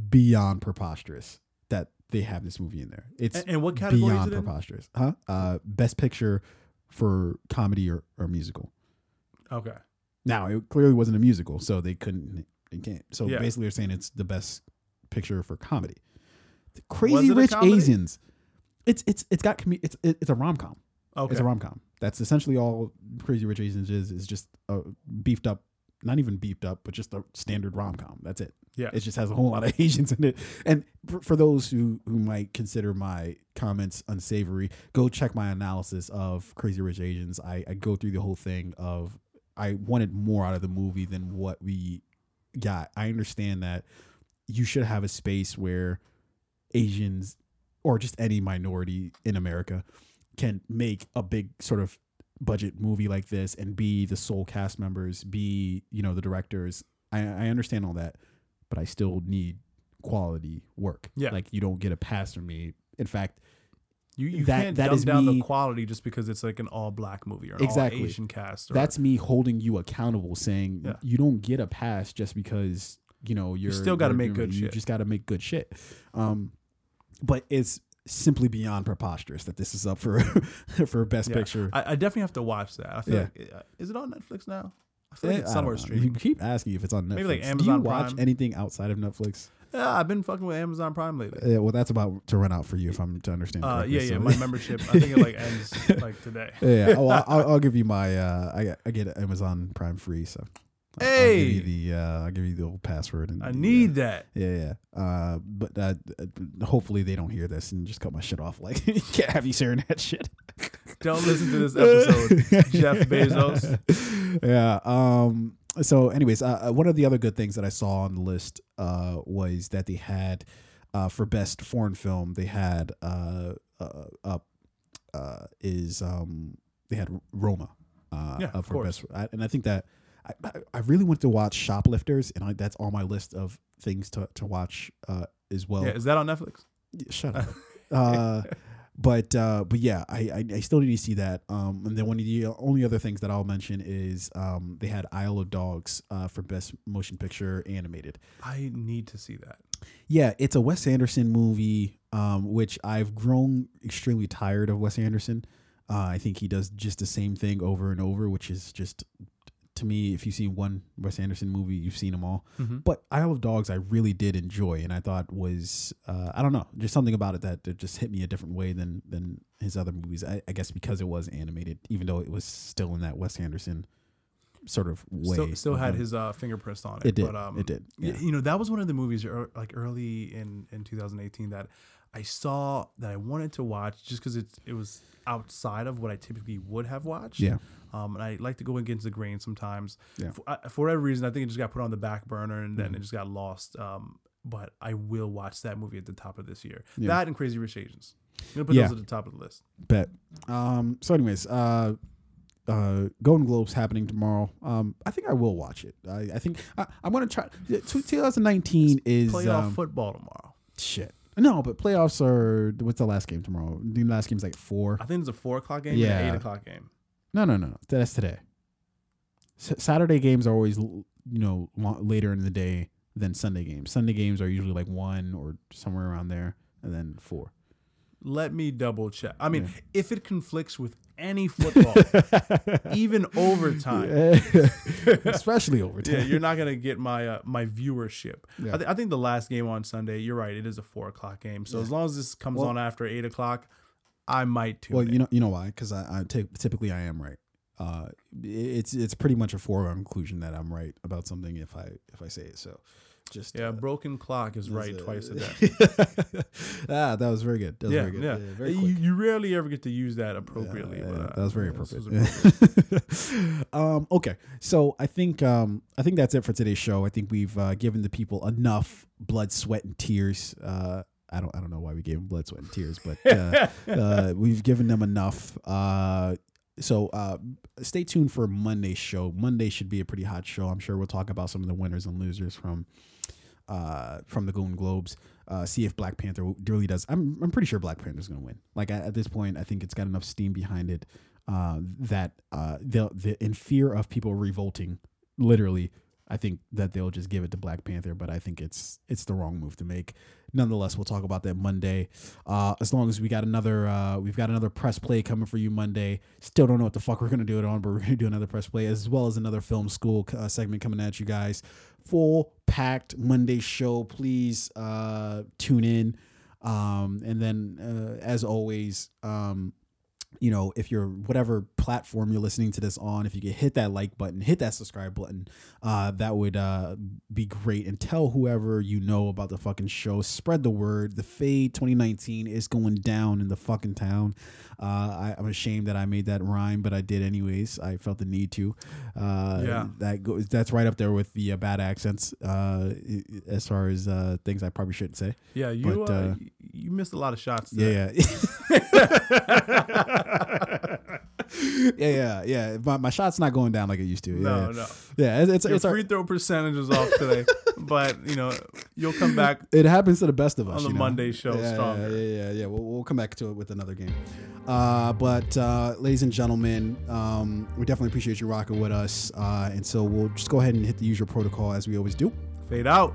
beyond preposterous that they have this movie in there. It's and, and what category is beyond it preposterous, huh? Uh, best picture for comedy or, or musical. Okay, Now it clearly wasn't a musical, so they couldn't. They can't. So Yeah. basically, they're saying it's the best picture for comedy. Crazy Rich? Asians. It's it's it's got com- it's it's a rom com. okay, It's a rom com. That's essentially all Crazy Rich Asians is. Is just a beefed up, not even beefed up, but just a standard rom com. That's it. yeah, It just has a whole lot of Asians in it. And for, for those who who might consider my comments unsavory, go check my analysis of Crazy Rich Asians. I, I go through the whole thing of I wanted more out of the movie than what we got. I understand that you should have a space where Asians or just any minority in America can make a big sort of budget movie like this and be the sole cast members, be, you know, the directors. I, I understand all that, but I still need quality work. Yeah. Like you don't get a pass from me. In fact, you you that- can't that dumb is down me- the quality just because it's like an all black movie or an Exactly. all Asian cast. Or, that's me holding you accountable saying Yeah. you don't get a pass just because, you know, you're still gotta make good you shit. just got to make good shit. Um but it's simply beyond preposterous that this is up for for best Yeah. picture. I, I definitely have to watch that. I feel Yeah. like uh, is it on Netflix now? I feel like Eh, it's I don't somewhere streaming. You keep asking if it's on Netflix. Maybe like Amazon. Do you watch Prime. anything outside of Netflix? Yeah, I've been fucking with Amazon Prime lately. Yeah, well, that's about to run out for you if I'm to understand. Uh, yeah, yeah. so- My membership, I think it like ends like today. yeah. yeah. Oh, I'll, I'll give you my. Uh, I I get Amazon Prime free, so. I'll- I'll give Hey! you the uh, I'll give you the old password and I uh, need that. Yeah, yeah. Uh, but uh, uh, hopefully they don't hear this and just cut my shit off. Like, you can't have you sharing that shit. Don't listen to this episode, Jeff Bezos. Yeah. Um. So, anyways, uh, uh, one of the other good things that I saw on the list uh, was that they had uh, for best foreign film they had uh, uh, up uh, is um they had Roma uh, Yeah, for course. best, I, and I think that. I, I- really want to watch Shoplifters, and I, that's on my list of things to, to watch uh, as well. Yeah, is that on Netflix? Yeah, Shut up. uh, but uh, but yeah, I, I I still need to see that. Um, and then one of the only other things that I'll mention is um, they had Isle of Dogs uh, for best motion picture animated. I need to see that. Yeah, it's a Wes Anderson movie, um, which I've grown extremely tired of Wes Anderson. Uh, I think he does just the same thing over and over, which is just to me, if you've seen one Wes Anderson movie, you've seen them all. Mhm. But Isle of Dogs, I really did enjoy, and I thought was uh, I don't know, just something about it that, that just hit me a different way than than his other movies. I, I guess because it was animated, even though it was still in that Wes Anderson sort of way. Still, still had his uh, fingerprints on it. It did. But, um, it did. Yeah. You know, that was one of the movies like early in, in 2018 that I saw that I wanted to watch just because it's it was outside of what I typically would have watched. Yeah. Um, and I like to go against the grain sometimes. Yeah. For, uh, for whatever reason, I think it just got put on the back burner and then Mhm. it just got lost. Um, but I will watch that movie at the top of this year. Yeah. That and Crazy Rich Asians. I'm gonna put Yeah. those at the top of the list. Bet. Um. So, anyways, uh, uh, Golden Globes happening tomorrow. Um, I think I will watch it. I, I think I, I'm gonna try. T- 2019 is Playoff um, football tomorrow. shit. No, but playoffs are. What's the last game tomorrow? The last game's like four. I think it's a four o'clock game Yeah. and an eight o'clock game. No, no, no. That's today. S- Saturday games are always, you know, later in the day than Sunday games. Sunday games are usually like one or somewhere around there, and then four. Let me double check. I mean, Yeah. if it conflicts with any football, even overtime, especially overtime. yeah, you're not gonna get my uh, my viewership. Yeah. I, th- I think the last game on Sunday, you're right, it is a four o'clock game. So Yeah. as long as this comes Well- on after eight o'clock, I might tune Well, you know, you know why? Because I, I typically I am right. Uh, it's it's pretty much a foregone conclusion that I'm right about something if I if I say it. So, just yeah, uh, broken clock is right uh, twice a day. ah, that was very good. That was yeah, very good. yeah. very you, you rarely ever get to use that appropriately. Yeah, but, uh, that was very yeah, this was appropriate. um, okay, so I think um, I think that's it for today's show. I think we've uh, given the people enough blood, sweat, and tears. Uh, I don't I don't know why we gave them blood, sweat, and tears, but uh, uh, we've given them enough. Uh, so uh, stay tuned for Monday's show. Monday should be a pretty hot show. I'm sure we'll talk about some of the winners and losers from uh, from the Golden Globes. Uh, see if Black Panther really does. I'm I'm pretty sure Black Panther's gonna win. Like at, at this point, I think it's got enough steam behind it uh, that uh, the the in fear of people revolting, literally, I think that they'll just give it to Black Panther. But I think it's it's the wrong move to make. Nonetheless, we'll talk about that Monday. Uh, as long as we got another, uh, we've got another press play coming for you Monday. Still don't know what the fuck we're gonna do it on, but we're gonna do another press play as well as another film school uh, segment coming at you guys. Full packed Monday show. Please uh, tune in. Um, and then, uh, as always, um, you know, if you're whatever platform you're listening to this on, if you could hit that like button, hit that subscribe button, uh, that would uh, be great. And tell whoever you know about the fucking show. Spread the word. The Fade 2019 is going down in the fucking town. Uh, I, I'm ashamed that I made that rhyme, but I did anyways. I felt the need to. Uh, Yeah. that goes. That's right up there with the uh, bad accents. Uh, as far as uh, things I probably shouldn't say. yeah, you but, you missed a lot of shots. Today. Yeah, yeah. yeah, yeah, yeah. My, my shot's not going down like it used to. Yeah, No, yeah. no. Yeah, it's it's, Your it's our- free throw percentage is off today, but you know you'll come back it happens to the best of us on the you know? Monday show yeah, stronger. Yeah, yeah, yeah. yeah. We'll, we'll come back to it with another game. Uh, but uh, ladies and gentlemen, um, we definitely appreciate you rocking with us. Uh, and so we'll just go ahead and hit the usual protocol as we always do. Fade out.